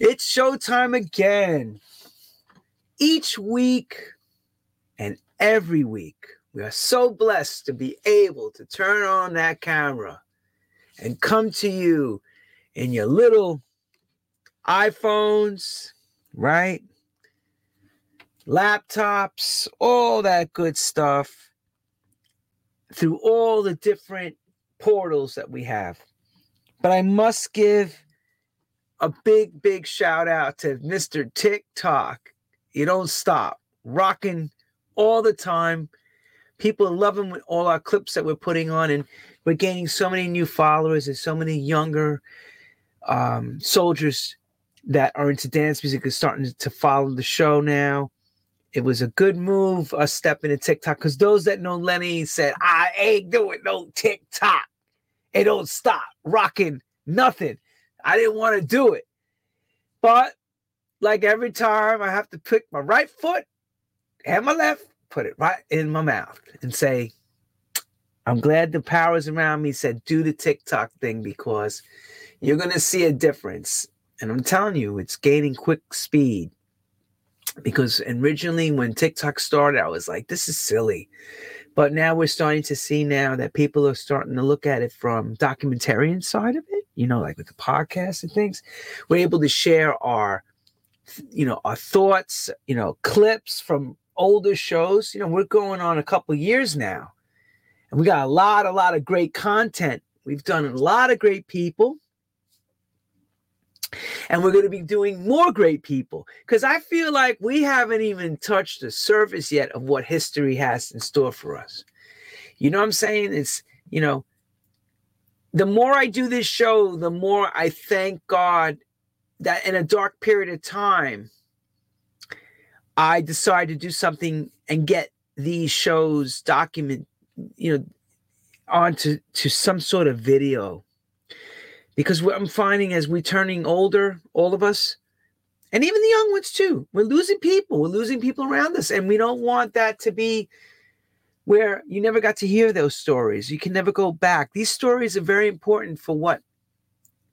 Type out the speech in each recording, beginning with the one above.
It's showtime again. Each week and every week, we are so blessed to be able to turn on that camera and come to you in your little iPhones, right? Laptops, all that good stuff through all the different portals that we have. But I must give a big, big shout out to Mr. TikTok. You don't stop rocking all the time. People are loving all our clips that we're putting on, and we're gaining so many new followers and so many younger um, soldiers that are into dance music are starting to follow the show now. It was a good move, us stepping to TikTok, because those that know Lenny said, I ain't doing no TikTok. It don't stop rocking nothing. I didn't want to do it. But like every time, I have to pick my right foot and my left, put it right in my mouth and say, I'm glad the powers around me said, do the TikTok thing because you're going to see a difference. And I'm telling you, it's gaining quick speed. Because originally, when TikTok started, I was like, this is silly. But now we're starting to see now that people are starting to look at it from documentarian side of it, you know, like with the podcast and things. We're able to share our, you know, our thoughts, you know, clips from older shows. You know, we're going on a couple years now. And we got a lot, a lot of great content. We've done a lot of great people. And we're going to be doing more great people because I feel like we haven't even touched the surface yet of what history has in store for us. You know what I'm saying? It's, you know, the more I do this show, the more I thank God that in a dark period of time, I decided to do something and get these shows document, you know, onto to some sort of video because what I'm finding as we're turning older, all of us, and even the young ones too, we're losing people. We're losing people around us, and we don't want that to be where you never got to hear those stories. You can never go back. These stories are very important for what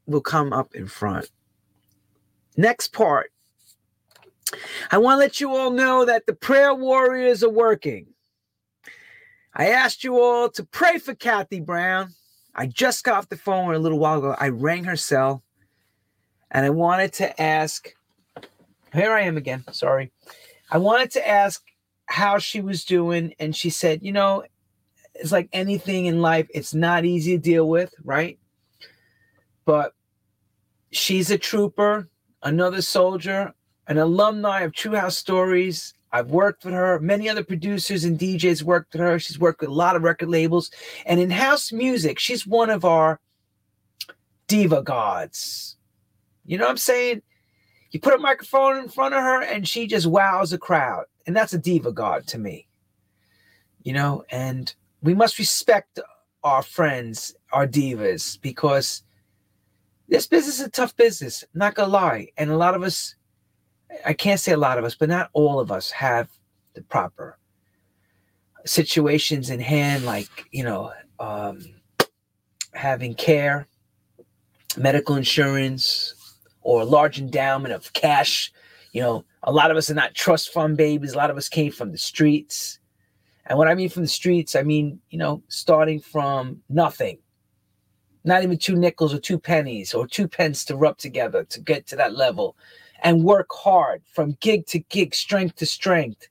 will come up in front. Next part. I want to let you all know that the prayer warriors are working. I asked you all to pray for Kathy Brown. I just got off the phone a little while ago. I rang her cell and I wanted to ask. Here I am again. Sorry. I wanted to ask how she was doing. And she said, you know, it's like anything in life, it's not easy to deal with, right? But she's a trooper, another soldier, an alumni of True House Stories, I've worked with her. Many other producers and DJs worked with her. She's worked with a lot of record labels. And in house music, she's one of our diva gods. You know what I'm saying? You put a microphone in front of her and she just wows a crowd. And that's a diva god to me. You know, and we must respect our friends, our divas, because this business is a tough business. Not gonna lie. And a lot of us I can't say a lot of us, but not all of us have the proper situations in hand, like, you know, um, having care, medical insurance, or a large endowment of cash. You know, a lot of us are not trust fund babies. A lot of us came from the streets. And what I mean from the streets, I mean, you know, starting from nothing, not even two nickels or two pennies or two pence to rub together to get to that level and work hard from gig to gig, strength to strength.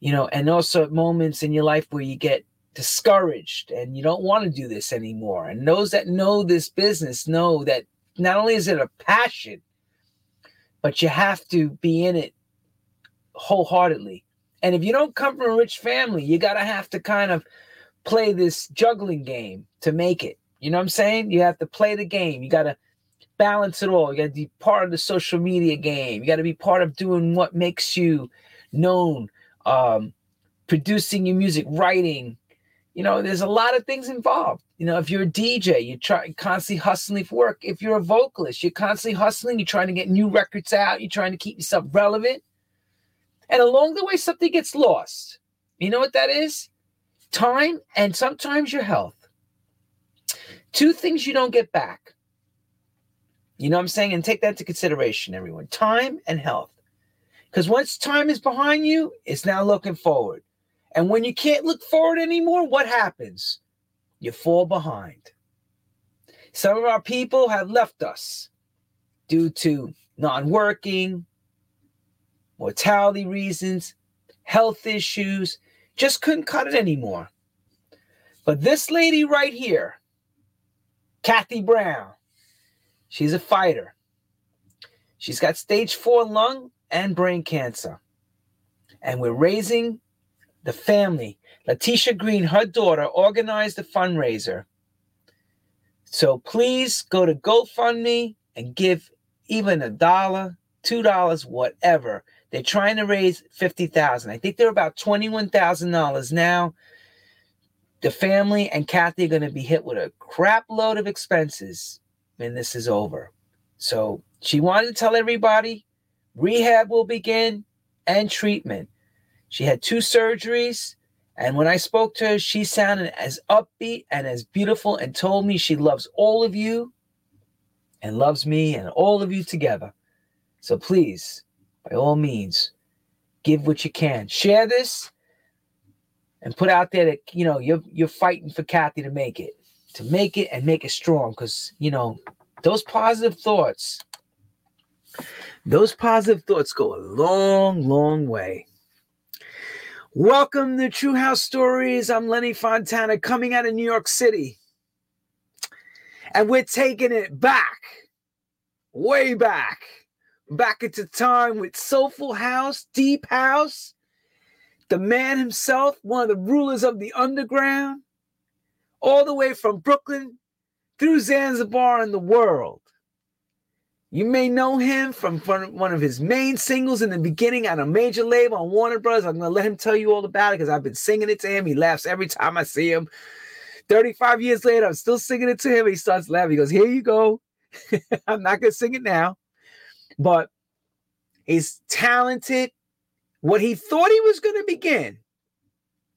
You know, and also moments in your life where you get discouraged and you don't want to do this anymore. And those that know this business know that not only is it a passion, but you have to be in it wholeheartedly. And if you don't come from a rich family, you got to have to kind of play this juggling game to make it. You know what I'm saying? You have to play the game. You got to balance it all. You got to be part of the social media game. You got to be part of doing what makes you known, um, producing your music, writing. You know, there's a lot of things involved. You know, if you're a DJ, you're trying constantly hustling for work. If you're a vocalist, you're constantly hustling. You're trying to get new records out. You're trying to keep yourself relevant. And along the way, something gets lost. You know what that is? Time and sometimes your health. Two things you don't get back You know what I'm saying? And take that into consideration, everyone. Time and health. Because once time is behind you, it's now looking forward. And when you can't look forward anymore, what happens? You fall behind. Some of our people have left us due to non working, mortality reasons, health issues, just couldn't cut it anymore. But this lady right here, Kathy Brown, she's a fighter. She's got stage four lung and brain cancer. And we're raising the family. Letitia Green, her daughter, organized a fundraiser. So please go to GoFundMe and give even a dollar, two dollars, whatever. They're trying to raise fifty thousand. I think they're about twenty-one thousand dollars now. The family and Kathy are going to be hit with a crap load of expenses when this is over. So she wanted to tell everybody rehab will begin and treatment. She had two surgeries. And when I spoke to her, she sounded as upbeat and as beautiful and told me she loves all of you and loves me and all of you together. So please, by all means, give what you can. Share this and put out there that you know you're you're fighting for Kathy to make it, to make it and make it strong. Because you know those positive thoughts, those positive thoughts go a long, long way. Welcome to True House Stories. I'm Lenny Fontana coming out of New York City. And we're taking it back, way back, back into time with Soulful House, Deep House, the man himself, one of the rulers of the underground, all the way from Brooklyn through Zanzibar and the world. You may know him from one of his main singles in the beginning on a major label on Warner Brothers. I'm going to let him tell you all about it because I've been singing it to him. He laughs every time I see him. 35 years later, I'm still singing it to him. He starts laughing. He goes, Here you go. I'm not going to sing it now, but he's talented. What he thought he was going to begin,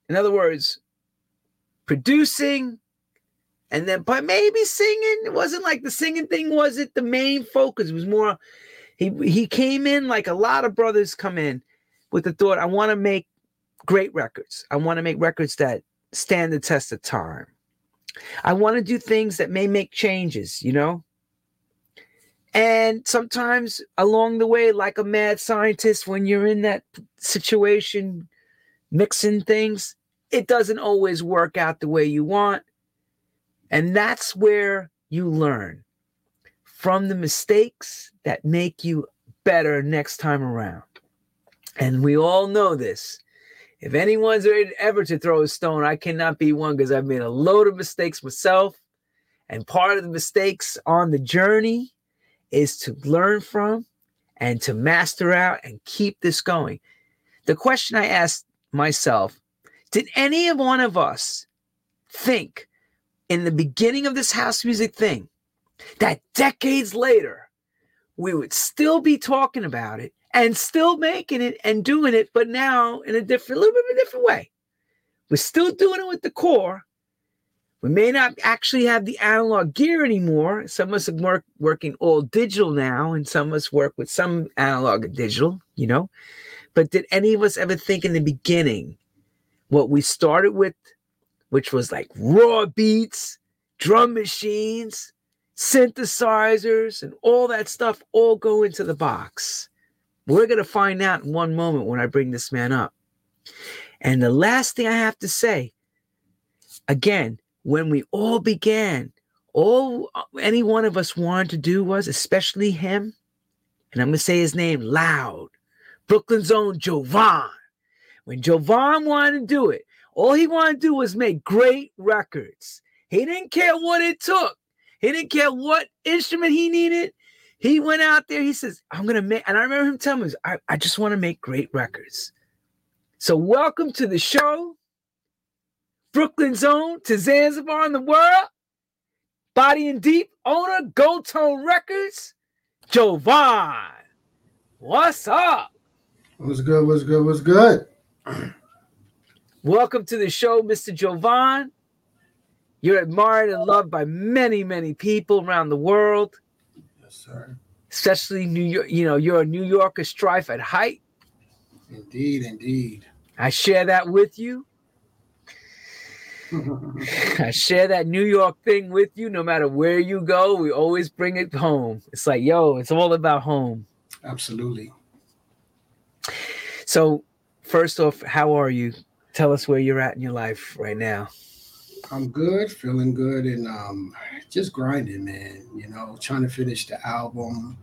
in other words, producing, and then but maybe singing. It wasn't like the singing thing wasn't the main focus. It was more he he came in like a lot of brothers come in with the thought, I want to make great records. I want to make records that stand the test of time. I want to do things that may make changes, you know? And sometimes along the way, like a mad scientist, when you're in that situation, mixing things, it doesn't always work out the way you want. And that's where you learn from the mistakes that make you better next time around. And we all know this. If anyone's ever to throw a stone, I cannot be one because I've made a load of mistakes myself. And part of the mistakes on the journey is to learn from and to master out and keep this going. The question I asked myself did any one of us think in the beginning of this house music thing that decades later we would still be talking about it and still making it and doing it, but now in a different, a little bit of a different way. We're still doing it with the core. We may not actually have the analog gear anymore. Some of us are work, working all digital now, and some of us work with some analog and digital, you know. But did any of us ever think in the beginning what we started with, which was like raw beats, drum machines, synthesizers, and all that stuff all go into the box? We're going to find out in one moment when I bring this man up. And the last thing I have to say again, when we all began, all uh, any one of us wanted to do was, especially him, and I'm going to say his name loud Brooklyn's own Jovonn. When Jovonn wanted to do it, all he wanted to do was make great records. He didn't care what it took. He didn't care what instrument he needed. He went out there. He says, "I'm gonna make," and I remember him telling me, "I, I just want to make great records." So, welcome to the show, Brooklyn's own to Zanzibar in the world, Body and Deep owner, Goldtone Records, Jovonn. What's up? What's good? What's good? What's good? Welcome to the show, Mr. Jovonn. You're admired and loved by many, many people around the world. Yes, sir. Especially New York, you know, you're a New Yorker strife at height. Indeed, indeed. I share that with you. I share that New York thing with you. No matter where you go, we always bring it home. It's like, yo, it's all about home. Absolutely. So, first off, how are you? Tell us where you're at in your life right now. I'm good, feeling good, and um, just grinding, man. You know, trying to finish the album,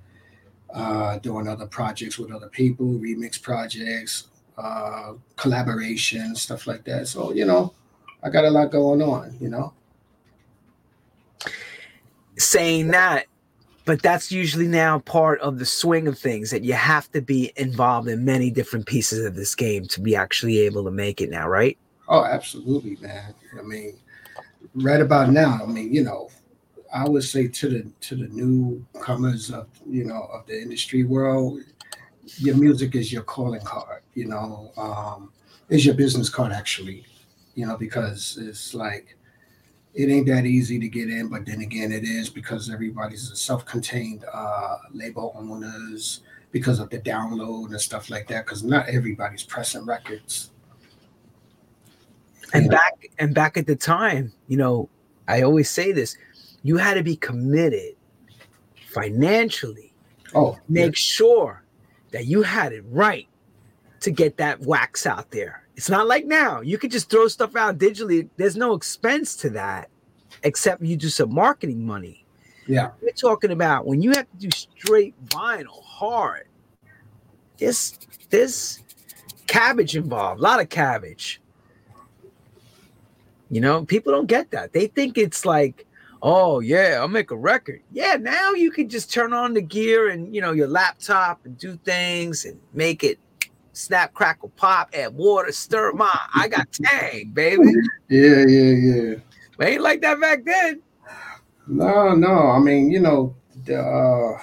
uh, doing other projects with other people, remix projects, uh, collaboration, stuff like that. So, you know, I got a lot going on, you know. Saying that, but that's usually now part of the swing of things that you have to be involved in many different pieces of this game to be actually able to make it now, right? Oh, absolutely, man. I mean, right about now, I mean, you know, I would say to the to the newcomers of you know of the industry world, your music is your calling card. You know, um, is your business card actually. You know, because it's like it ain't that easy to get in, but then again, it is because everybody's a self-contained uh, label owners because of the download and stuff like that. Because not everybody's pressing records. And back and back at the time, you know, I always say this: you had to be committed financially. Oh, make yeah. sure that you had it right to get that wax out there. It's not like now. You could just throw stuff out digitally. There's no expense to that except you do some marketing money. Yeah. We're talking about when you have to do straight vinyl hard. This this cabbage involved, a lot of cabbage. You know, people don't get that. They think it's like, oh yeah, I'll make a record. Yeah, now you can just turn on the gear and you know your laptop and do things and make it snap, crackle, pop, add water, stir my. I got tang, baby. Yeah, yeah, yeah. But ain't like that back then. No, no. I mean, you know, the, uh,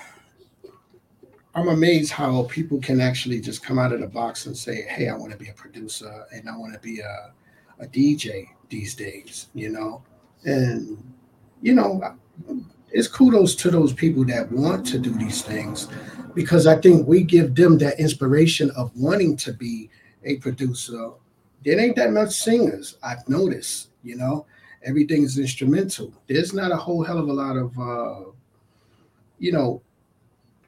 I'm amazed how people can actually just come out of the box and say, "Hey, I want to be a producer and I want to be a, a DJ these days." You know, and you know, it's kudos to those people that want to do these things because I think we give them that inspiration of wanting to be a producer. There ain't that much singers I've noticed. You know, everything is instrumental. There's not a whole hell of a lot of, uh, you know,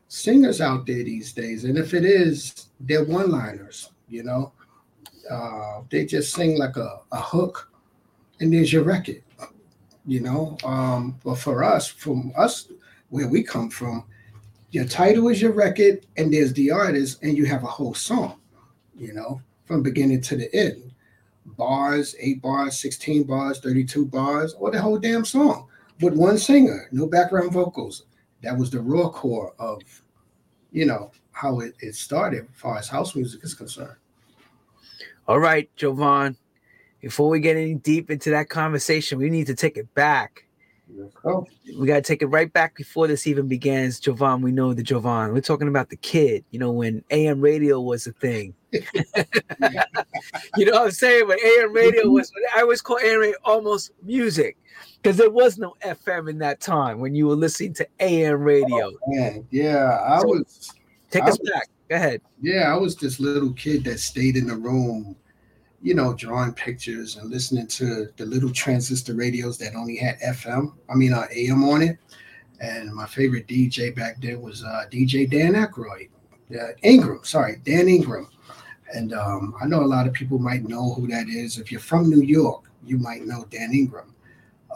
singers out there these days. And if it is, they're one liners, you know, uh, they just sing like a, a hook and there's your record, you know. Um, but for us, from us, where we come from, your title is your record and there's the artist and you have a whole song, you know, from beginning to the end bars, eight bars, 16 bars, 32 bars, or the whole damn song with one singer, no background vocals. That was the raw core of, you know, how it, it started as far as house music is concerned. All right, Jovonn. Before we get any deep into that conversation, we need to take it back. Let's go. We got to take it right back before this even begins. Jovonn, we know the Jovonn. We're talking about the kid, you know, when AM radio was a thing. you know what I'm saying? When AM radio was, I always call AM radio almost music because there was no FM in that time when you were listening to AM radio. Oh, yeah, I So- was. Take I us was- back. Go ahead. Yeah, I was this little kid that stayed in the room, you know, drawing pictures and listening to the little transistor radios that only had FM, I mean, uh, AM on it. And my favorite DJ back then was uh, DJ Dan Aykroyd, uh, Ingram, sorry, Dan Ingram. And um, I know a lot of people might know who that is. If you're from New York, you might know Dan Ingram.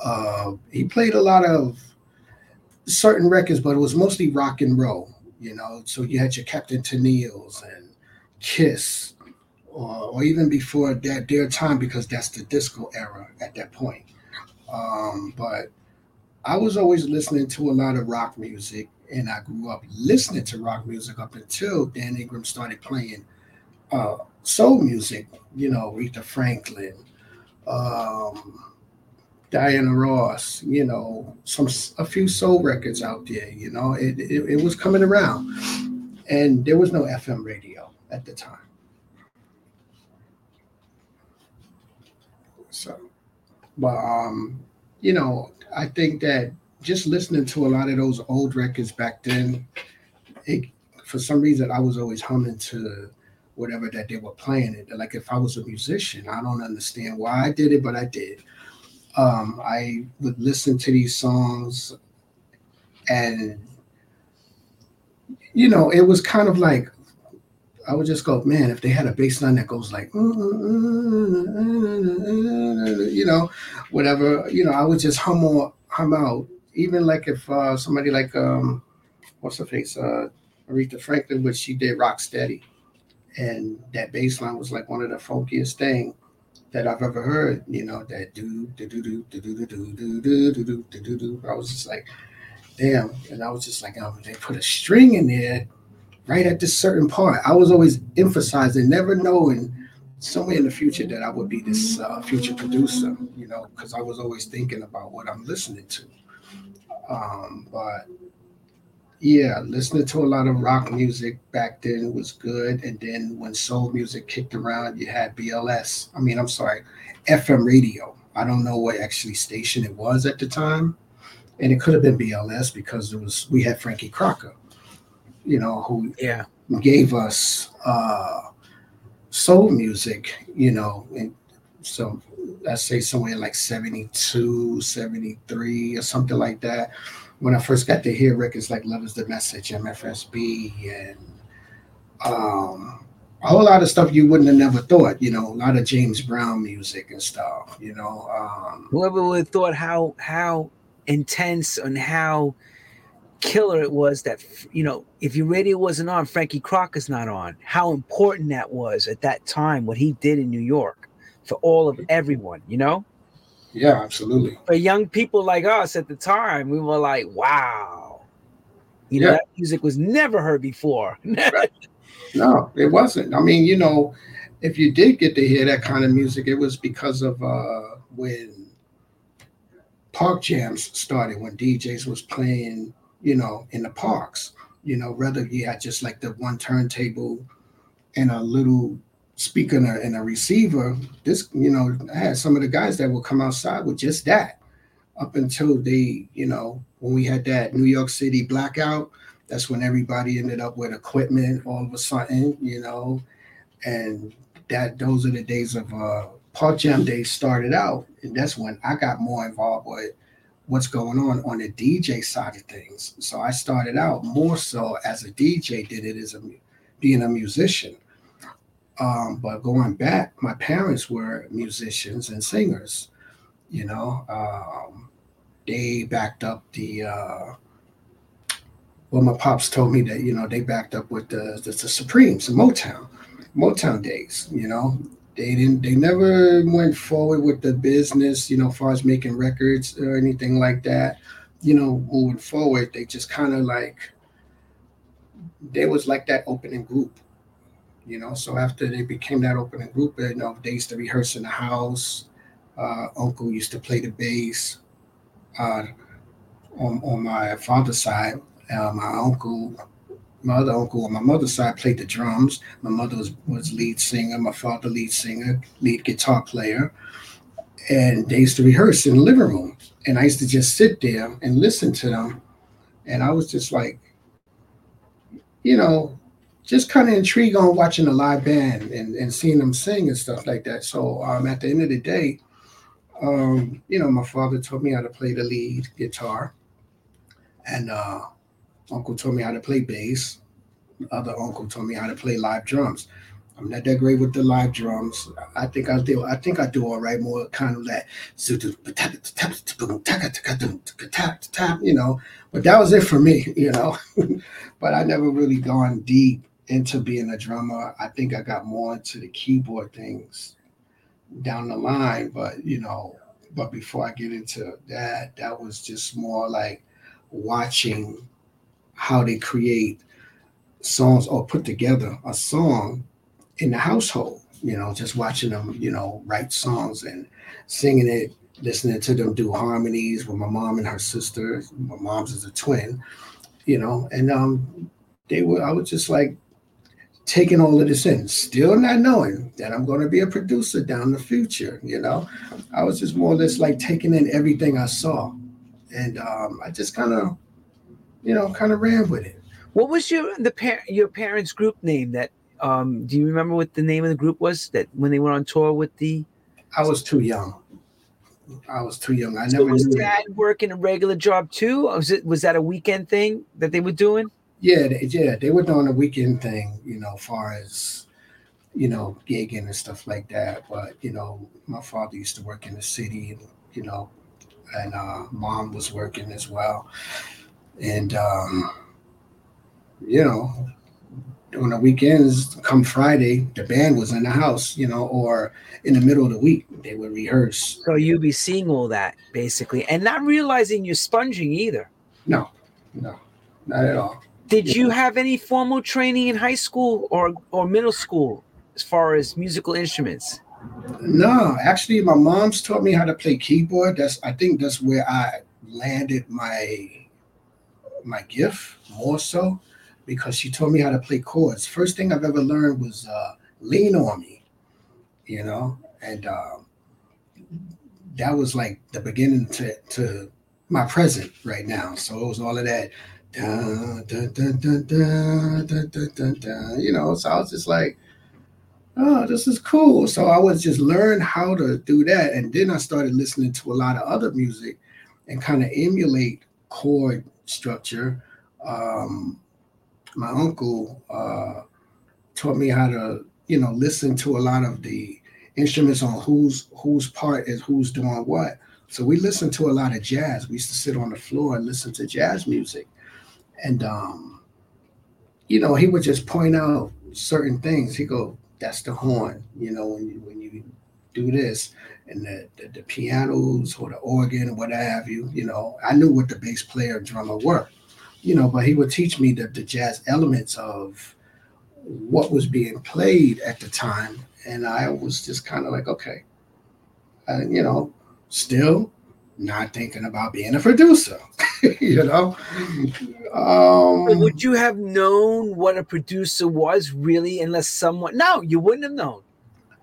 Uh, he played a lot of certain records, but it was mostly rock and roll you know. So you had your Captain Tennille's and Kiss, or, even before that their time, because that's the disco era at that point. Um, but I was always listening to a lot of rock music, and I grew up listening to rock music up until Dan Ingram started playing uh, soul music. You know, Rita Franklin. Um, Diana Ross, you know, some a few soul records out there. You know, it, it it was coming around, and there was no FM radio at the time. So, but um, you know, I think that just listening to a lot of those old records back then, it for some reason I was always humming to whatever that they were playing it. Like if I was a musician, I don't understand why I did it, but I did. Um, I would listen to these songs and you know, it was kind of like I would just go, man, if they had a bass line that goes like, you know, whatever, you know, I would just hum on, hum out. Even like if uh, somebody like um, what's her face, uh, Aretha Franklin, which she did Rock Steady, and that bass line was like one of the funkiest thing that I've ever heard. You know, that do do do do do do do do do do do do do. I was just like, damn, and I was just like, oh, they put a string in there right at this certain part. I was always emphasizing, never knowing somewhere in the future that I would be this uh, future producer, you know, because I was always thinking about what I'm listening to. Um, but yeah, listening to a lot of rock music back then was good. And then when soul music kicked around, you had BLS. I mean, I'm sorry, FM radio. I don't know what actually station it was at the time. And it could have been BLS because it was we had Frankie Crocker you know, who yeah gave us uh, soul music, you know, and so let's say somewhere like 72, 73 or something like that. When I first got to hear records like Love is the Message, MFSB, and um, a whole lot of stuff you wouldn't have never thought, you know, a lot of James Brown music and stuff, you know. Um, Whoever would have thought how how intense and how killer it was that you know if your radio wasn't on frankie crocker's not on. How important that was at that time what he did in new york for all of everyone you know? Yeah absolutely. For young people like us at the time we were like wow. You know yeah. that music was never heard before. No it wasn't. I mean you know if you did get to hear that kind of music it was because of uh when park jams started when djs was playing you know, in the parks. You know, rather you had just like the one turntable and a little speaker and a, and a receiver. This, you know, I had some of the guys that would come outside with just that up until they, you know, when we had that New York City blackout, that's when everybody ended up with equipment all of a sudden, you know, and that those are the days of uh Park Jam Days started out, and that's when I got more involved with what's going on on the DJ side of things. So I started out more so as a DJ, did it as a being a musician. Um, but going back, my parents were musicians and singers. You know, um, they backed up the. Uh, well, my pops told me that you know they backed up with the the, the Supremes, the Motown, Motown days. You know, they didn't they never went forward with the business you know far as making records or anything like that you know moving forward they just kind of like they was like that opening group you know so after they became that opening group you know they used to rehearse in the house uh, uncle used to play the bass uh, on, on my father's side uh, my uncle my other uncle on my mother's side played the drums. My mother was, was lead singer, my father lead singer, lead guitar player. And they used to rehearse in the living room. And I used to just sit there and listen to them. And I was just like, you know, just kind of intrigued on watching a live band and, and seeing them sing and stuff like that. So um, at the end of the day, um, you know, my father taught me how to play the lead guitar. And uh, Uncle taught me how to play bass. other uncle taught me how to play live drums. I'm not that great with the live drums. I think I do. I think I do all right. More kind of that, you know. But that was it for me, you know. but I never really gone deep into being a drummer. I think I got more into the keyboard things down the line. But you know, but before I get into that, that was just more like watching how they create songs or put together a song in the household. You know, just watching them, you know, write songs and singing it, listening to them do harmonies with my mom and her sister. My mom's is a twin, you know, and um, they were. I was just like taking all of this in, still not knowing that I'm going to be a producer down the future. You know, I was just more or less like taking in everything I saw and um, I just kind of, you know, kind of ran with it. What was your the par- your parents' group name? That um, do you remember what the name of the group was? That when they went on tour with the. I was too young. I was too young. I So never was knew. dad working a regular job too? Or was it was that a weekend thing that they were doing? Yeah, they, yeah, they were doing a weekend thing, you know, far as you know, gigging and stuff like that. But you know, my father used to work in the city, and you know, and uh, mom was working as well, and um, you know, on the weekends, come Friday, the band was in the house, you know, or in the middle of the week they would rehearse. So you'd be seeing all that basically, and not realizing you're sponging either. No, no, not at all. Did you have any formal training in high school or or middle school as far as musical instruments? No, actually, my mom's taught me how to play keyboard. That's I think that's where I landed my my gift more so because she taught me how to play chords. First thing I've ever learned was uh, "Lean on Me," you know, and um, that was like the beginning to to my present right now. So it was all of that. Dun, dun, dun, dun, dun, dun, dun, dun, dun, you know, so I was just like, oh, this is cool. So I was just learn how to do that. And then I started listening to a lot of other music and kind of emulate chord structure. Um, my uncle uh, taught me how to, you know, listen to a lot of the instruments on whose whose part is who's doing what. So we listened to a lot of jazz. We used to sit on the floor and listen to jazz music. And um, you know, he would just point out certain things. He go, that's the horn, you know, when you when you do this and the, the, the pianos or the organ or what have you, you know, I knew what the bass player drummer were, you know, but he would teach me the, the jazz elements of what was being played at the time. And I was just kind of like, okay, uh, you know, still not thinking about being a producer, you know. Um, would you have known what a producer was really unless someone no, you wouldn't have known.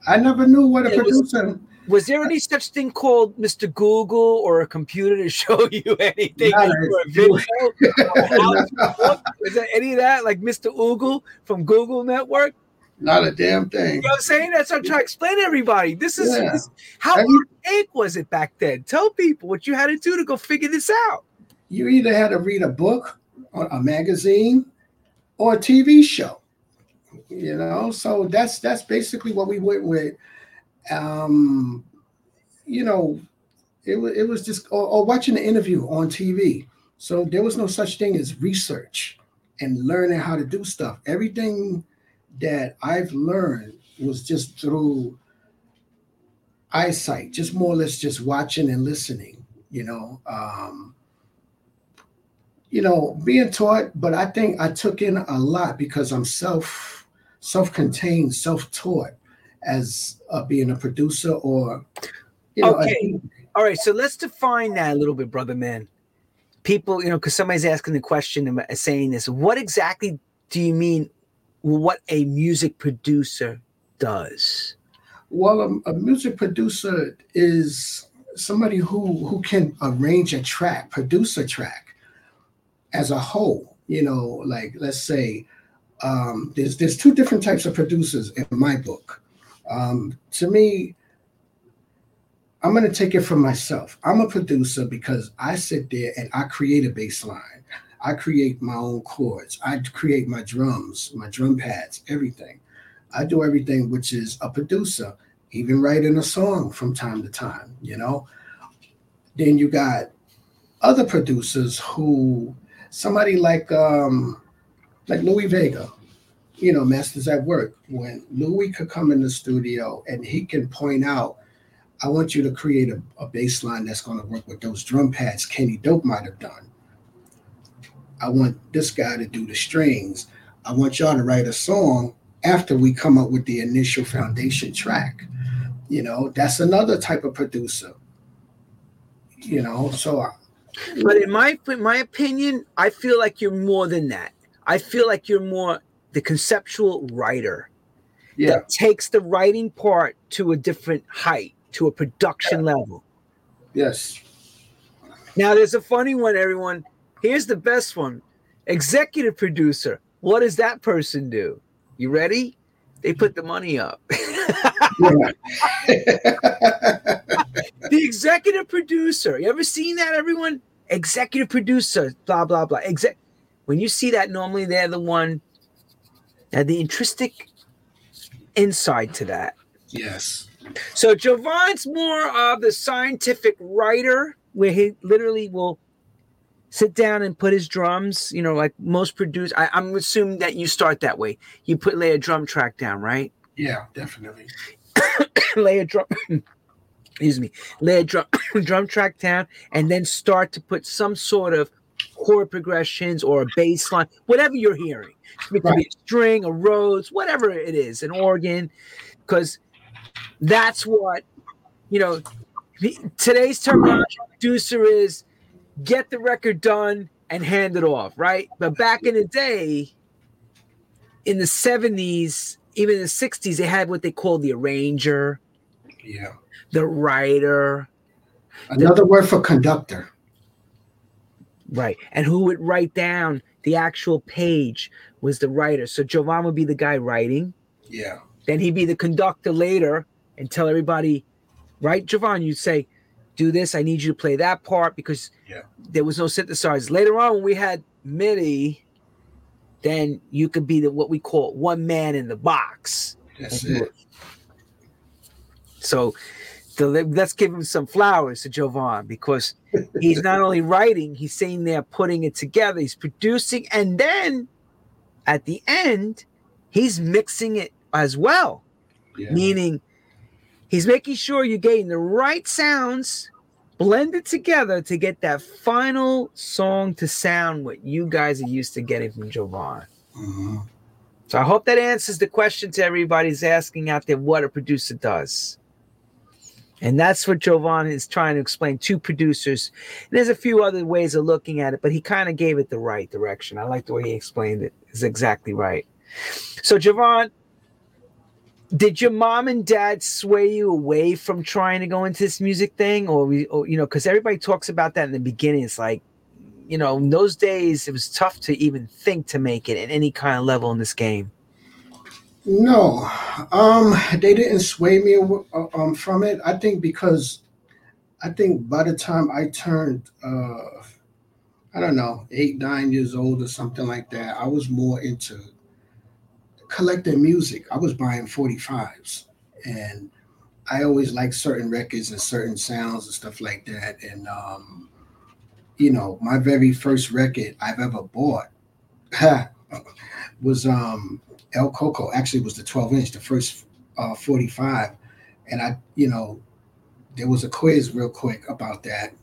I never knew what a It producer. Was there any such thing called Mr. Google or a computer to show you anything or a video? or how to look? Was there any of that like Mr. Oogle from Google Network? Not a damn thing. You know what I'm saying? That's what I'm trying to explain to everybody. This is Yeah. this- how Every- archaic was it back then? Tell people what you had to do to go figure this out. You either had to read a book, or a magazine, or a TV show. You know, so that's that's basically what we went with. Um, you know, it it was just or, or watching an interview on TV. So there was no such thing as research and learning how to do stuff. Everything that I've learned was just through eyesight, just more or less just watching and listening, you know. Um, you know, being taught, but I think I took in a lot because I'm self self-contained, self-taught as uh, being a producer or you know, Okay. All right, so let's define that a little bit, brother man. People, you know, because somebody's asking the question and saying this. What exactly do you mean? What a music producer does? Well, a, a music producer is somebody who who can arrange a track, produce a track as a whole. You know, like let's say um, there's there's two different types of producers in my book. Um, to me, I'm going to take it from myself. I'm a producer because I sit there and I create a bass line. I create my own chords. I create my drums, my drum pads, everything. I do everything, which is a producer, even writing a song from time to time, you know. Then you got other producers who, somebody like um, like Louis Vega, you know, Masters at Work. When Louis could come in the studio and he can point out, I want you to create a, a bass line that's going to work with those drum pads Kenny Dope might have done. I want this guy to do the strings. I want y'all to write a song after we come up with the initial foundation track. You know, that's another type of producer. You know, so I, But in my in my opinion, I feel like you're more than that. I feel like you're more the conceptual writer yeah, that takes the writing part to a different height, to a production level. yes. Now there's a funny one, everyone. Here's the best one. Executive producer. What does that person do? You ready? They put the money up. the executive producer. You ever seen that, everyone? Executive producer, blah, blah, blah. Exec- when you see that, normally they're the one, that the intrinsic insight to that. Yes. So Jovonn's more of the scientific writer, where he literally will sit down and put his drums. You know, like most produce. I, am assuming that you start that way. You put lay a drum track down, right? Yeah, definitely. lay a drum. excuse me. Lay a drum drum track down, and then start to put some sort of chord progressions or a bass line, whatever you're hearing. It could right. be a string, a Rhodes, whatever it is, an organ, because that's what you know. Today's terminology producer is get the record done and hand it off, right? But back in the day, in the 70s, even in the 60s, they had what they called the arranger. Yeah. The writer. Another the, word for conductor. Right. And who would write down the actual page was the writer. So Jovonn would be the guy writing. Yeah. Then he'd be the conductor later and tell everybody, right, Jovonn, you'd say, do this. I need you to play that part because yeah. there was no synthesizers. Later on, when we had MIDI, then you could be the what we call one man in the box. That's it. So the, let's give him some flowers to Jovonn because he's not only writing, he's saying there putting it together, he's producing, and then at the end, he's mixing it as well. Yeah. Meaning he's making sure you're getting the right sounds blended together to get that final song to sound what you guys are used to getting from Jovonn. Mm-hmm. So I hope that answers the question to everybody's asking out there what a producer does. And that's what Jovonn is trying to explain to producers. And there's a few other ways of looking at it, but he kind of gave it the right direction. I like the way he explained it. it. Is exactly right. So Jovonn, did your mom and dad sway you away from trying to go into this music thing, or, or you know, because everybody talks about that in the beginning. It's like, you know, in those days it was tough to even think to make it at any kind of level in this game. No, um, they didn't sway me uh, um, from it. I think because I think by the time I turned, uh, I don't know, eight, nine years old or something like that, I was more into collecting music. I was buying 45s and I always liked certain records and certain sounds and stuff like that. And, um, you know, my very first record I've ever bought was um, El Coco actually was the 12 inch, the first uh, 45. And I, you know, there was a quiz real quick about that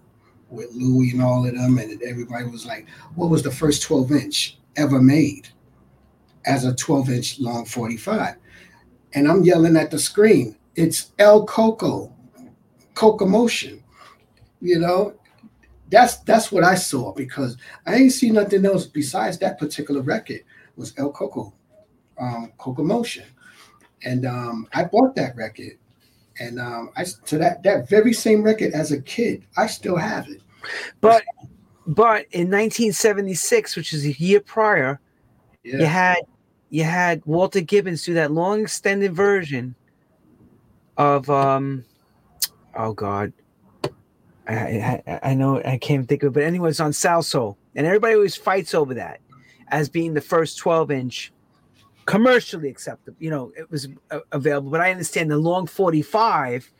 with Louis and all of them. And everybody was like, what was the first 12 inch ever made as a 12 inch long 45? And I'm yelling at the screen, it's El Coco, Cocomotion. You know, that's that's what I saw because I ain't see nothing else besides that particular record was El Coco um, Cocomotion, and um, I bought that record, and um, I to that that very same record as a kid, I still have it. But but in 1976, which is a year prior, yeah. you had you had Walter Gibbons do that long extended version of um oh god I, I, I know I can't think of it, but anyway, it's on Salsoul, and everybody always fights over that as being the first 12 inch commercially acceptable. You know, it was uh, available, but I understand the long 45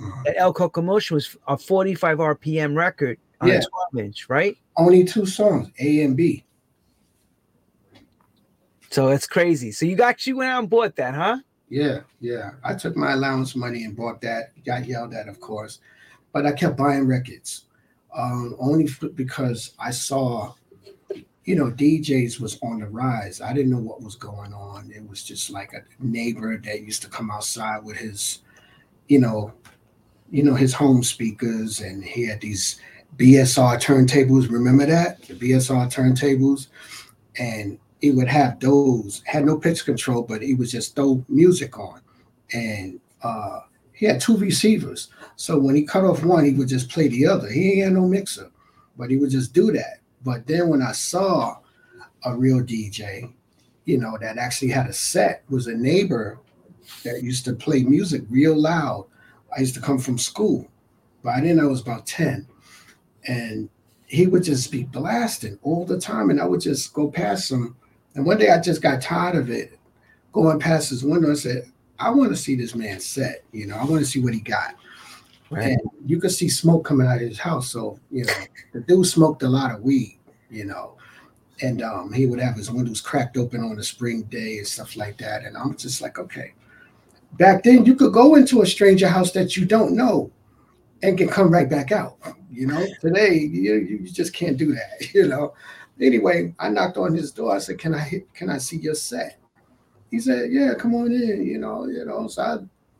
uh-huh. at El Cocomotion was a 45 RPM record on yeah. a 12 inch, right? Only two songs, A and B. So that's crazy. So you got you went out and bought that, huh? Yeah, yeah. I took my allowance money and bought that. Got yelled at, of course, but I kept buying records. Um, only because I saw you know, DJs was on the rise. I didn't know what was going on. It was just like a neighbor that used to come outside with his, you know, you know, his home speakers, and he had these BSR turntables. Remember that the BSR turntables, and he would have those. Had no pitch control, but he would just throw music on, and uh, he had two receivers. So when he cut off one, he would just play the other. He ain't had no mixer. but he would just do that. But then when I saw a real DJ, you know, that actually had a set was a neighbor that used to play music real loud. I used to come from school, I didn't know I was about 10. And he would just be blasting all the time. And I would just go past him. And one day I just got tired of it going past his window and said, I want to see this man set. You know, I want to see what he got. Right. And you could see smoke coming out of his house. So, you know, the dude smoked a lot of weed, you know, and um, he would have his windows cracked open on a spring day and stuff like that. And I'm just like, okay. Back then, you could go into a stranger house that you don't know and can come right back out. You know, today you, you just can't do that. You know. Anyway, I knocked on his door. I said, "Can I can I see your set?" He said, "Yeah, come on in." You know, you know. So I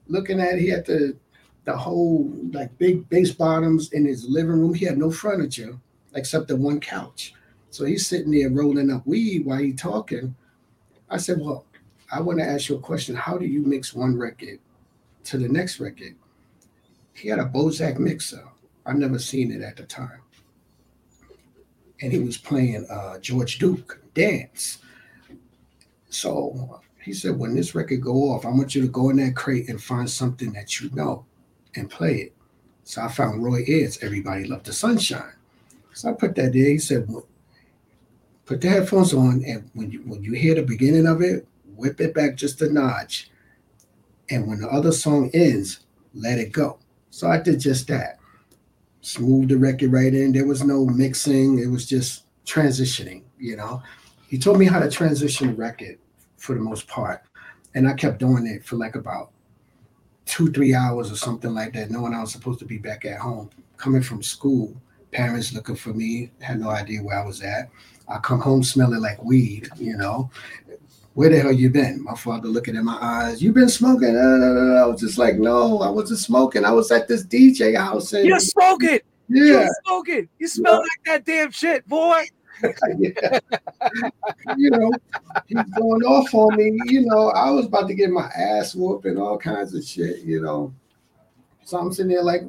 looking at he had the the whole like big base bottoms in his living room. He had no furniture except the one couch. So he's sitting there rolling up weed while he talking. I said, Well, I want to ask you a question. How do you mix one record to the next record? He had a Bozak mixer. I've never seen it at the time. And he was playing uh, George Duke dance. So he said, when this record go off, I want you to go in that crate and find something that you know and play it. So I found Roy Ayers, Everybody Loved the Sunshine. So I put that there. He said, put the headphones on, and when you when you hear the beginning of it, whip it back just a notch. And when the other song ends, let it go. So I did just that. Smooth the record right in. There was no mixing. It was just transitioning, you know. He told me how to transition a record for the most part. And I kept doing it for like about two, three hours or something like that, knowing I was supposed to be back at home. Coming from school, parents looking for me, had no idea where I was at. I come home smelling like weed, you know. Where the hell you been? My father looking in my eyes. You been smoking? No, no, no. I was just like, no, I wasn't smoking. I was at this DJ house. And, You're smoking. Yeah. You're smoking. You smell yeah. like that damn shit, boy. you know, he's going off on me. You know, I was about to get my ass whooped and all kinds of shit, you know. So I'm sitting there like,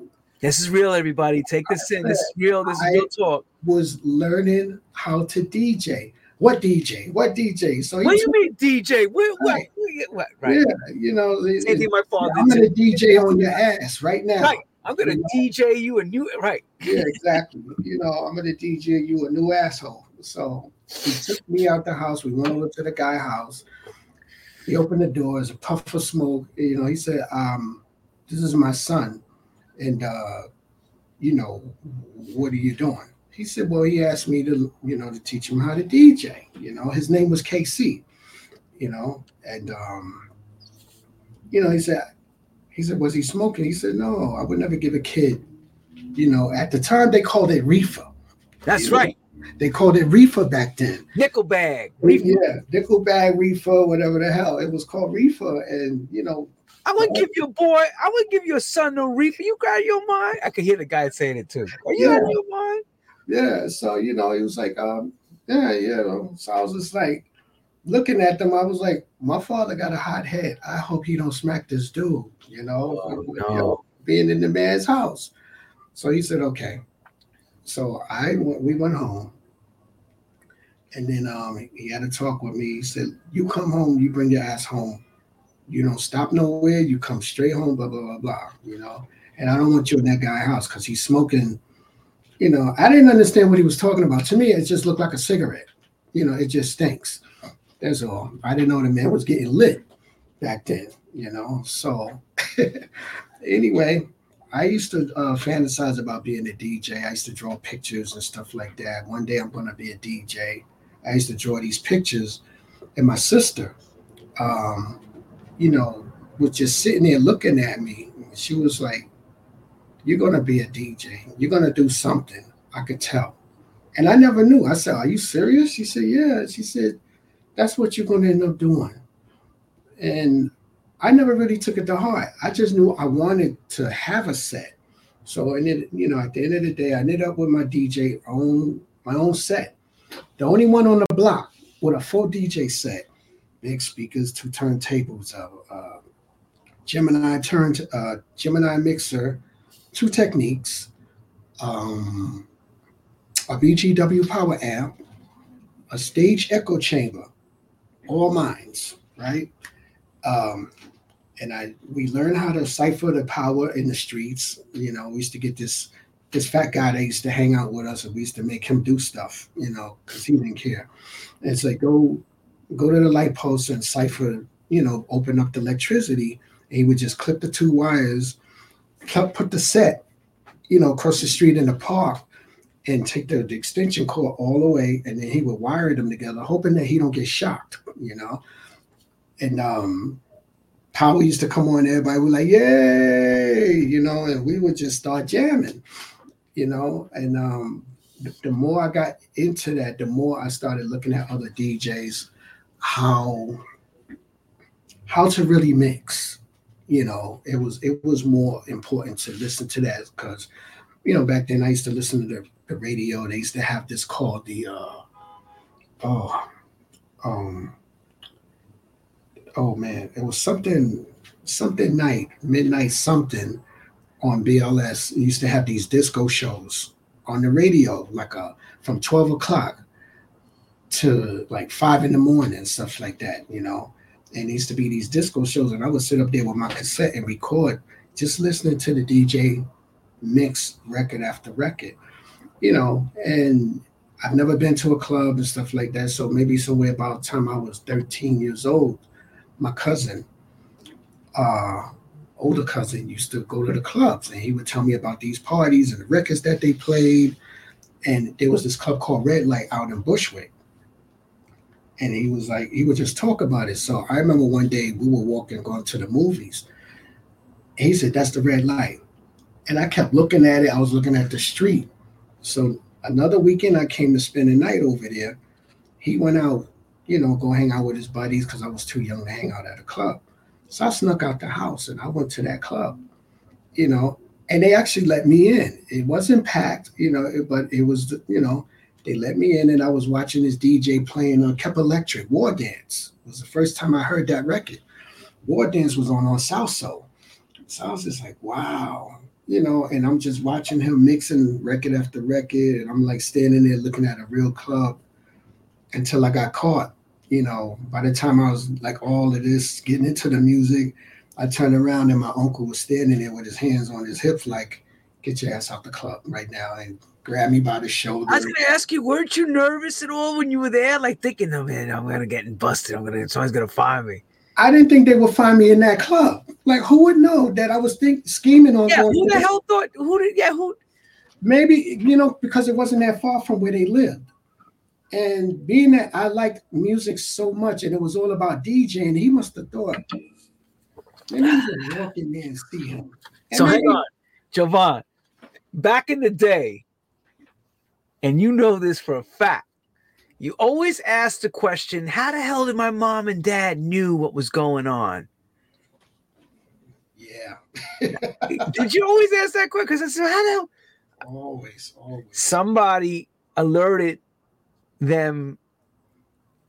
this is real, everybody. Take this in. This is real. This is real talk. Was learning how to DJ. What DJ? What DJ? So what do you mean DJ? What, what, what, Right. Yeah, you know, same thing my father. I'm gonna DJ on your ass right now. Right. I'm gonna DJ you a new right. Yeah, exactly. you know, I'm gonna DJ you a new asshole. So he took me out the house. We went over to the guy house. He opened the doors, a puff of smoke. You know, he said, um, "This is my son, and uh, you know, what are you doing?" He said, "Well, he asked me to, you know, to teach him how to DJ. You know, his name was KC. You know, and um, you know, he said, he said, was he smoking? He said, no, I would never give a kid. You know, at the time they called it reefer. That's right. Know? They called it reefer back then. Nickel bag. Reefer. Yeah, nickel bag reefer, whatever the hell. It was called reefer. And you know, I wouldn't give you a boy, I wouldn't give you a son no reefer. You got your mind. I could hear the guy saying it too. Are you yeah. out of your mind? Yeah. So, you know, he was like, um, yeah, you know. So I was just like, looking at them, I was like, my father got a hot head. I hope he don't smack this dude, you know, oh, no. you know being in the man's house. So he said, okay. So I went, we went home. And then um, he had a talk with me. He said, You come home, you bring your ass home. You don't stop nowhere, you come straight home, blah, blah, blah, blah, you know. And I don't want you in that guy's house because he's smoking. You know, I didn't understand what he was talking about. To me, it just looked like a cigarette. You know, it just stinks. That's all. I didn't know the man was getting lit back then, you know. So anyway, I used to uh, fantasize about being a DJ. I used to draw pictures and stuff like that. One day I'm going to be a DJ. I used to draw these pictures, and my sister, um, you know, was just sitting there looking at me. She was like, "You're going to be a DJ. You're going to do something." I could tell, and I never knew. I said, "Are you serious?" She said, "Yeah." She said, that's what you're going to end up doing. And I never really took it to heart. I just knew I wanted to have a set. So, and it, you know, at the end of the day, I ended up with my DJ own my own set, the only one on the block with a full DJ set, big speakers, two turntables, uh, uh, Gemini turn, uh, Gemini mixer, two Technics, um, a BGW power amp, a stage echo chamber, all minds, right? Um, and I we learned how to cipher the power in the streets. You know, we used to get this this fat guy that used to hang out with us, and we used to make him do stuff, you know, because he didn't care. And it's like go go to the light post and cipher, you know, open up the electricity. And he would just clip the two wires, put the set, you know, across the street in the park, and take the, the extension cord all the way, and then he would wire them together, hoping that he don't get shocked, you know. And um, power used to come on, everybody was like, "Yay!" You know, and we would just start jamming you know, and um, the, the more I got into that, the more I started looking at other DJs, how how to really mix. You know, it was it was more important to listen to that because, you know, back then I used to listen to the, the radio. They used to have this called the uh, oh um oh man, it was something something night midnight something on BLS used to have these disco shows on the radio, like uh, from 12 o'clock to like five in the morning, stuff like that, you know. And it used to be these disco shows, and I would sit up there with my cassette and record, just listening to the DJ mix record after record, you know. And I've never been to a club and stuff like that. So maybe somewhere about the time I was 13 years old, my cousin, uh, older cousin used to go to the clubs and he would tell me about these parties and the records that they played. And there was this club called Red Light out in Bushwick. And he was like, he would just talk about it. So I remember one day we were walking, going to the movies. And he said, That's the red light. And I kept looking at it. I was looking at the street. So another weekend I came to spend the night over there. He went out, you know, go hang out with his buddies because I was too young to hang out at a club. So I snuck out the house and I went to that club, you know, and they actually let me in. It wasn't packed, you know, but it was, you know, they let me in and I was watching this DJ playing uh, on Kebekelektrik, War Dance. It was the first time I heard that record. War Dance was on on South. So I was just like, wow, you know, and I'm just watching him mixing record after record, and I'm like standing there looking at a real club until I got caught you know, by the time I was like all of this, getting into the music, I turned around and my uncle was standing there with his hands on his hips, like, get your ass out the club right now and grab me by the shoulder. I was gonna ask you, weren't you nervous at all when you were there? Like thinking, oh man, I'm gonna get busted. I'm gonna someone's gonna find me. I didn't think they would find me in that club. Like who would know that I was think scheming on Yeah, who the hell thought who did yeah, who maybe you know, because it wasn't that far from where they lived. And being that I liked music so much and it was all about DJing, he must have thought, let me just walk in there and see him. And so hang on, Jovonn. Back in the day, and you know this for a fact, you always ask the question, how the hell did my mom and dad knew what was going on? Yeah. did you always ask that question? Because I said, how the hell? Always, always. Somebody alerted them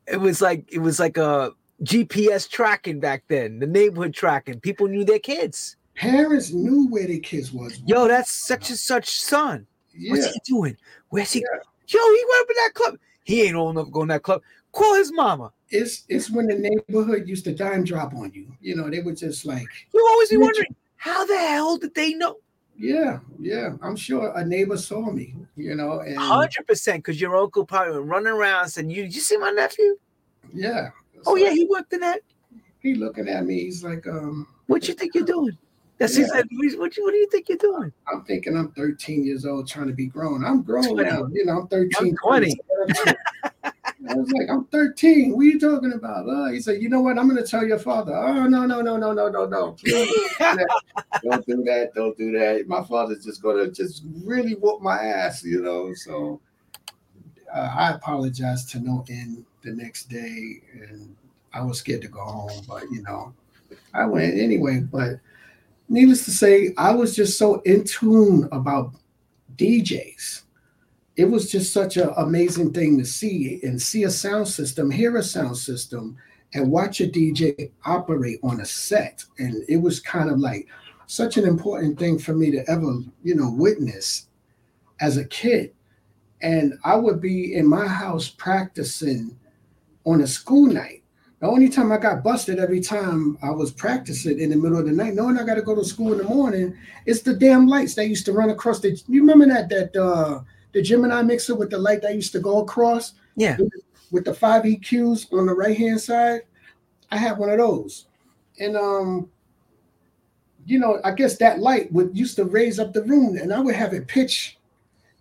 it was like it was like a GPS tracking back then, the neighborhood tracking. People knew their kids. Parents knew where their kids was. Yo, that's such and such son. Yeah. What's he doing? Where's he? Yeah. Yo, he went up in that club. He ain't old enough to go in that club. Call his mama. It's it's when the neighborhood used to dime drop on you. You know, they were just like you always be wondering how the hell did they know? Yeah, yeah. I'm sure a neighbor saw me, you know, and hundred percent because your uncle probably went running around saying, You you see my nephew? Yeah. Oh yeah, he worked in that. He looking at me, he's like, um, what you think you're doing? That's yeah. what you what do you think you're doing? I'm thinking I'm 13 years old trying to be grown. I'm grown 20. now, you know, I'm 13. I'm 20. I was like, I'm 13. What are you talking about? Uh, he said, you know what? I'm going to tell your father. Oh, no, no, no, no, no, no, no. don't do that. Don't do that. My father's just going to just really whoop my ass, you know? So uh, I apologized to no end the next day. And I was scared to go home, but, you know, I went anyway. But needless to say, I was just so in tune about DJs it was just such an amazing thing to see and see a sound system, hear a sound system, and watch a DJ operate on a set. And it was kind of like such an important thing for me to ever, you know, witness as a kid. and I would be in my house practicing on a school night. The only time I got busted every time I was practicing in the middle of the night, knowing I got to go to school in the morning, it's the damn lights that used to run across the. You remember that that uh the Gemini mixer with the light that used to go across? Yeah. With, the five EQs on the right hand side, I had one of those, and um, you know, I guess that light would used to raise up the room, and I would have it pitch,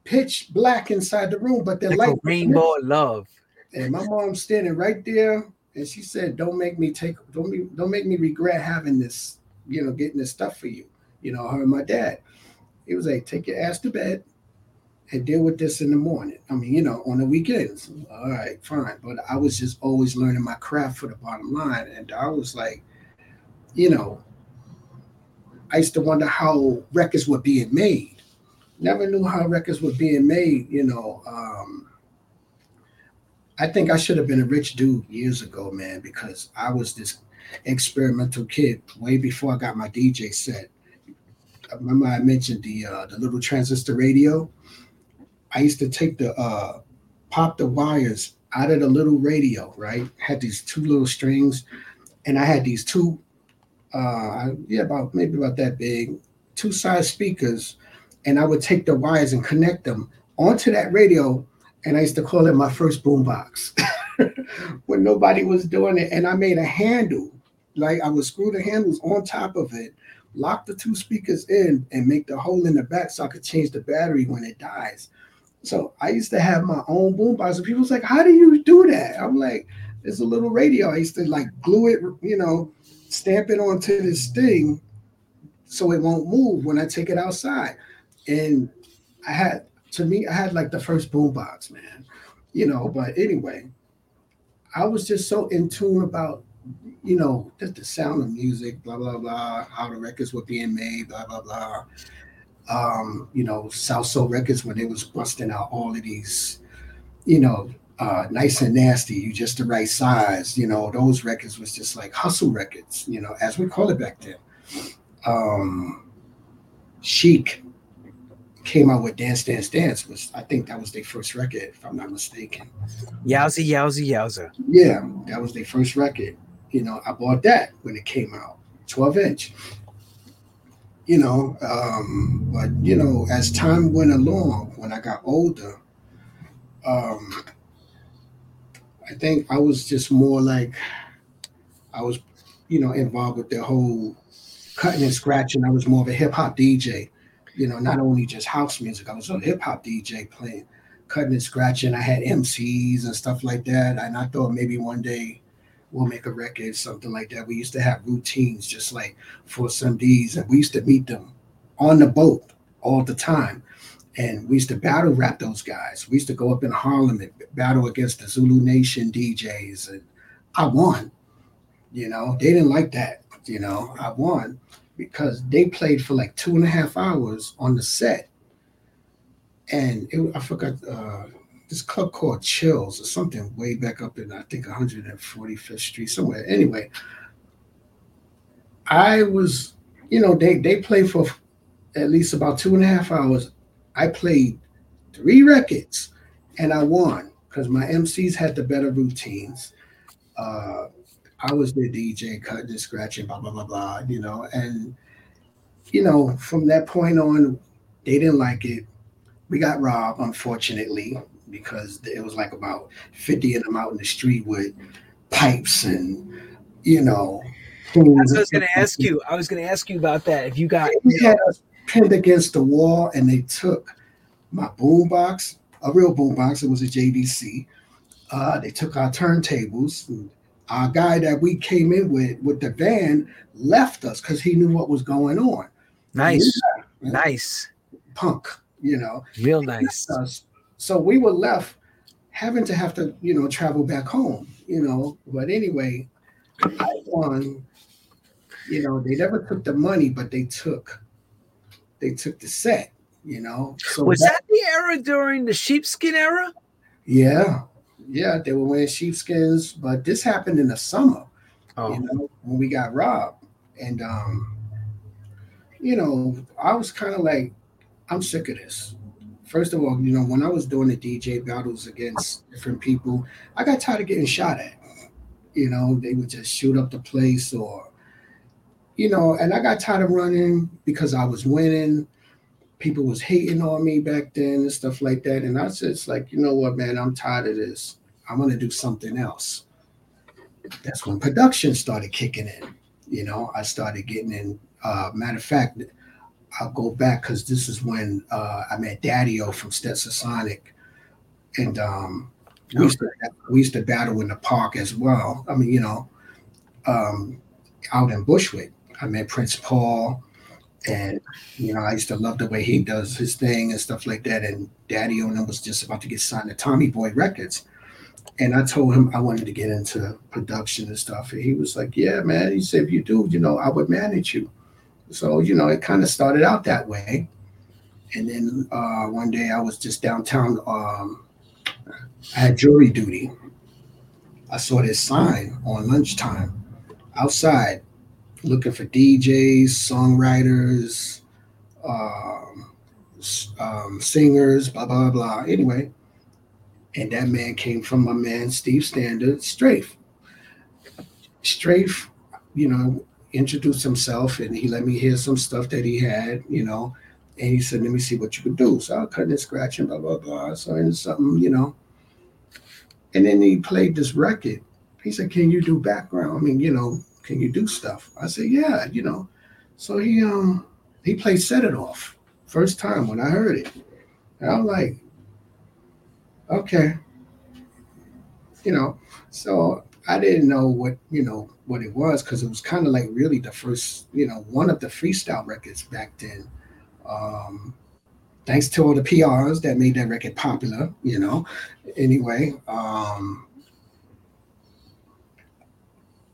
pitch black inside the room, but the Like light a rainbow of love. and my mom's standing right there, and she said, "Don't make me take, don't me, don't make me regret having this, you know, getting this stuff for you." You know, her and my dad. He was like, "Take your ass to bed, and deal with this in the morning." I mean, you know, on the weekends. All right, fine. But I was just always learning my craft for the bottom line, and I was like, you know, I used to wonder how records were being made. Never knew how records were being made. You know. Um, I think I should have been a rich dude years ago, man, because I was this experimental kid way before I got my DJ set. I remember I mentioned the uh, the little transistor radio. I used to take the uh, pop the wires out of the little radio, right? Had these two little strings, and I had these two, uh, yeah, about maybe about that big, two side speakers, and I would take the wires and connect them onto that radio and I used to call it my first boombox when nobody was doing it. And I made a handle, like I would screw the handles on top of it, lock the two speakers in, and make the hole in the back so I could change the battery when it dies. So I used to have my own boombox, and people was like, "How do you do that?" I'm like, "There's a little radio. I used to like glue it, you know, stamp it onto this thing so it won't move when I take it outside." And I had to me, I had like the first boombox, man. You know, but anyway, I was just so in tune about, you know, just the sound of music, blah blah blah, how the records were being made, blah blah blah. Um, you know, Salsoul Records when they was busting out all of these, you know, uh, nice and nasty, you just the right size. You know, those records was just like hustle records, you know, as we call it back then. Um, Chic, came out with Dance Dance Dance was I think that was their first record, if I'm not mistaken. Yowza, yowza, yowza. Yeah, that was their first record. You know, I bought that when it came out, 12 inch. You know, um, but you know, as time went along, when I got older, um, I think I was just more like I was, you know, involved with the whole cutting and scratching. I was more of a hip hop DJ you know, not only just house music, I was a hip hop DJ playing, cutting and scratching. I had MCs and stuff like that. And I thought maybe one day we'll make a record, something like that. We used to have routines just like for some D's, and we used to meet them on the boat all the time. And we used to battle rap those guys. We used to go up in Harlem and battle against the Zulu Nation DJs. And I won. You know, they didn't like that. You know, I won because they played for like two and a half hours on the set. And it, I forgot uh, this club called Chills or something way back up in I think 145th Street somewhere. Anyway, I was, you know, they they played for at least about two and a half hours. I played three records and I won because my MCs had the better routines. Uh, I was the DJ cutting and scratching, blah, blah, blah, blah, you know. And, you know, from that point on, they didn't like it. We got robbed, unfortunately, because it was like about 50 of them out in the street with pipes and, you know. That's what I was going to ask you. I was going to ask you about that. If you got. We had us pinned against the wall and they took my boombox, a real boombox, it was a JVC. Uh, they took our turntables. Our guy that we came in with with the van left us because he knew what was going on. Nice. Yeah, Nice. punk, you know. Real nice. So we were left having to have to, you know, travel back home, you know. But anyway, I won. You know, they never took the money, but they took they took the set, you know. So Was that the era during the sheepskin era? yeah, yeah, they were wearing sheepskins, but this happened in the summer, Oh, you know, when we got robbed. And um, you know, I was kind of like, I'm sick of this. first of all, you know, when I was doing the DJ battles against different people, I got tired of getting shot at. You know, they would just shoot up the place or, you know, and I got tired of running because I was winning. People was hating on me back then and stuff like that. And I just like, you know what, man, I'm tired of this. I want to do something else. That's when production started kicking in. You know, I started getting in. Uh, matter of fact, I'll go back because this is when uh, I met Daddy-O from Stetsasonic, and um, we, used to, we used to battle in the park as well. I mean, you know, um, out in Bushwick, I met Prince Paul, and you know, I used to love the way he does his thing and stuff like that. And Daddy-O was just about to get signed to Tommy Boy Records. And I told him I wanted to get into production and stuff. And he was like, Yeah, man. He said, if you do, you know, I would manage you. So, you know, it kind of started out that way. And then uh, one day I was just downtown. Um, I had jury duty. I saw this sign on lunchtime outside looking for DJs, songwriters, um, um, singers, blah, blah, blah. Anyway, and that man came from my man, Steve Standard, Strafe. Strafe, you know, introduced himself and he let me hear some stuff that he had, you know, and he said, let me see what you could do. So I cut and scratching, blah, blah, blah. So it's something, you know. And then he played this record. He said, Can you do background? I mean, you know, can you do stuff? I said, Yeah, you know. So he um he played Set It Off first time when I heard it. And I'm like, okay. You know, so I didn't know what, you know, what it was because it was kind of like really the first, you know, one of the freestyle records back then. Um, thanks to all the PRs that made that record popular, you know. Anyway, um,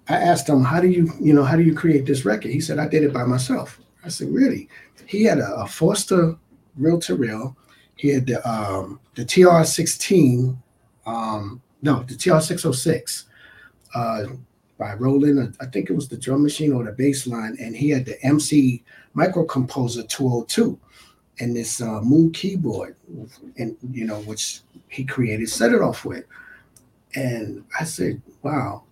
I asked him, "How do you, you know, how do you create this record?" He said, "I did it by myself." I said, "Really?" He had a, a Fostex reel to reel. He had the um, the TR16, um, no, the TR606. Uh, by Roland. I think it was the drum machine or the bass line, and he had the MC Micro Composer 202 and this uh, keyboard, and you know, which he created, set it off with. And I said, "Wow."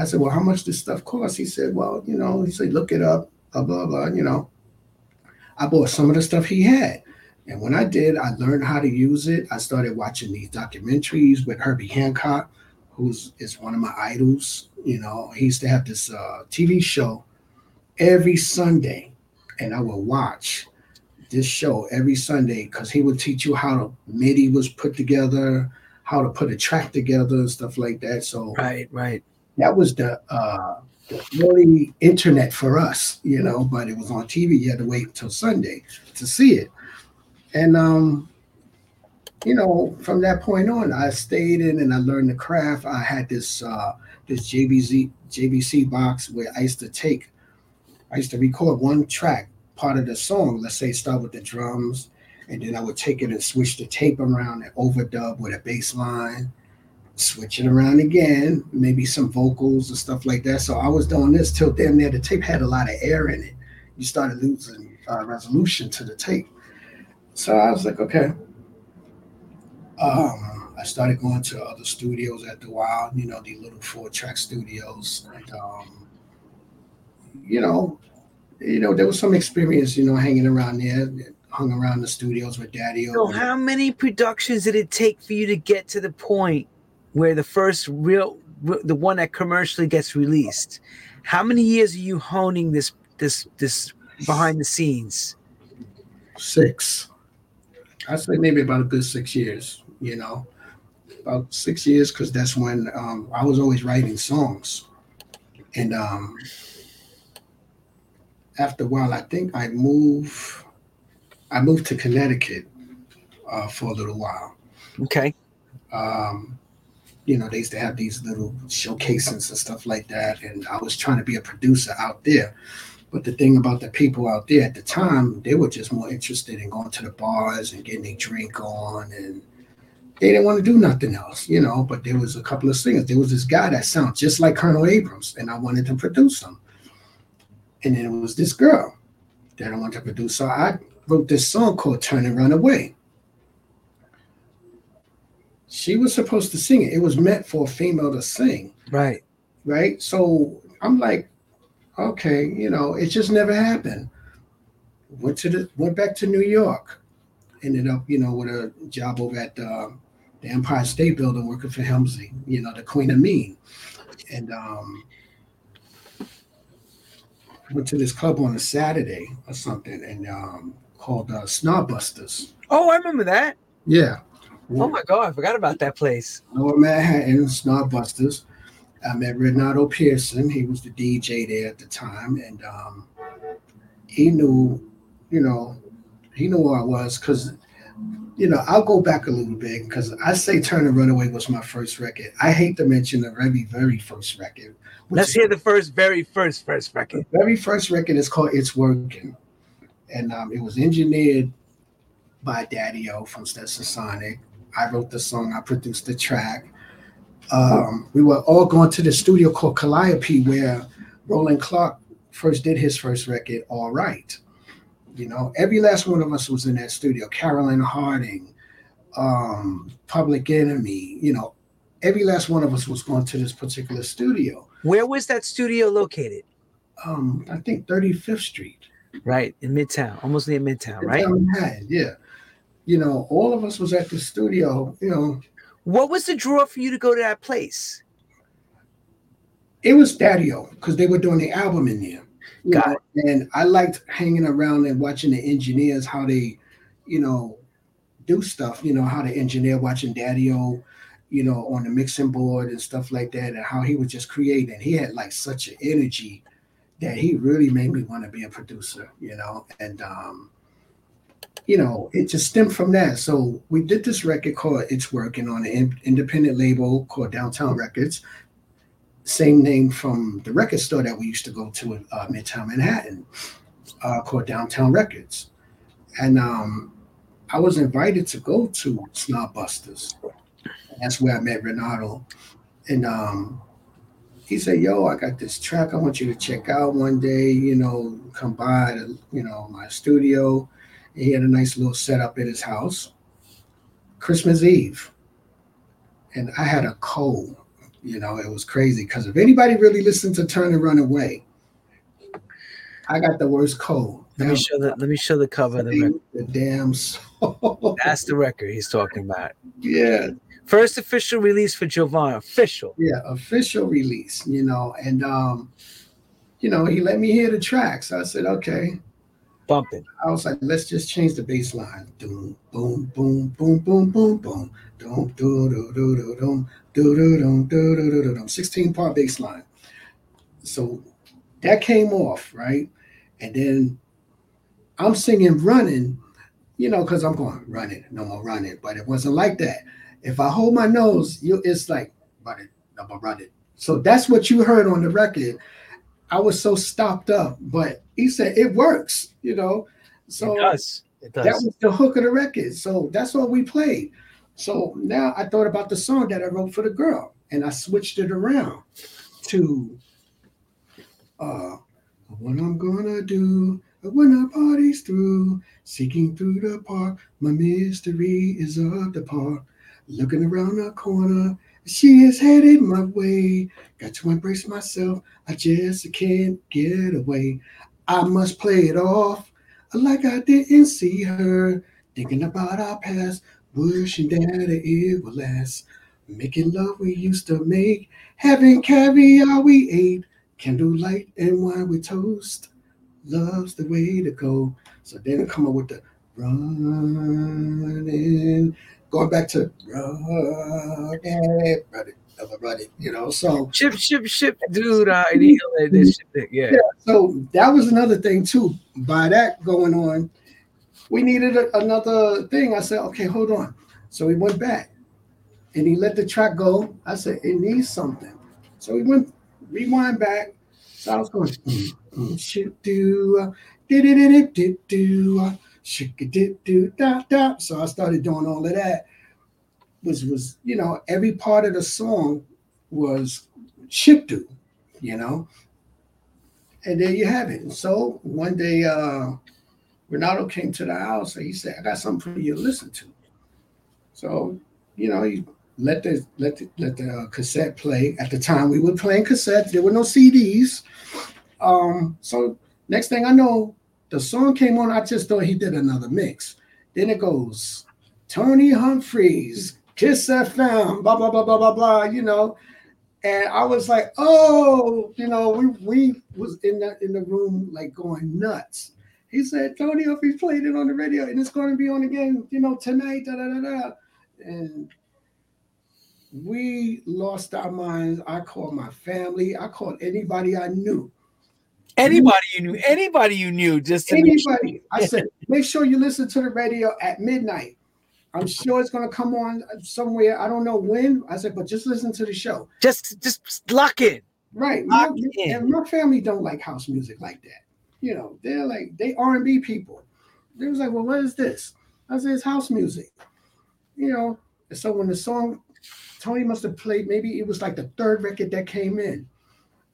I said, "Well, how much this stuff cost?" He said, "Well, you know," he said, "Look it up." Blah blah blah. You know, I bought some of the stuff he had. And when I did, I learned how to use it. I started watching these documentaries with Herbie Hancock who's is one of my idols. You know, he used to have this uh, TV show every Sunday, and I would watch this show every Sunday because he would teach you how to MIDI was put together, how to put a track together, and stuff like that. So right, right. That was the uh, the early internet for us, you know. But it was on TV. You had to wait until Sunday to see it, and um, you know, from that point on, I stayed in and I learned the craft. I had this uh, this JVZ JVC box where I used to take, I used to record one track, part of the song. Let's say start with the drums, and then I would take it and switch the tape around and overdub with a bass line, switch it around again, maybe some vocals and stuff like that. So I was doing this till damn near the tape had a lot of air in it. You started losing uh, resolution to the tape. So I was like, okay, um, I started going to other studios at the Wild, you know, the little four track studios, and um, you know, you know, there was some experience, you know, hanging around there, hung around the studios with Daddy. So, how many productions did it take for you to get to the point where the first real, the one that commercially gets released? How many years are you honing this, this, this behind the scenes? Six. I'd say maybe about a good six years you know, about six years because that's when um, I was always writing songs. And um, after a while, I think I moved. I moved to Connecticut uh, for a little while. Okay. Um, you know, they used to have these little showcases and stuff like that, and I was trying to be a producer out there. But the thing about the people out there at the time, they were just more interested in going to the bars and getting a drink on and they didn't want to do nothing else, you know. But there was a couple of singers. There was this guy that sounded just like Colonel Abrams, and I wanted to produce him. And then it was this girl that I wanted to produce. So I wrote this song called "Turn and Run Away." She was supposed to sing it. It was meant for a female to sing. Right. Right. So I'm like, okay, you know, it just never happened. Went to the went back to New York. Ended up, you know, with a job over at uh, the Empire State Building working for Helmsley, you know, the Queen of Mean. And um went to this club on a Saturday or something and um called uh Snobbusters. Oh, I remember that. Yeah. Oh my god, I forgot about that place. Lower Manhattan, Snobbusters. I met Renato Pearson. He was the DJ there at the time, and um, he knew, you know, he knew who I was because, you know, I'll go back a little bit because I say "Turn and Run Away" was my first record. I hate to mention the very, very first record. Let's hear the first, very first, first record. The very first record is called "It's Working," and um, it was engineered by Daddy O from Stetsasonic. I wrote the song. I produced the track um, we were all going to the studio called Calliope where Roland Clark first did his first record, All Right. You know, every last one of us was in that studio. Carolyn Harding, um, Public Enemy, you know, every last one of us was going to this particular studio. Where was that studio located? Um, I think 35th Street. Right, in Midtown, almost near Midtown, right? Manhattan, yeah. You know, all of us was at the studio, you know, what was the draw for you to go to that place? It was Daddy-O because they were doing the album in there. Got it. And I liked hanging around and watching the engineers how they, you know, do stuff. You know how the engineer watching Daddy-O, you know, on the mixing board and stuff like that, and how he was just creating. He had like such an energy that he really made me want to be a producer. You know, and um, you know, it just stemmed from that. So we did this record called It's Working on an independent label called Downtown Records. Same name from the record store that we used to go to in uh, Midtown Manhattan, uh, called Downtown Records. And um, I was invited to go to Snobbusters. That's where I met Renato. And um, he said, Yo, I got this track I want you to check out one day, you know, come by to, you know, my studio he had a nice little setup at his house. Christmas Eve. And I had a cold. You know, it was crazy because if anybody really listened to Turn and Run Away, I got the worst cold. Let me show the let me show the cover of the record. The damn soul. That's the record he's talking about. Yeah. First official release for Jovonn. Official. Yeah, official release, you know. And um, you know, he let me hear the tracks. I said, okay bumping. I was like, let's just change the bass line. Boom, boom, boom, boom, boom, boom, boom. Dum, do, do, do, do, do, do, do, do, do, do, dum. 16 part bass line. So that came off, right? And then I'm singing running, you know, because I'm going running, no more running. But it wasn't like that. If I hold my nose, you it's like running, no more running. So that's what you heard on the record. I was so stopped up, but he said it works, you know. So it does. It does. that was the hook of the record. So that's all we played. So now I thought about the song that I wrote for the girl, and I switched it around to uh, what I'm gonna do when our party's through, seeking through the park. My mystery is up the park, looking around the corner she is headed my way. Got to embrace myself. I just can't get away. I must play it off like I didn't see her. Thinking about our past, wishing that it would last. Making love we used to make, having caviar we ate, candlelight and wine we toast. Love's the way to go. So then come up with the running going back to run it, run it, you know. So ship, ship, ship, dude. Uh, this ship, yeah. yeah. So that was another thing too. By that going on, we needed a, another thing. I said, okay, hold on. So we went back, and he let the track go. I said, it needs something. So we went rewind back. So I was going, mm, mm, shit, do, do, it, do do da da. So I started doing all of that. Was was you know every part of the song was ship you know. And there you have it. So one day, uh, Renato came to the house and he said, "I got something for you to listen to." So you know, he let the let the, let the cassette play. At the time, we were playing cassettes. There were no CDs. Um, so next thing I know, the song came on. I just thought he did another mix. Then it goes, Tony Humphries, Kiss FM, blah blah blah blah blah blah. You know, and I was like, oh, you know, we we was in the in the room like going nuts. He said, Tony Humphries played it on the radio, and it's going to be on again, you know, tonight. Da da da da. And we lost our minds. I called my family. I called anybody I knew. Anybody you knew, anybody you knew, just anybody. I said, make sure you listen to the radio at midnight. I'm sure it's gonna come on somewhere. I don't know when. I said, but just listen to the show. Just just lock in. Right. Lock my, in. And my family don't like house music like that. You know, they're like they R&B people. They was like, well, what is this? I said, it's house music. You know, And so when the song Tony must have played, maybe it was like the third record that came in.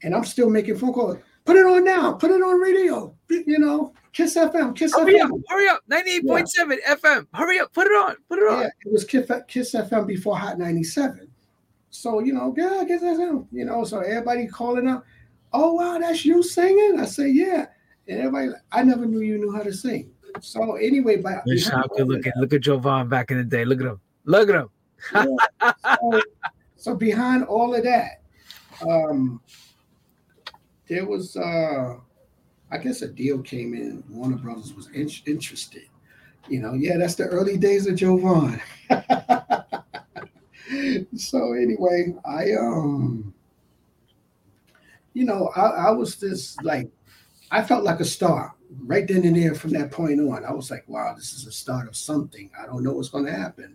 And I'm still making phone calls. Put it on now. Put it on radio. You know, Kiss FM. Kiss hurry FM. Up, hurry up. 98.7 yeah. FM. Hurry up. Put it on. Put it on. Yeah, it was Kiss, Kiss FM before Hot 97. So, you know, yeah, Kiss FM. You know, so everybody calling up. Oh, wow, that's you singing? I say, yeah. And everybody, I never knew you knew how to sing. So anyway, but good looking. Look at Jovonn back in the day. Look at him. Look at him. yeah. so, so behind all of that, um, there was uh I guess a deal came in. Warner Brothers was in- interested. You know, yeah, that's the early days of Jovonn. so anyway, I um, you know, I, I was just like, I felt like a star right then and there. From that point on, I was like, wow, this is a start of something. I don't know what's going to happen.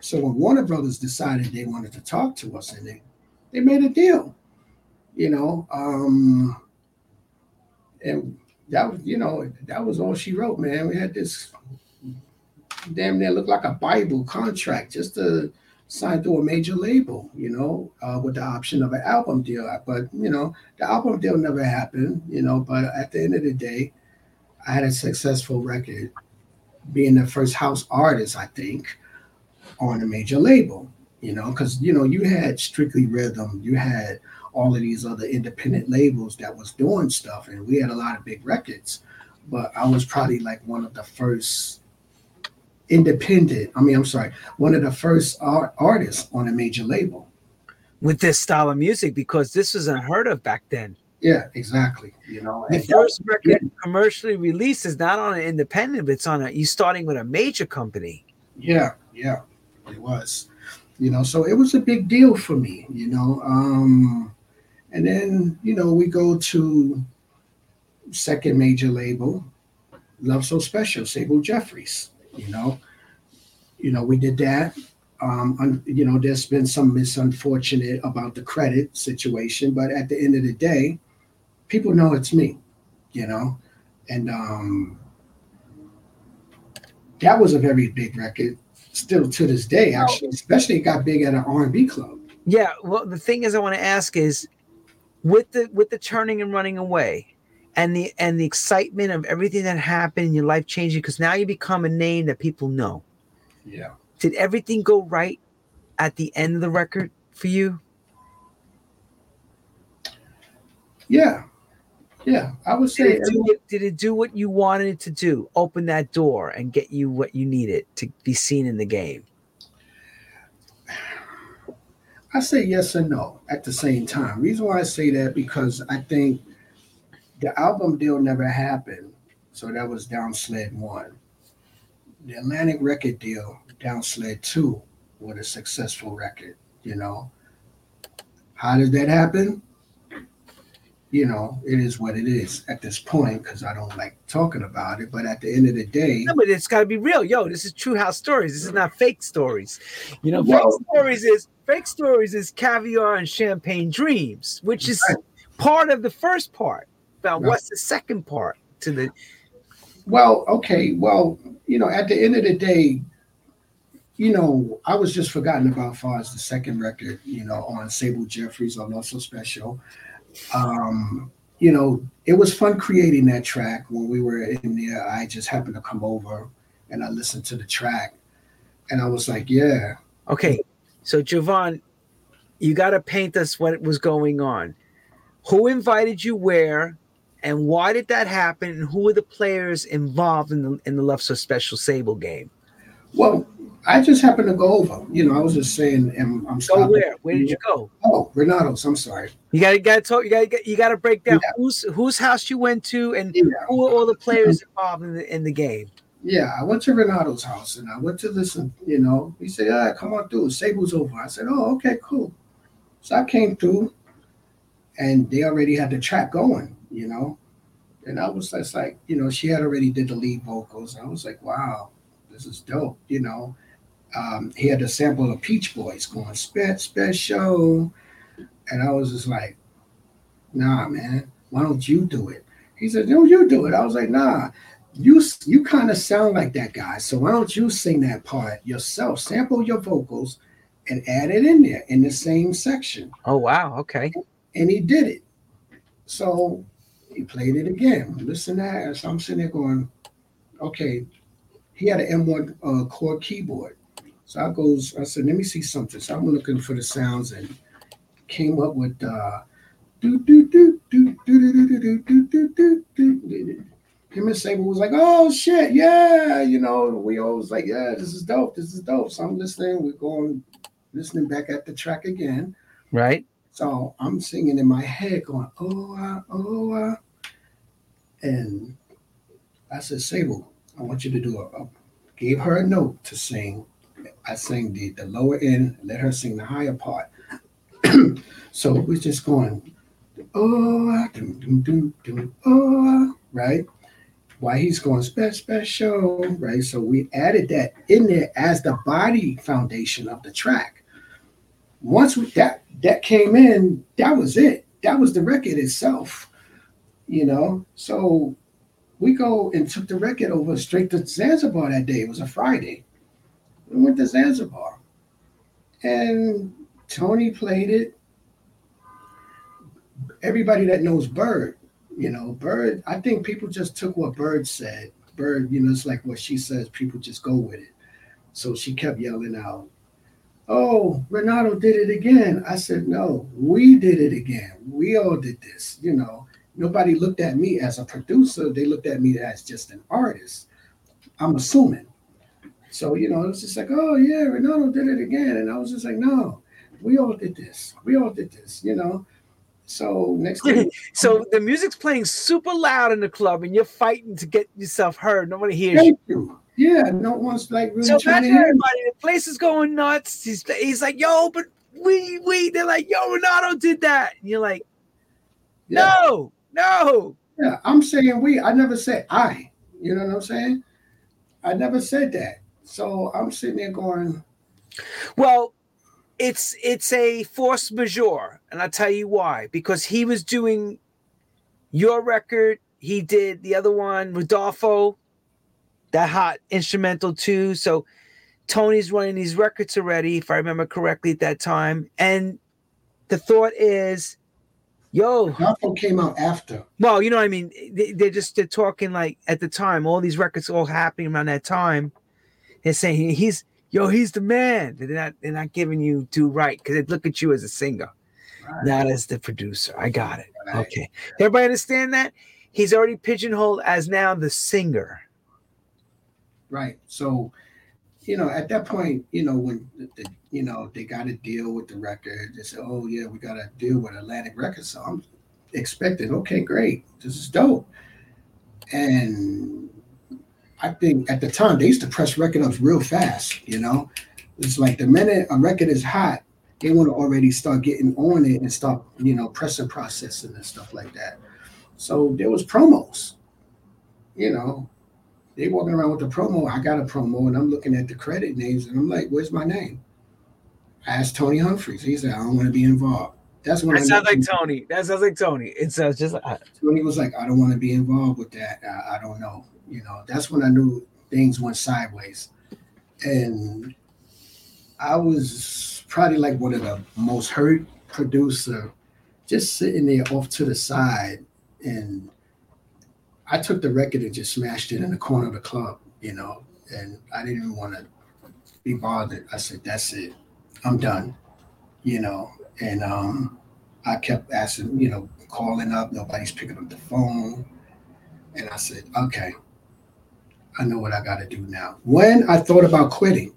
So when Warner Brothers decided they wanted to talk to us, and they they made a deal you know, um, and that was, you know, that was all she wrote, man. We had this damn near looked like a Bible contract just to sign to a major label, you know, uh, with the option of an album deal. But you know, the album deal never happened, you know. But at the end of the day, I had a successful record, being the first house artist, I think, on a major label. You know, because you know you had Strictly Rhythm, you had all of these other independent labels that was doing stuff, and we had a lot of big records. But I was probably like one of the first independent. I mean, I'm sorry, one of the first art, artists on a major label with this style of music because this was unheard of back then. Yeah, exactly. You know, the first record yeah. commercially released is not on an independent, but it's on a you starting with a major company. Yeah, yeah, it was. You know, so it was a big deal for me. You know, um, and then, you know, we go to second major label, Love So Special, Ceybil Jefferies, you know. You know, we did that. Um, un, you know, there's been some misunfortunate about the credit situation, but at the end of the day, people know it's me, you know. And um that was a very big record, still to this day, actually, especially it got big at an R&B club. Yeah, well, the thing is, I want to ask is, with the with the turning and running away and the and the excitement of everything that happened in your life changing because now you become a name that people know. Yeah. Did everything go right at the end of the record for you? Yeah. Yeah. I would say did it, do, did it do what you wanted it to do? Open that door and get you what you needed to be seen in the game I say yes and no at the same time. Reason why I say that because I think the album deal never happened, so that was down sled one. The Atlantic record deal, down sled two, with a successful record. You know, how did that happen? You know, it is what it is at this point because I don't like talking about it. But at the end of the day, no, but it's got to be real. Yo, this is true house stories. This is not fake stories. You know, well, fake stories is fake stories is caviar and champagne dreams, which is right. part of the first part. Now, right. what's the second part to the? Well, okay. Well, you know, at the end of the day, you know, I was just forgotten about far as the second record, you know, on Ceybil Jefferies on so Special. Um, you know, it was fun creating that track when we were in there. I just happened to come over and I listened to the track and I was like, yeah. Okay So Jovonn, you got to paint us what was going on. Who invited you where, and why did that happen? And who were the players involved in the in the Love So Special Ceybil game? Well, I just happened to go over. You know, I was just saying, and I'm Go where? Where did you go? Oh, Renato's. I'm sorry. You got to got to talk. You got to you got to break down yeah. whose whose house you went to and yeah. who were all the players involved in the in the game. Yeah, I went to Renato's house and I went to listen. You know, he said, "Ah, come on through. Ceybil's over." I said, "Oh, okay, cool." So I came through, and they already had the track going. You know, and I was just like, you know, she had already did the lead vocals. I was like, "Wow, this is dope." You know, um, he had a sample of Peech Boys going "Spit Special," and I was just like, "Nah, man, why don't you do it?" He said, "No, you do it." I was like, "Nah." You you kind of sound like that guy. So why don't you sing that part yourself? Sample your vocals and add it in there in the same section. Oh wow, okay. And he did it. So he played it again. Listen to that. So I'm sitting there going, okay. He had an M1 uh, Korg keyboard. So I goes, I said, let me see something. So I'm looking for the sounds and came up with uh do do do do do do do do do do do do him and Ceybil was like, oh shit, yeah, you know, we always like, yeah, this is dope, this is dope. So I'm listening, we're going listening back at the track again. Right. So I'm singing in my head, going, oh, uh, oh, uh. and I said, Ceybil, I want you to do a, a gave her a note to sing. I sang the, the lower end, let her sing the higher part. so we're just going, oh, doom, doom, doom, doom, oh, right? Why he's going special, special, right? So we added that in there as the body foundation of the track. Once we, that that came in, that was it. That was the record itself, you know. So we go and took the record over straight to Zanzibar that day. It was a Friday. We went to Zanzibar, and Tony played it. Everybody that knows Bird you know, Bird, I think people just took what Bird said. Bird, you know, it's like what she says, people just go with it. So she kept yelling out, Oh, Renato did it again. I said, No, we did it again. We all did this. You know, nobody looked at me as a producer, they looked at me as just an artist. I'm assuming. So, you know, it was just like, Oh, yeah, Renato did it again. And I was just like, No, we all did this. We all did this, you know. So next thing, so the music's playing super loud in the club, and you're fighting to get yourself heard. Nobody hears you. you. Yeah, no one's like really so trying to hear everybody. The place is going nuts. He's he's like, yo, but we we. They're like, yo, Renato did that. And you're like, yeah. no, no. Yeah, I'm saying we. I never said I. You know what I'm saying? I never said that. So I'm sitting there going, well, it's it's a force majeure, and I'll tell you why. Because he was doing your record, he did the other one, Rodolfo, that hot instrumental too. So Tony's running these records already, if I remember correctly at that time. And the thought is, yo, Rodolfo came out after. Well, you know what I mean. They, are just they're talking like at the time, all these records all happening around that time. They're saying he's yo, he's the man. They're not they're not giving you due right because they look at you as a singer, right. not as the producer. I got it. Right. Okay. Everybody understand that? He's already pigeonholed as now the singer. Right. So, you know, at that point, you know, when the, the you know they got to deal with the record, they said, "Oh yeah, we got to deal with Atlantic Records." So I'm expecting, okay, great, this is dope, and I think at the time they used to press record ups real fast. You know, it's like the minute a record is hot, they want to already start getting on it and start, you know, pressing processing and stuff like that. So there was promos. You know, they walking around with the promo. I got a promo, and I'm looking at the credit names, and I'm like, "Where's my name?" I asked Tony Humphries. He said, "I don't want to be involved." That's when that I sounds like Tony. That sounds like Tony. It sounds just like Tony was like, "I don't want to be involved with that. I, I don't know." You know, that's when I knew things went sideways. And I was probably like one of the most hurt producer, just sitting there off to the side. And I took the record and just smashed it in the corner of the club, you know, and I didn't even want to be bothered. I said, that's it. I'm done, you know. And um, I kept asking, you know, calling up, nobody's picking up the phone. And I said, okay, I know what I got to do now. When I thought about quitting,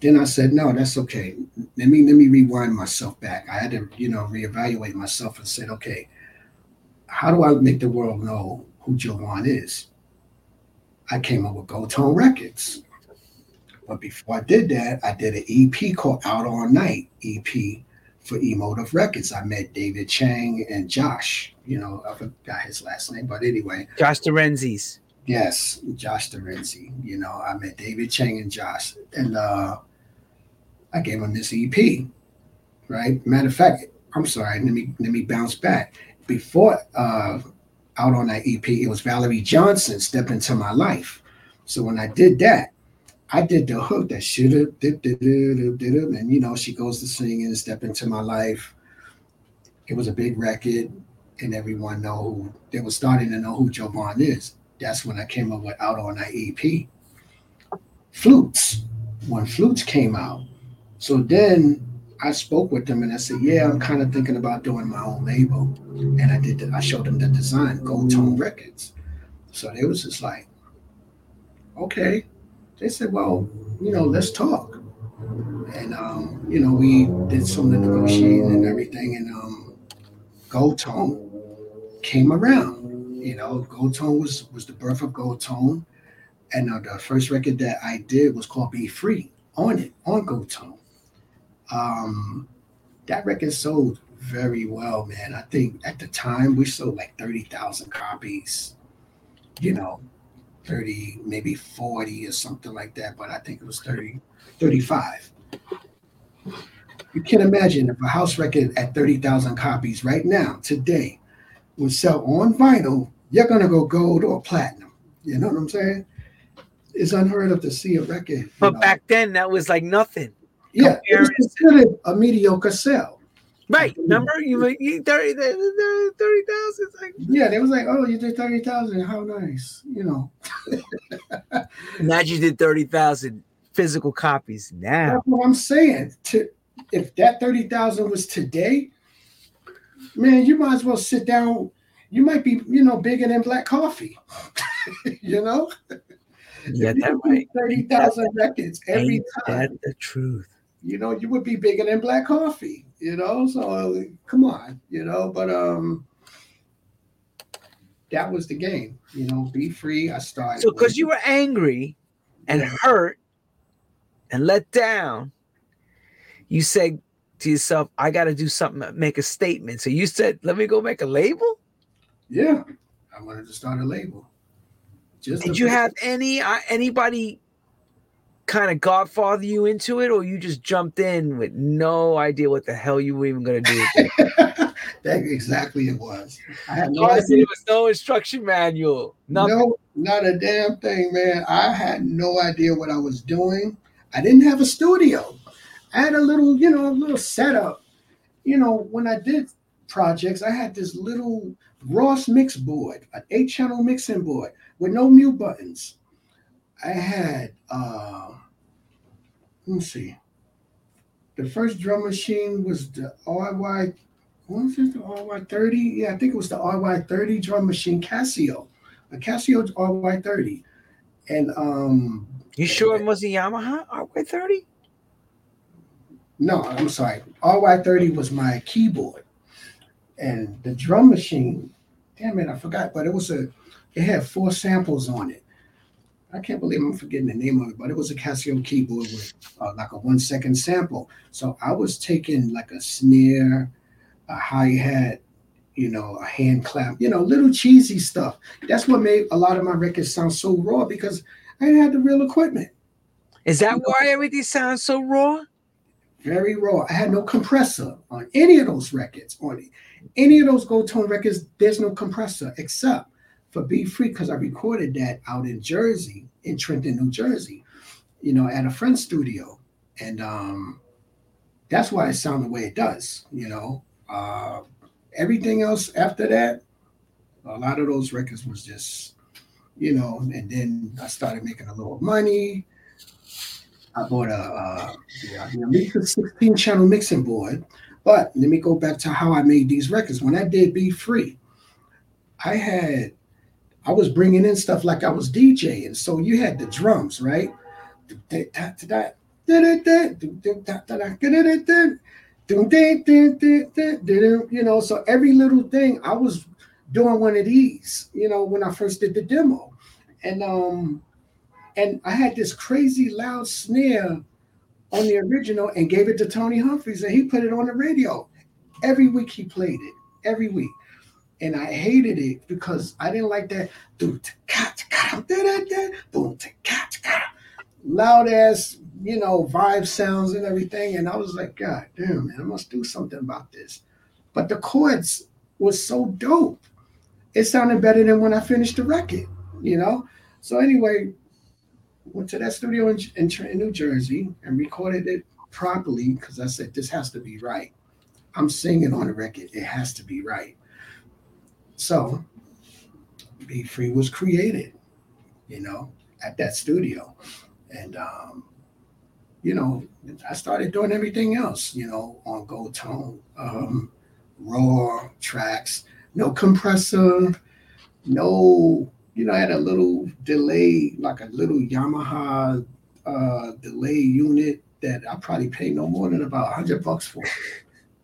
then I said, no, that's okay. Let me let me rewind myself back. I had to, you know, reevaluate myself and said, okay, how do I make the world know who Jovonn is? I came up with Goldtone Records. But before I did that, I did an EP called Out All Night EP for Emotive Records. I met David Chang and Josh. You know, I forgot his last name, but anyway. Josh Terenzis. Yes, Josh Terenzi. You know, I met David Chang and Josh. And uh I gave him this EP. Right. Matter of fact, I'm sorry, let me let me bounce back. Before uh out on that EP, it was Valerie Johnson step into my life. So when I did that, I did the hook that should have and you know she goes to sing and step into my life. It was a big record, and everyone know who they were starting to know who Jovonn is. That's when I came up with out on that EP. Flutes, when flutes came out. So then I spoke with them and I said, "Yeah, I'm kind of thinking about doing my own label." And I did. The, I showed them the design, Goldtone Records. So they was just like, "Okay." they said, well, you know, let's talk. And, um, you know, we did some of the negotiating and everything. And um, Goldtone came around. You know, Goldtone was, was the birth of Goldtone. And uh, the first record that I did was called Be Free on it, on Goldtone. Um, that record sold very well, man. I think at the time we sold like 30,000 copies, you know, 30, maybe 40 or something like that, but I think it was 30, 35. You can imagine if a house record at 30,000 copies right now, today, would sell on vinyl, you're to go gold or platinum. You know what I'm saying? It's unheard of to see a record. But know. back then, that was like nothing. Yeah, it was considered a mediocre sell. Right. Remember you, you 30 30,000 like Yeah, they was like, "Oh, you did 30,000. How nice." You know. Imagine you did 30,000 physical copies now. That's what I'm saying. To if that 30,000 was today, man, you might as well sit down. You might be, you know, bigger than black coffee. you know? Yeah, that right. 30,000 records every time. That the truth. You know, you would be bigger than black coffee you know. So come on, you know. But um, that was the game, you know. Be free. I started. So because you were angry and yeah. hurt and let down, you said to yourself, "I got to do something, make a statement." So you said, "Let me go make a label." Yeah, I wanted to start a label. Just Did you have any uh, anybody kind of godfather you into it, or you just jumped in with no idea what the hell you were even going to do? that exactly it was. I had no idea. There was no instruction manual. Nothing. No, not a damn thing, man. I had no idea what I was doing. I didn't have a studio. Had a little, you know, a little setup. You know, when I did projects, I had this little Ross mix board, an eight channel mixing board with no mute buttons. I had uh let me see. The first drum machine was the RY what was it the RY30? Yeah, I think it was the RY30 drum machine Casio. A Casio RY30. And um You sure it was a Yamaha RY30? No, I'm sorry. RY30 was my keyboard. And the drum machine, damn it, I forgot, but it was a it had four samples on it. I can't believe I'm forgetting the name of it, but it was a Casio keyboard with uh, like a one second sample. So I was taking like a snare, a hi hat, you know, a hand clap, you know, little cheesy stuff. That's what made a lot of my records sound so raw because I didn't have the real equipment. Is that you why everything sounds so raw? Very raw. I had no compressor on any of those records. On any of those Goldtone records, there's no compressor except for Be Free because I recorded that out in Jersey, in Trenton, New Jersey, you know, at a friend's studio. And um, that's why it sounds the way it does, you know. Uh, everything else after that, a lot of those records was just, you know, and then I started making a little money. I bought a, uh, yeah, a 16 channel mixing board. But let me go back to how I made these records. When I did Be Free, I had, I was bringing in stuff like I was DJing. So you had the drums, right? You know, so every little thing I was doing one of these, you know, when I first did the demo. And um and I had this crazy loud snare on the original and gave it to Tony Humphries and he put it on the radio. Every week he played it. Every week. And I hated it because I didn't like that boom, loud ass, you know, vibe sounds and everything. And I was like, God damn, man, I must do something about this. But the chords was so dope. It sounded better than when I finished the record, you know? So anyway, went to that studio in, in, in New Jersey and recorded it properly because I said, this has to be right. I'm singing on the record. It has to be right. So Be Free was created, you know, at that studio. And, um, you know, I started doing everything else, you know, on Goldtone, um, raw tracks, no compressor, no you know, I had a little delay, like a little Yamaha uh, delay unit that I probably paid no more than about hundred bucks for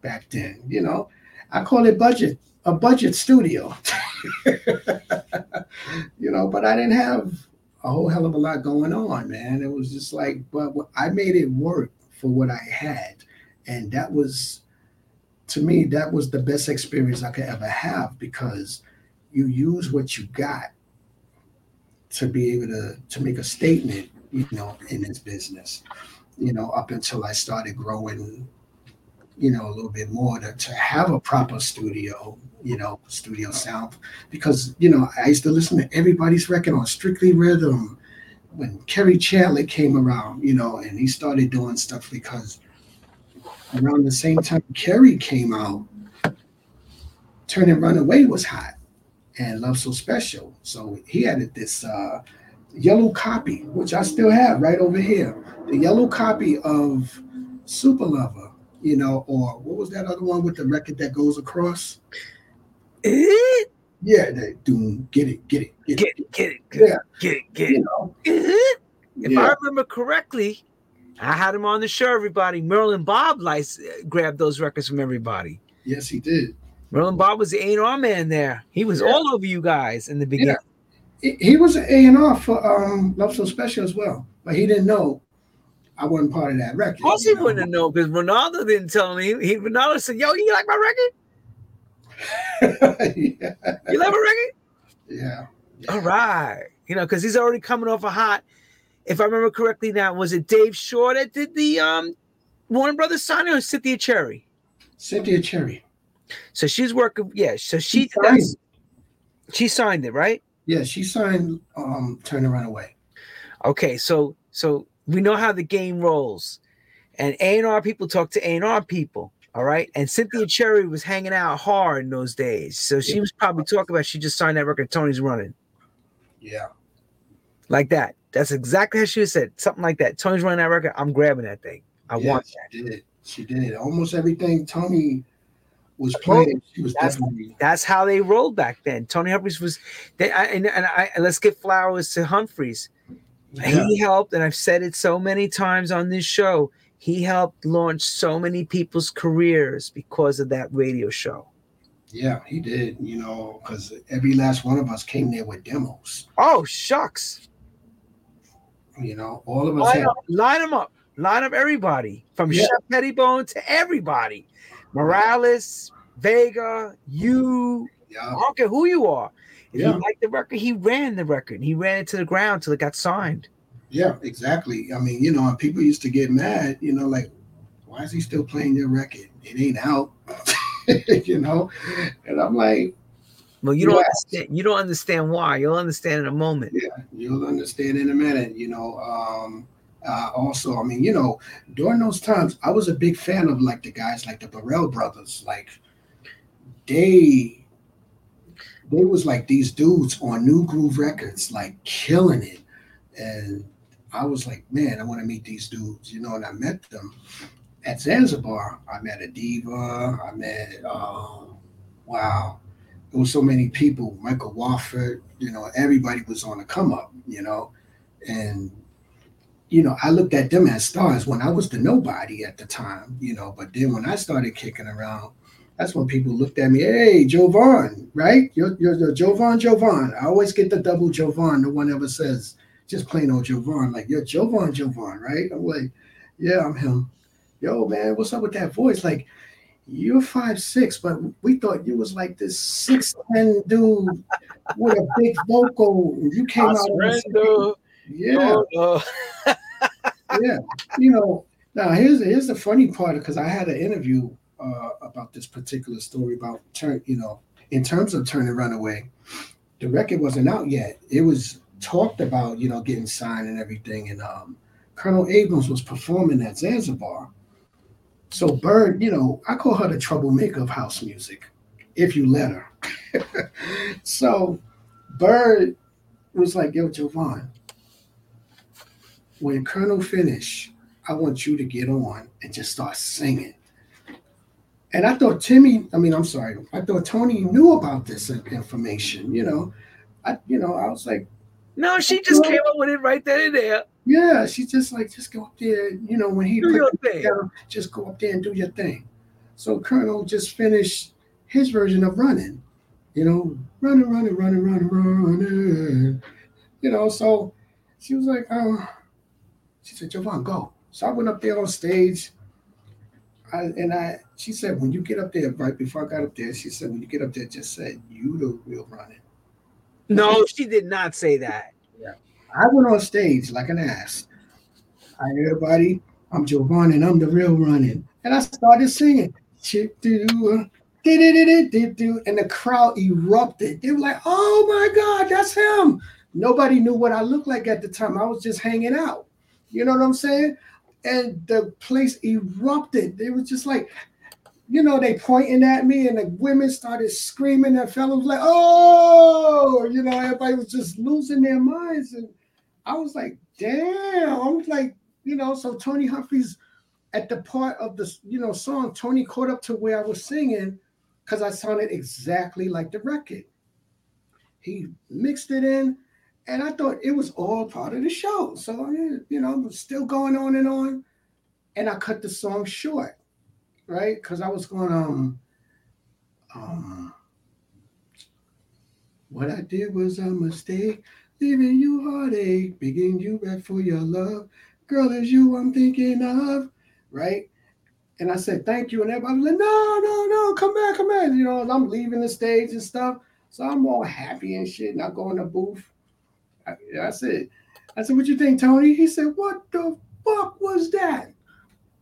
back then. You know, I call it budget, a budget studio. you know, but I didn't have a whole hell of a lot going on, man. It was just like, but I made it work for what I had, and that was, to me, that was the best experience I could ever have because you use what you got to be able to to make a statement, you know, in this business. You know, up until I started growing, you know, a little bit more to, to have a proper studio, you know, studio sound. Because, you know, I used to listen to everybody's record on Strictly Rhythm when Kerri Chandler came around, you know, and he started doing stuff because around the same time Kerry came out, Turn and Run Away was hot and Love So Special. So he added this uh, yellow copy, which I still have right over here. The yellow copy of Super Lover, you know, or what was that other one with the record that goes across? It? Yeah, that doom, get it, get it, get, get it, get it, get yeah. get it, get it. You know? If yeah. I remember correctly, I had him on the show. Everybody, Merlin Bobb lice, uh, grabbed those records from everybody. Yes, he did. Merlin Bobb was the A&R man there. He was yeah. all over you guys in the beginning. Yeah. He was an A&R for um, Love So Special as well, but he didn't know I wasn't part of that record. Of course he know? wouldn't have known because Ronaldo didn't tell me. He Ronaldo said, "Yo, you like my record? yeah. You like my record? Yeah. yeah. All right. You know, because he's already coming off a hot. If I remember correctly, now was it Dave Shaw that did the um Warner Brothers signing or Cynthia Cherry? Cynthia Cherry. So she's working. Yeah. So she she signed, she signed it, right? Yeah, she signed um Turn and Run Away. Okay, so so we know how the game rolls, and A and R people talk to A and R people. All right, and Cynthia Cherry was hanging out hard in those days, so she yeah. was probably talking about she just signed that record. Tony's running. Yeah. Like that. That's exactly how she said. Something like that. Tony's running that record. I'm grabbing that thing. I yeah, want that. She did. It. She did. It. Almost everything Tony was playing. She was that's, definitely. That's how they rolled back then. Tony Humphries was, they, I, and, and I let's give flowers to Humphries. Yeah. He helped, and I've said it so many times on this show. He helped launch so many people's careers because of that radio show. Yeah, he did. You know, because every last one of us came there with demos. Oh shucks! You know, all of us line, had- up, line them up, line up everybody from yeah. Shep Pettibone to everybody. Morales, Vega, you. Yeah. I don't care who you are. If yeah. he liked the record, he ran the record. He ran it to the ground till it got signed. Yeah, exactly. I mean, you know, people used to get mad, you know, like, why is he still playing their record? It ain't out, you know? And I'm like, well, you don't understand. You don't understand why. You'll understand in a moment. Yeah, you'll understand in a minute. You know, um, uh, also, I mean, you know, during those times, I was a big fan of like the guys like the Burrell brothers. Like they, they was like these dudes on Nu Groove Records, like killing it, and I was like, man, I want to meet these dudes, you know, and I met them at Zanzibar. I met a diva. I met, uh, wow, there was so many people, Michael Watford, you know, everybody was on the come up, you know, and you know, I looked at them as stars when I was the nobody at the time, you know, but then when I started kicking around, that's when people looked at me, hey, Jovonn, right? You're, you're, you're Jovonn, Jovonn. I always get the double Jovonn. No one ever says just plain old Jovonn. Like, you're Jovonn, Jovonn, right? I'm like, yeah, I'm him. Yo, man, what's up with that voice? Like, you're five six, but we thought you was like this six ten dude with a big vocal. You came I out. Surrender. Yeah. Oh, no. yeah. You know, now here's here's the funny part because I had an interview uh, about this particular story about turn. You know, in terms of Turn and Run the record wasn't out yet. It was talked about, you know, getting signed and everything, and um, Colonel Abrams was performing at Zanzibar so Bird, you know, I call her the troublemaker of house music, if you let her. so Bird was like, yo, Jovonn, when Colonel finish, I want you to get on and just start singing. And I thought Timmy, I mean, I'm sorry, I thought Tony knew about this information, you know. I, you know, I was like, no, she just came up with it right then and there. Yeah, she's just like, just go up there. You know, when he do your thing. Together, just go up there and do your thing. So Colonel just finished his version of running. You know, running, running, running, running, running. You know, so she was like, oh, she said, Jovonn, go. So I went up there on stage. I, and I, she said, when you get up there, right before I got up there, she said, when you get up there, just say, you the real running. No, she did not say that. Yeah. I went on stage like an ass. Hi, everybody. I'm Jovonn and I'm the real running. And I started singing. And the crowd erupted. They were like, oh my God, that's him. Nobody knew what I looked like at the time. I was just hanging out. You know what I'm saying? And the place erupted. They were just like, you know, they pointing at me and the women started screaming. And fellows like, oh, you know, everybody was just losing their minds. And I was like, damn. I was like, you know, so Tony Humphries at the part of the, you know, song, Tony caught up to where I was singing because I sounded exactly like the record. He mixed it in and I thought it was all part of the show. So, you know, still going on and on. And I cut the song short right? Because I was going um um what I did was a mistake, leaving you heartache, begging you back for your love. Girl, is you I'm thinking of, right? And I said, thank you. And everybody was like, no, no, no, come back, come back. You know, I'm leaving the stage and stuff. So I'm all happy and shit. And I go in the booth. I, I said, I said, what you think, Tony? He said, what the fuck was that?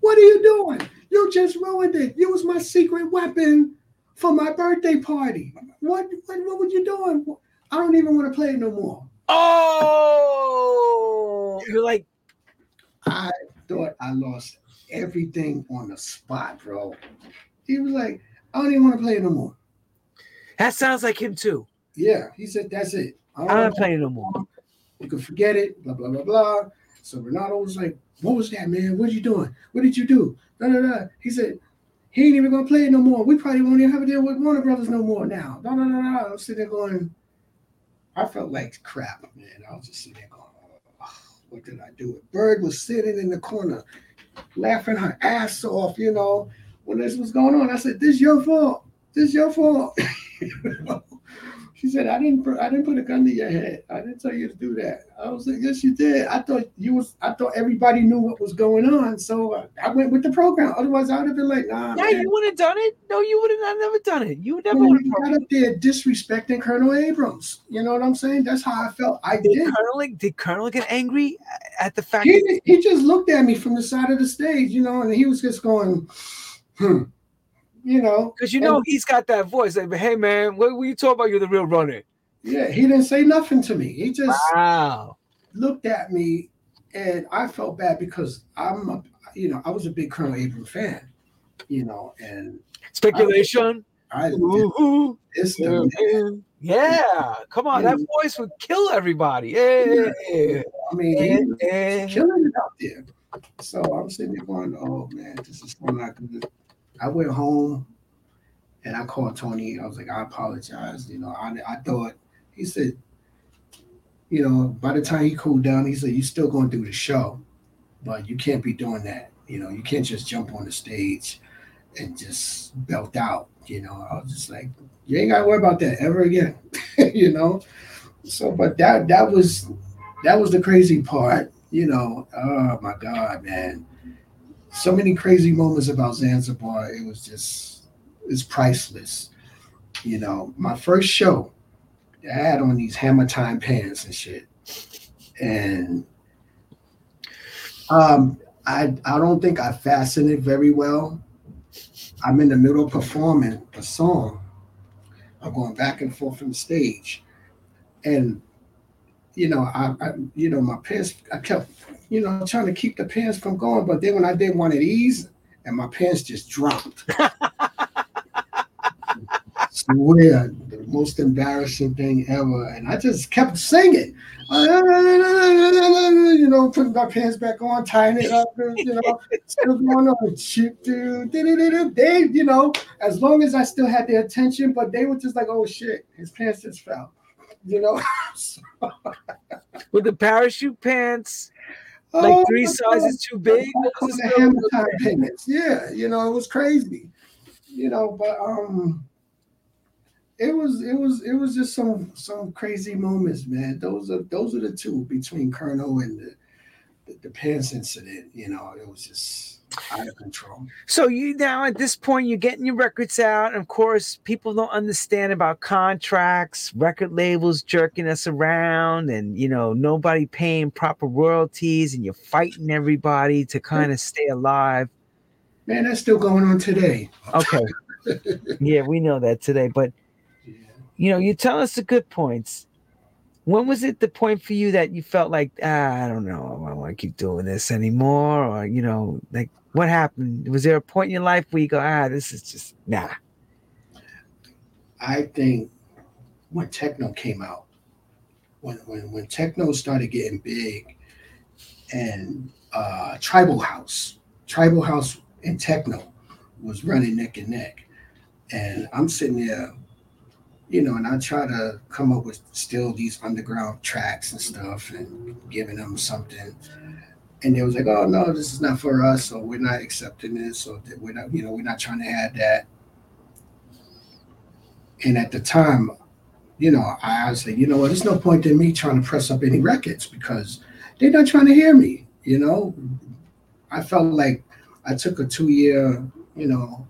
What are you doing? You just ruined it. You was my secret weapon for my birthday party. What what, what were you doing? I don't even want to play it no more. Oh, you're like, I thought I lost everything on the spot, bro. He was like, I don't even want to play it no more. That sounds like him too. Yeah, he said that's it. I don't, I don't play it no more. You can forget it. Blah blah blah blah. So Renato was like, "What was that, man? What are you doing? What did you do?" Da, da, da. He said, he ain't even gonna play it no more. We probably won't even have a deal with Warner Brothers no more now. Da, da, da. I'm sitting there going, I felt like crap, man. I was just sitting there going, oh, what did I do? Bird was sitting in the corner, laughing her ass off, you know, when this was going on. I said, This is your fault. This is your fault. She said, "I didn't. I didn't put a gun to your head. I didn't tell you to do that." I was like, "Yes, you did. I thought you was. I thought everybody knew what was going on, so I went with the program. Otherwise, I would have been like, Nah." Yeah, man. you would have done it. No, you would have never done it. You never would have got up there disrespecting Colonel Abrams. You know what I'm saying? That's how I felt. I did. Did Colonel, did Colonel get angry at the fact? He, that- he just looked at me from the side of the stage, you know, and he was just going, "Hmm." You know, because you know and, he's got that voice. Like, hey man, what were you talking about? You're the real runner. Yeah, he didn't say nothing to me. He just wow. looked at me, and I felt bad because I'm, a, you know, I was a big Colonel Abram fan, you know, and speculation. I, I Ooh, it's the man. yeah, come on, that voice would kill everybody. Yeah, I mean, yeah, was yeah. killing it out there. So I'm sitting there going, "Oh man, this is so not good." I went home and I called Tony. I was like, "I apologize." You know, I I thought he said, you know, by the time he cooled down, he said, "You're still going to do the show, but you can't be doing that. You know, you can't just jump on the stage and just belt out." You know, I was just like, "You ain't got to worry about that ever again." you know. So, but that that was that was the crazy part you know, oh my God, man. So many crazy moments about Zanzibar. It was just, it's priceless. You know, my first show, I had on these hammer time pants and shit. And um, I I don't think I fastened it very well. I'm in the middle of performing a song. I'm going back and forth from the stage. And you know, I, I, you know, my pants, I kept, you know, trying to keep the pants from going. But then when I did one of these, and my pants just dropped. swear, the most embarrassing thing ever. And I just kept singing, you know, putting my pants back on, tying it up, you know, still going on. Cheap dude. They, you know, as long as I still had their attention, but they were just like, oh shit, his pants just fell you know. With the parachute pants, like Oh, three sizes too big. I the is hammer payments. Yeah, you know, it was crazy. You know, but um it was it was it was just some some crazy moments, man. Those are those are the two between Colonel and the the, the pants incident, you know, it was just out of control. So you now at this point you're getting your records out. And of course, people don't understand about contracts, record labels jerking us around, and you know nobody paying proper royalties, and you're fighting everybody to kind of stay alive. Man, that's still going on today. Okay, yeah, we know that today, but you know, you tell us the good points. When was it the point for you that you felt like, ah, I don't know, I don't want to keep doing this anymore? Or, you know, like what happened? Was there a point in your life where you go, ah, this is just nah? I think when techno came out, when when when techno started getting big, and uh, tribal house, tribal house and techno was running neck and neck, and I'm sitting there, you know, and I try to come up with still these underground tracks and stuff, and giving them something. And they was like, "Oh no, this is not for us, so we're not accepting this, that we're not, you know, we're not trying to add that." And at the time, you know, I like, you know what, there's no point in me trying to press up any records because they're not trying to hear me, you know. I felt like I took a two year, you know,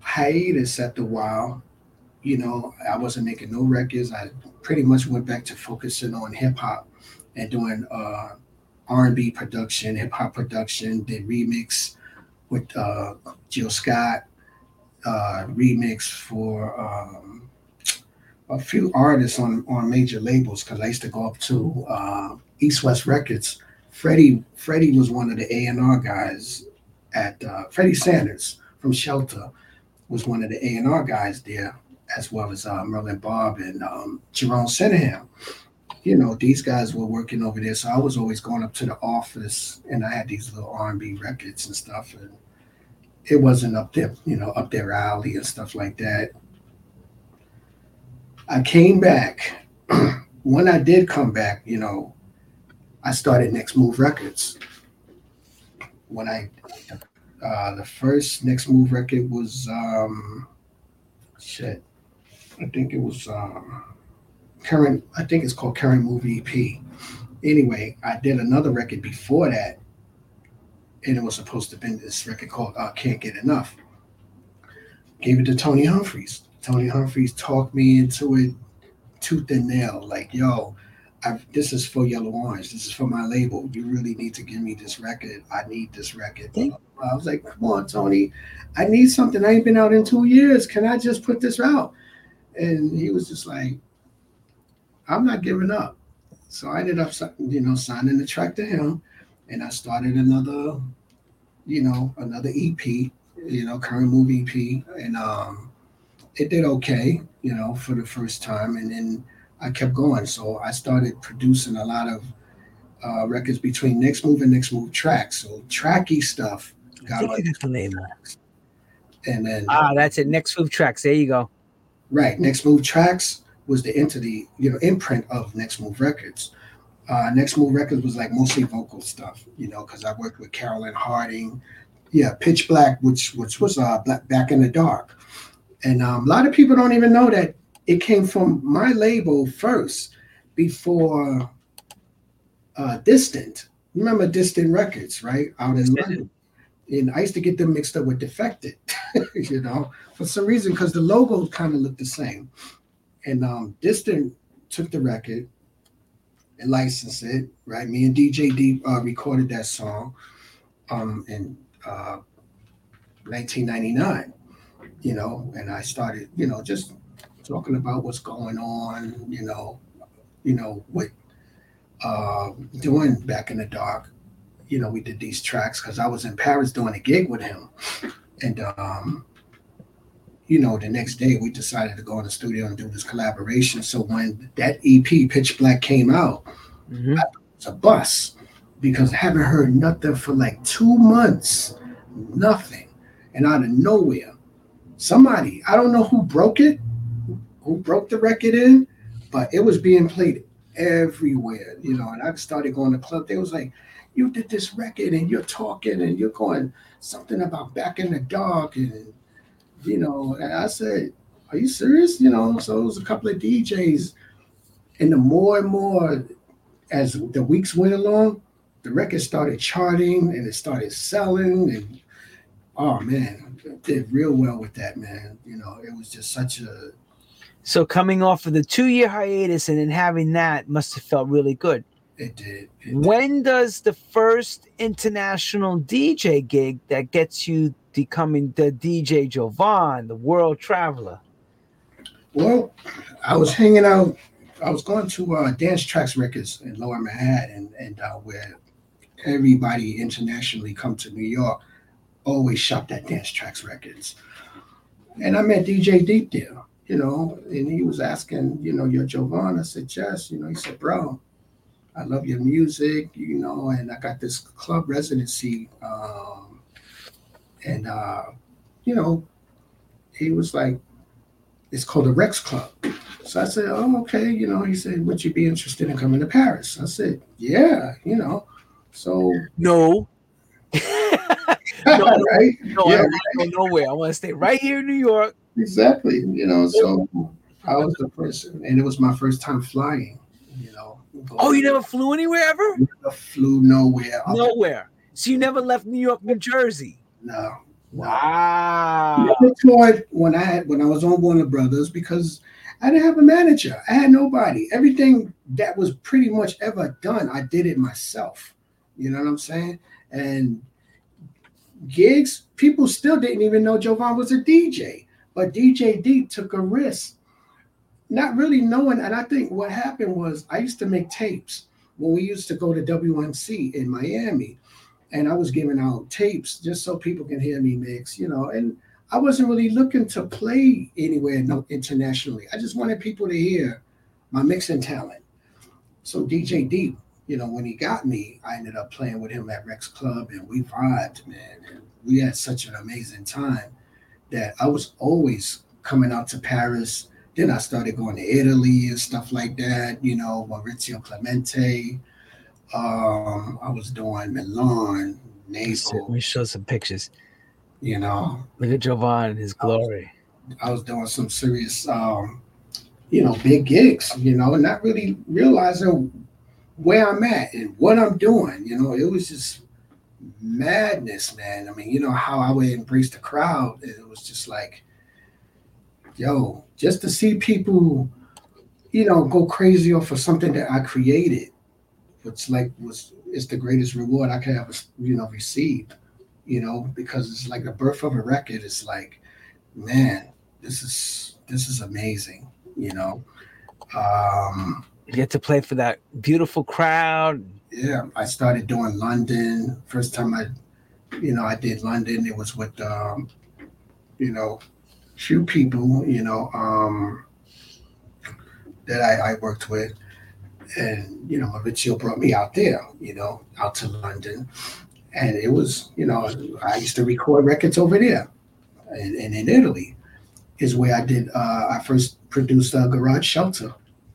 hiatus after a while. You know, I wasn't making no records. I pretty much went back to focusing on hip hop and doing uh R and B production, hip hop production, did remix with uh Jill Scott, uh remix for um a few artists on on major labels because I used to go up to uh, East West Records. Freddie Freddie was one of the A and R guys at uh, Freddie Sanders from Shelter was one of the A and R guys there, as well as uh, Merlin Bobb and um, Jerome Sydenham. You know, these guys were working over there, so I was always going up to the office, and I had these little R and B records and stuff, and it wasn't up there, you know, up their alley and stuff like that. I came back. when I did come back, you know, I started Next Move Records. When I, uh, the first Next Move record was, um, shit, I think it was um, current. I think it's called Current Movie EP. Anyway, I did another record before that, and it was supposed to be this record called uh, Can't Get Enough. Gave it to Tony Humphries. Tony Humphries talked me into it tooth and nail. Like, yo, I, this is for Yellorange. This is for my label. You really need to give me this record. I need this record. I was like, come on, Tony. I need something. I ain't been out in two years. Can I just put this out? And he was just like, I'm not giving up. So I ended up, you know, signing the track to him, and I started another, you know, another EP, you know, current movie EP, and um, it did okay, you know, for the first time, and then I kept going. So I started producing a lot of uh, records between Next Move and Next Move tracks. So tracky stuff think that's the name. and then Ah, that's it. Next move tracks. There you go. Right. Next Move Tracks was the entity, you know, imprint of Next Move Records. Uh, Next Move Records was like mostly vocal stuff, you know, because I worked with Carolyn Harding. Yeah, Pitch Black, which which was uh, Black Back in the Dark, and um, a lot of people don't even know that it came from my label first before uh, Distant. Remember Distant Records, right? Out in London. And I used to get them mixed up with Defected, you know, for some reason, because the logo kind of looked the same. And um, Distant took the record and licensed it, right? Me and DJ Deep uh, recorded that song um, in uh, 1999, you know, and I started, you know, just talking about what's going on, you know, you know, with uh, doing Back in the Dark. You know, we did these tracks because I was in Paris doing a gig with him. And, um, you know, the next day we decided to go in the studio and do this collaboration. So when that EP, Pitch Black, came out, Mhm. it's a bus because I haven't heard nothing for like two months, nothing. And out of nowhere, somebody, I don't know who broke it, who broke the record in, but it was being played everywhere, you know. And I started going to club. They was like, You did this record and you're talking and you're going something about back in the dark. And, you know, and I said, Are you serious? You know, so it was a couple of DJs. And the more and more as the weeks went along, the record started charting and it started selling and oh man, it did real well with that man. You know, it was just such a So coming off of the two year hiatus and then having that must have felt really good. it did. It did. When does the first international DJ gig that gets you becoming the DJ Jovonn, the world traveler? Well, I was hanging out. I was going to uh, Dance Tracks Records in Lower Manhattan, and uh, where everybody internationally come to New York, always shopped at Dance Tracks Records. And I met DJ Deep there, you know, and he was asking, you know, you're Jovonn. I said, yes. You know, he said, bro, I love your music, you know, and I got this club residency. Um, and, uh, you know, he was like, it's called the Rex Club. So I said, oh, okay. You know, he said, would you be interested in coming to Paris? I said, yeah, you know. So, No. right? No, Yeah. I don't want to go nowhere. I want to stay right here in New York. Exactly. You know, so I was the person, and it was my first time flying, you know. Oh, you never flew anywhere ever? never flew nowhere. Nowhere. So you never left New York, New Jersey. No. Wow. never toured when I had when I was on Warner Brothers because I didn't have a manager. I had nobody. Everything that was pretty much ever done, I did it myself. You know what I'm saying? And gigs, people still didn't even know Jovonn was a DJ. But DJ Deep took a risk, not really knowing. And I think what happened was I used to make tapes when we used to go to WMC in Miami. And I was giving out tapes just so people can hear me mix, you know. And I wasn't really looking to play anywhere no, internationally. I just wanted people to hear my mixing talent. So DJ Deep, you know, when he got me, I ended up playing with him at Rex Club and we vibed, man. And we had such an amazing time that I was always coming out to Paris. Then I started going to Italy and stuff like that, you know, Maurizio Clemente. Um, I was doing Milan, Nasal. Let Naples, me show some pictures. you know. Look at Jovonn in his glory. I was doing some serious, um, you know, big gigs, you know, not really realizing where I'm at and what I'm doing. You know, it was just madness, man. I mean, you know how I would embrace the crowd. It was just like, yo, just to see people, you know, go crazy off of something that I created, which like was is the greatest reward I could ever, you know, receive. You know, because it's like the birth of a record. It's like, man, this is this is amazing. You know, um, You get to play for that beautiful crowd. yeah, I started doing London. First time I, you know, I did London. It was with, um, you know, few people, you know, um, that I, I worked with, and you know, Maurizio brought me out there, you know, out to London, and it was, you know, I used to record records over there, and, and in Italy, is where I did. Uh, I first produced a Garage Shelter.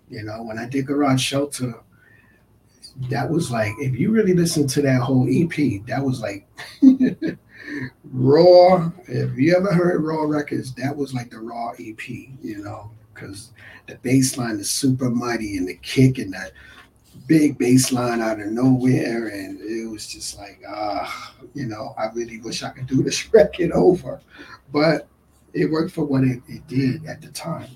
You know, when I did Garage Shelter, that was like if you really listen to that whole EP, that was like raw. If you ever heard Raw Records, that was like the raw EP. You know, because the bass line is super mighty and the kick and that big bass line out of nowhere, and it was just like ah, uh, you know, I really wish I could do this record over, but it worked for what it, it did at the time.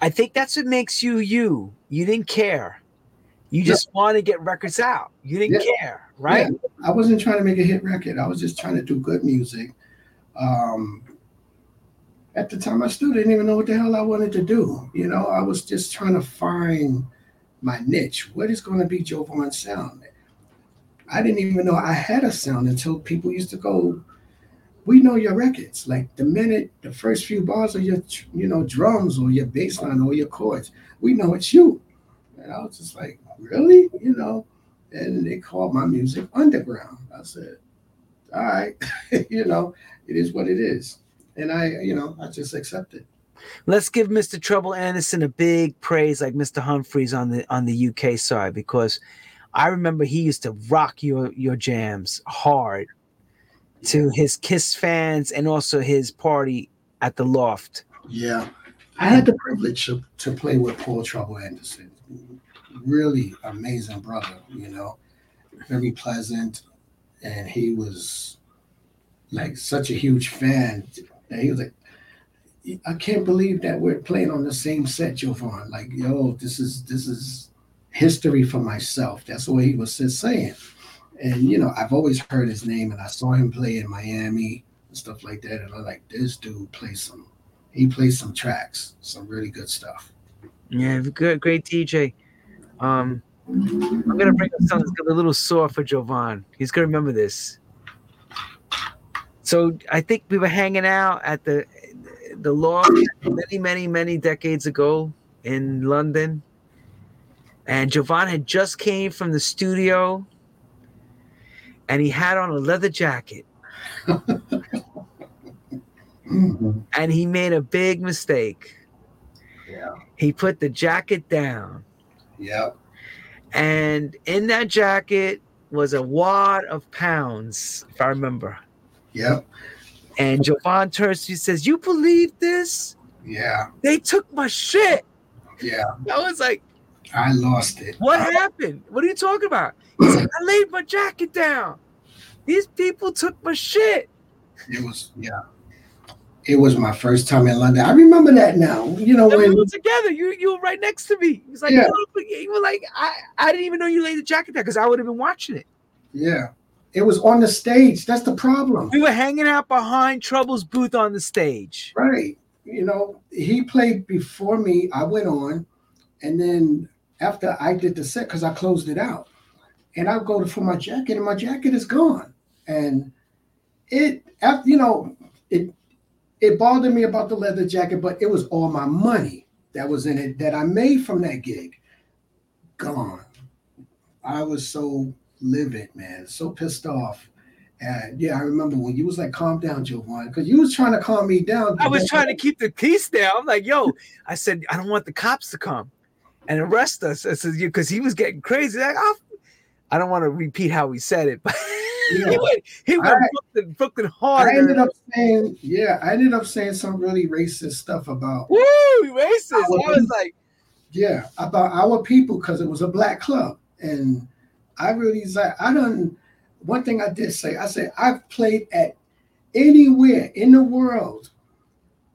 I think that's what makes you you. You didn't care. You just yeah. want to get records out. You didn't yeah. care, right? Yeah. I wasn't trying to make a hit record. I was just trying to do good music. Um, at the time, I still didn't even know what the hell I wanted to do. You know, I was just trying to find my niche. What is going to be Jovonn's sound? I didn't even know I had a sound until people used to go, we know your records. Like the minute the first few bars of your, you know, drums or your bass line or your chords, we know it's you. And I was just like, really? You know? And they called my music underground. I said, all right, you know, it is what it is. And I, you know, I just accept it. Let's give Mr. Trouble Anderson a big praise like Mr. Humphries on the on the UK side because I remember he used to rock your your jams hard to his Kiss fans and also his party at the Loft. Yeah, I had the privilege to, to play with Paul Trouble Anderson. Really amazing brother, you know, very pleasant, and he was like such a huge fan. And he was like, I can't believe that we're playing on the same set, Jovonn. Like, yo, this is this is history for myself. That's what he was just saying. And you know, I've always heard his name, and I saw him play in Miami and stuff like that. And I'm like, this dude plays some. He plays some tracks, some really good stuff. Yeah, good, great DJ. Um, I'm gonna bring up something that's a little sore for Jovonn. He's gonna remember this. So I think we were hanging out at the the law many, many, many decades ago in London, and Jovonn had just came from the studio and he had on a leather jacket. And he made a big mistake. Yeah. He put the jacket down. Yep. And in that jacket was a wad of pounds, if I remember. Yep. And Jovonn Tursi says, You believe this? Yeah. They took my shit. Yeah. I was like, I lost it. What happened? What are you talking about? Like, I laid my jacket down. These people took my shit. It was yeah. It was my first time in London. I remember that now. You know when we were together, you you were right next to me. He's like, yeah. you were like, I I didn't even know you laid the jacket down because I would have been watching it. Yeah. It was on the stage. That's the problem. We were hanging out behind Trouble's booth on the stage. Right. You know, he played before me. I went on, and then after I did the set, because I closed it out, and I go to for my jacket, and my jacket is gone. And it, after you know, it it bothered me about the leather jacket, but it was all my money that was in it that I made from that gig. Gone. I was so livid, man, so pissed off. And yeah, I remember when you was like, calm down, Jovonn, because you was trying to calm me down. I was trying to keep the peace down. I'm like, yo, I said, I don't want the cops to come and arrest us. I said, because he was getting crazy. Like, oh, I don't want to repeat how he said it, but yeah. he went, he went I, Brooklyn, Brooklyn hard. I ended up saying, yeah, I ended up saying some really racist stuff about woo, racist. I was like, yeah, about our people because it was a black club, and I really like I don't. One thing I did say, I said I've played at anywhere in the world,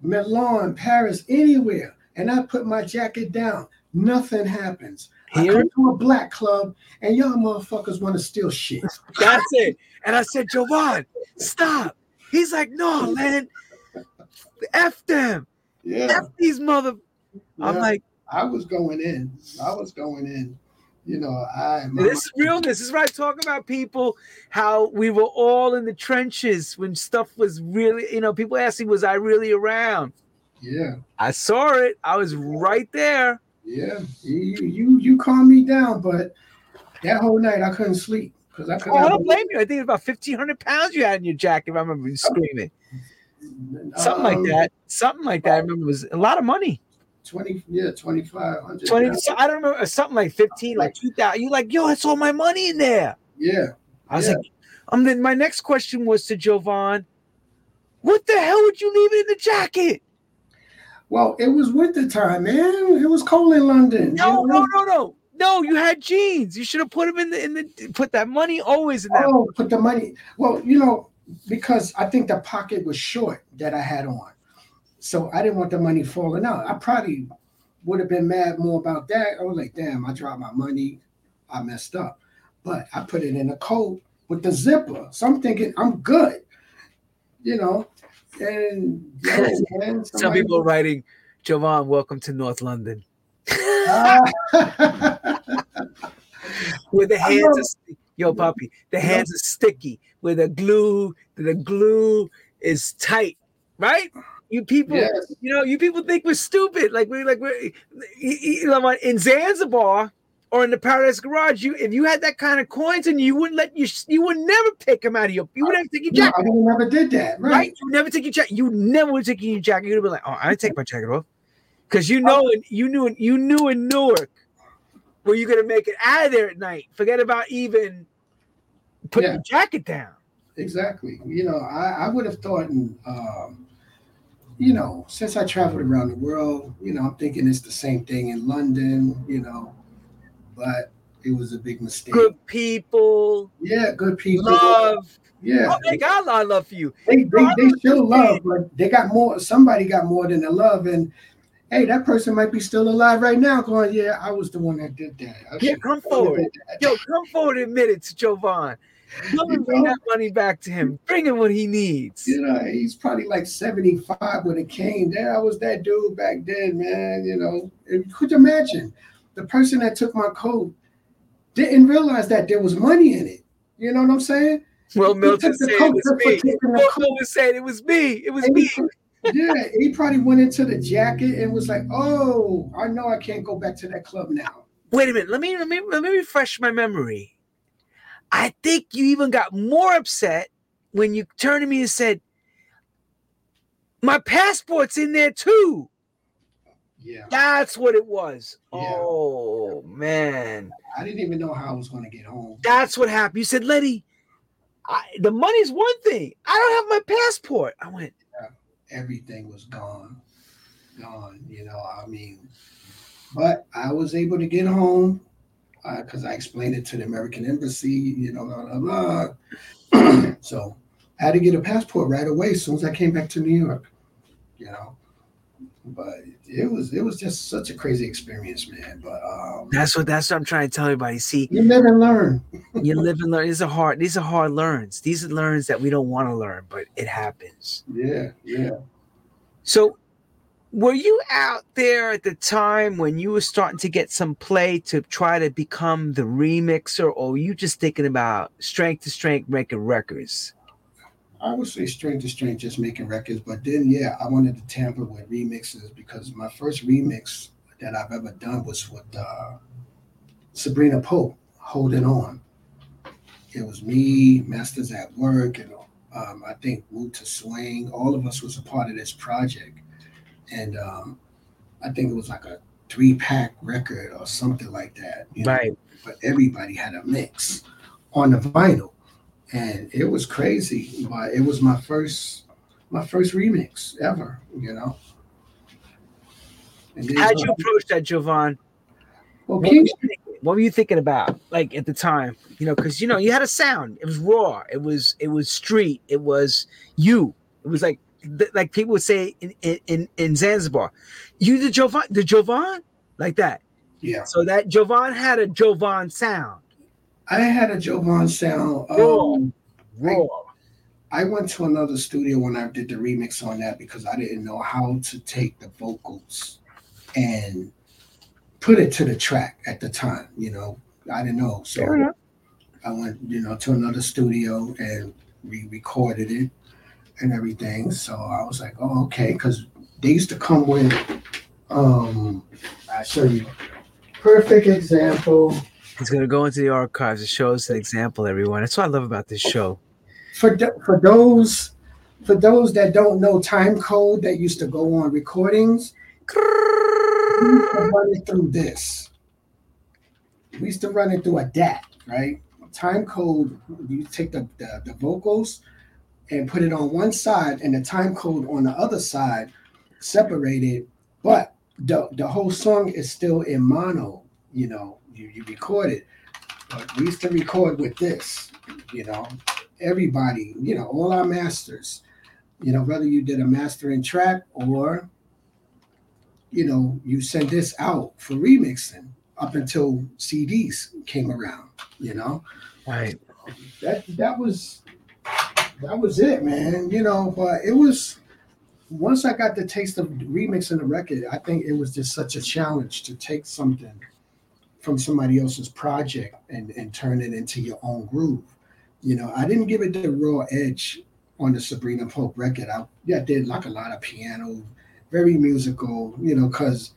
Milan, Paris, anywhere, and I put my jacket down. Nothing happens. Here? I come to a black club and y'all motherfuckers want to steal shit. That's it. And I said, Jovonn, stop. He's like, no, man. F them. Yeah. F these mother. Yeah. I'm like, I was going in. I was going in. You know, I my, This is real. This is what I talk about people, how we were all in the trenches when stuff was really, you know, people asking, was I really around? yeah, I saw it. I was right there. yeah. You you you calmed me down, but that whole night I couldn't sleep because I Oh, couldn't. I don't blame you. I think it's about 1,500 pounds you had in your jacket, if I remember you screaming. Something like Um, that. Something like that. I remember it was a lot of money. Twenty, yeah, twenty five hundred. 20, so I don't remember, something like 15, like 2,000. You like, yo, that's all my money in there. Yeah, I was Yeah. like, um, then my next question was to Jovonn, what the hell would you leave it in the jacket? well, it was winter time, man. It was cold in London. No, you no, know? no, no. No, you had jeans. You should have put them in the in the put that money always in that. Oh, put the money. Well, you know, because I think the pocket was short that I had on, so I didn't want the money falling out. I probably would have been mad more about that. I was like, damn, I dropped my money. I messed up, but I put it in a coat with the zipper. So I'm thinking I'm good, you know. And yo, man, Some people are writing, Jovonn, welcome to North London. Ah. Where the hands are yo, puppy, the hands are sticky. Where the glue, the glue is tight, right? You people, Yes. you know, you people think we're stupid. Like we're like we're you- you know what, in Zanzibar or in the Paradise Garage. You if you had that kind of coins and you wouldn't let you you would never take them out of your you would never take your No, jacket. I never did that. right? Right. You would never take your jacket. You never would take your jacket. You'd have been like, "Oh, I take my jacket off," because you know, and you knew, you knew in Newark where you're gonna make it out of there at night. Forget about even putting Yeah. your jacket down. Exactly. You know, I, I would have thought, in, um, you know, since I traveled around the world, you know, I'm thinking it's the same thing in London, you know, but it was a big mistake. Good people, Yeah, good people. love. Yeah, Oh, they got a lot of love for you. they, they, they show love, but they got more. Somebody got more than the love, and hey, that person might be still alive right now, going, "Yeah, I was the one that did that." I Yeah, come forward. Yo, come forward and admit it to Jovonn. And bring that money back to him. Bring him what he needs. You know, he's probably like 75 when it came. There, I was that dude back then, man. You know, And could you imagine the person that took my coat didn't realize that there was money in it? You know what I'm saying? Well, Milton said it was me. taking the Well, coat. Milton said it was me. It was And me. he- yeah, he probably went into the jacket and was like, "Oh, I know I can't go back to that club now." Wait a minute. Let me let me let me refresh my memory. I think you even got more upset when you turned to me and said, "My passport's in there too." Yeah, That's what it was. Yeah. Oh man, I didn't even know how I was going to get home. that's what happened. You said, "Lenny, I, the money's one thing. I don't have my passport." I went, everything was gone, gone. You know, I mean, but I was able to get home because I explained it to the American embassy. You know, blah blah blah. so I had to get a passport right away as soon as I came back to New York. You know, but it was it was just such a crazy experience, man. But um, "That's what that's what I'm trying to tell everybody." See, you live and learn. you live and learn. These are hard. These are hard learns. These are learns that we don't want to learn, but it happens. Yeah, yeah. So, were you out there at the time when you were starting to get some play to try to become the remixer, or were you just thinking about strength to strength making records? I would say strength to strength, just making records. But then, yeah, I wanted to tamper with remixes because my first remix that I've ever done was with uh, Sabrina Pope, "Holding On." It was me, Masters at Work, and um, I think Mood II Swing. All of us was a part of this project, and um, I think it was like a three-pack record or something like that. you know? Right. but everybody had a mix on the vinyl and it was crazy but it was my first my first remix ever you know then, How'd you approach that, Jovonn? well, What were, King, you thinking? what were you thinking about, like at the time? You know, because you know you had a sound. It was raw. It was it was street. It was you. It was like th- like people would say in in in Zanzibar, you the Jovonn, the Jovonn, like that. yeah So that Jovonn had a Jovonn sound. i had a jovonn sound Raw. um, Raw. I went to another studio when I did the remix on that because I didn't know how to take the vocals and put it to the track at the time. You know, I didn't know. So I went, you know, to another studio and we recorded it and everything. So I was like, oh, okay, because they used to come with um I show you perfect example. He's gonna go into the archives. It shows an example, everyone. That's what I love about this show. For for those for those that don't know time code that used to go on recordings, we used to run it through this. We used to run it through a DAT, right? Time code, you take the, the, the vocals and put it on one side and the time code on the other side separated, but the, the whole song is still in mono, you know, you, you record it. But we used to record with this, you know, everybody, you know, all our masters, you know, whether you did a mastering track or, you know, you send this out for remixing up until CDs came around, you know. Right. That that was that was it, man. You know, but it was once I got the taste of remixing the record, I think it was just such a challenge to take something from somebody else's project and, and turn it into your own groove. You know, I didn't give it the raw edge on the Sabrina Pope record. I yeah, did like a lot of piano, very musical, you know, because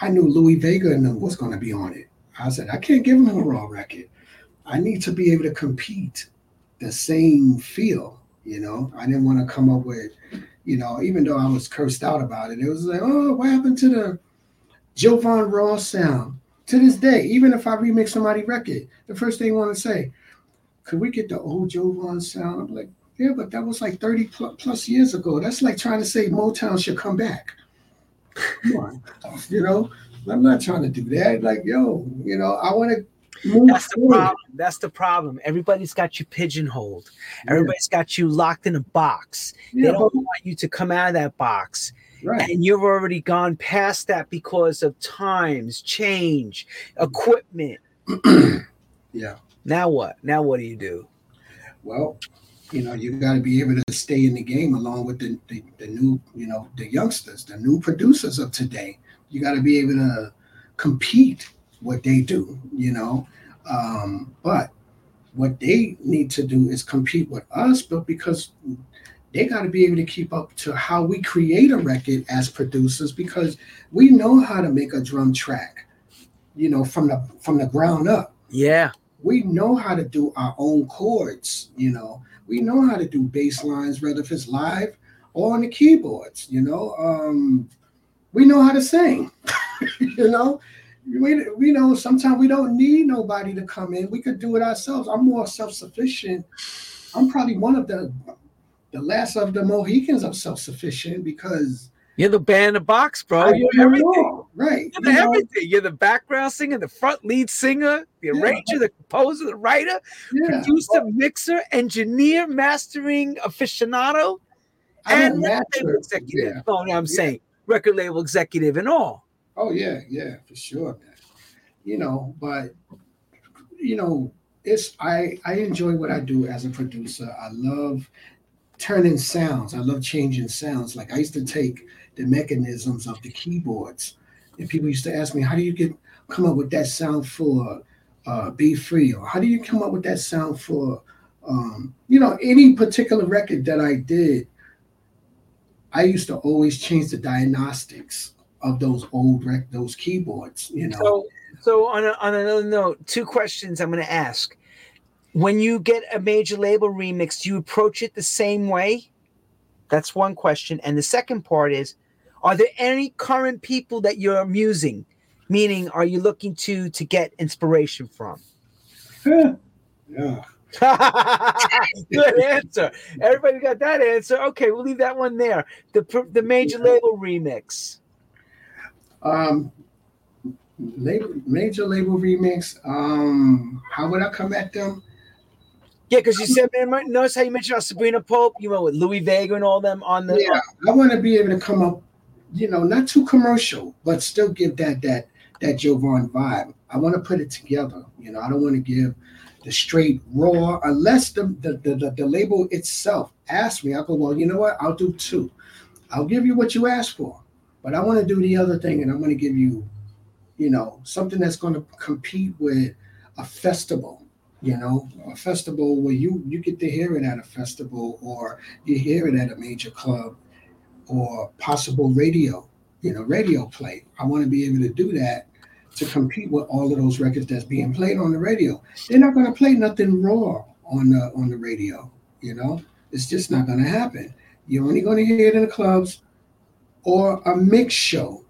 I knew Louie Vega was going to be on it. I said, I can't give him a raw record. I need to be able to compete the same feel, you know. I didn't want to come up with you know, even though I was cursed out about it, it was like, oh, what happened to the Jovonn Ross sound? To this day, even if I remix somebody record, the first thing I want to say, could we get the old Jovonn sound? I'm like, yeah, but that was like 30 plus years ago. That's like trying to say Motown should come back. Come on, you know, I'm not trying to do that. Like, yo, you know, I want to that's the problem. That's the problem. Everybody's got you pigeonholed. Yeah. Everybody's got you locked in a box. Yeah, they don't want you to come out of that box. Right. And you've already gone past that because of times, change, equipment. yeah. Now what? Now what do you do? Well, you know, you got to be able to stay in the game along with the, the, the new, you know, the youngsters, the new producers of today. You got to be able to compete what they do, you know. Um, but what they need to do is compete with us, but because they got to be able to keep up to how we create a record as producers because we know how to make a drum track, you know, from the from the ground up. Yeah. We know how to do our own chords, you know. We know how to do bass lines, whether if it's live or on the keyboards, you know. Um, we know how to sing, you know we, we know sometimes we don't need nobody to come in. We could do it ourselves. I'm more self-sufficient. I'm probably one of the the last of the Mohicans of self-sufficient because you're the band of box, bro. I you're everything. Right. You're you everything. You're the background singer, the front lead singer, the arranger, yeah. the composer, the writer, yeah. producer, mixer, engineer, mastering aficionado, I'm and record label executive. Yeah. Oh, no, I'm saying record label executive and all. Oh yeah, yeah, for sure, man. You know, but you know, it's I I enjoy what I do as a producer. I love turning sounds. I love changing sounds. Like I used to take the mechanisms of the keyboards, and people used to ask me, "How do you get come up with that sound for uh, Be Free?" or "How do you come up with that sound for um, you know any particular record that I did?" I used to always change the diagnostics of those old rec- those keyboards. You know. So, so on a, on another note, two questions I'm going to ask. When you get a major label remix, do you approach it the same way? That's one question. And the second part is, are there any current people that you're musing? Meaning, are you looking to to get inspiration from? Yeah. yeah. Good answer. Everybody got that answer. Okay, we'll leave that one there. The the major label remix. Um, label, major label remix. Um, how would I come at them? Yeah, because you said, man, notice how you mentioned about Sabrina Pope, you know, with Louie Vega and all them on the. Yeah, I want to be able to come up, you know, not too commercial, but still give that that that Jovonn vibe. I want to put it together. You know, I don't want to give the straight raw unless the the, the the, the label itself asks me. I go, well, you know what? I'll do two. I'll give you what you asked for. But I want to do the other thing, and I'm going to give you, you know, something that's going to compete with a festival, you know, a festival where you you get to hear it at a festival or you hear it at a major club or possible radio, you know, radio play. I want to be able to do that to compete with all of those records that's being played on the radio. They're not going to play nothing raw on the on the radio, you know. It's just not going to happen. You're only going to hear it in the clubs or a mix show.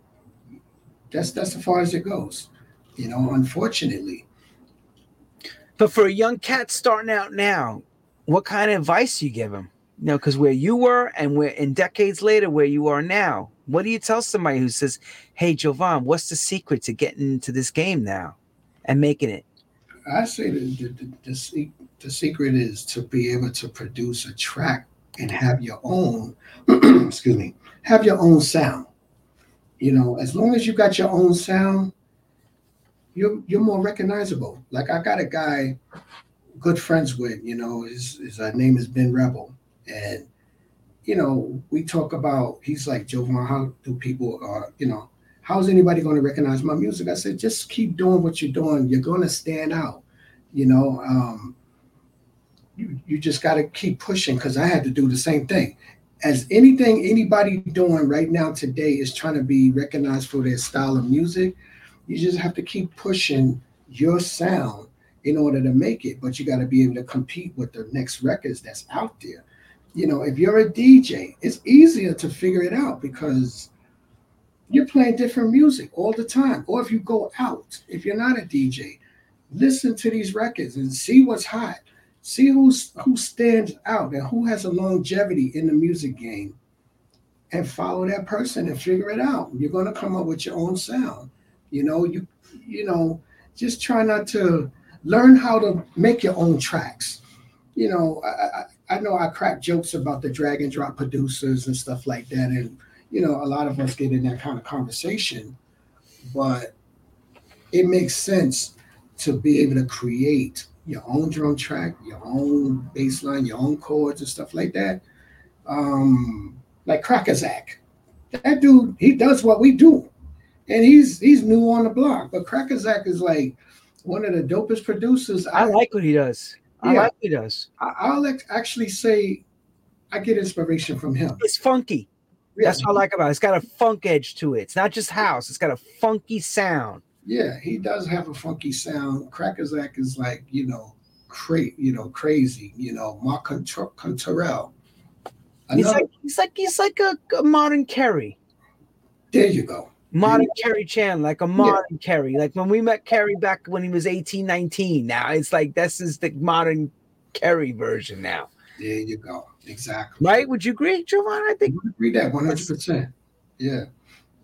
That's that's as far as it goes, you know. Unfortunately. But for a young cat starting out now, what kind of advice do you give him? You know, because where you were and where in decades later where you are now, what do you tell somebody who says, "Hey, Jovonn, what's the secret to getting into this game now and making it?" I say the the, the, the, the secret is to be able to produce a track and have your own. excuse me, have your own sound. You know, as long as you got your own sound, you're you're more recognizable. Like I got a guy, good friends with. You know, his his uh, name is Ben Rebel, and you know, we talk about, he's like, Jovonn, how do people, uh, you know, how's anybody going to recognize my music? I said, just keep doing what you're doing. You're going to stand out. You know, um, you, you just got to keep pushing because I had to do the same thing. As anything anybody doing right now today is trying to be recognized for their style of music, you just have to keep pushing your sound in order to make it. But you got to be able to compete with the next records that's out there you know, if you're a DJ, it's easier to figure it out because you're playing different music all the time. Or if you go out, if you're not a DJ, listen to these records and see what's hot. See who's who stands out and who has a longevity in the music game and follow that person and figure it out. You're going to come up with your own sound. You know, you you know, just try not to learn how to make your own tracks. You know, I, I know I crack jokes about the drag and drop producers and stuff like that, and you know, a lot of us get in that kind of conversation, but it makes sense to be able to create your own drum track, your own bass line, your own chords and stuff like that. Um, like Crackazat. That dude, he does what we do. And he's he's new on the block. But Crackazat is like one of the dopest producers. I, I like what he does. I like he does. I, will actually say I get inspiration from him. It's funky. Yeah. That's what I like about it. It's got a funk edge to it. It's not just house. It's got a funky sound. Yeah, he does have a funky sound. Crackazat is like you know, cra- you know, crazy. You know, Mark Cantarell. He's like he's like he's like a, a modern Kerri. There you go. Modern yeah. Kerri Chan, like a modern yeah. Kerri. Like when we met Kerri back when he was 18, 19. Now it's like this is the modern Kerri version now. There you go. Exactly. Right? Would you agree, Jovonn? I think I agree that 100 percent Yeah.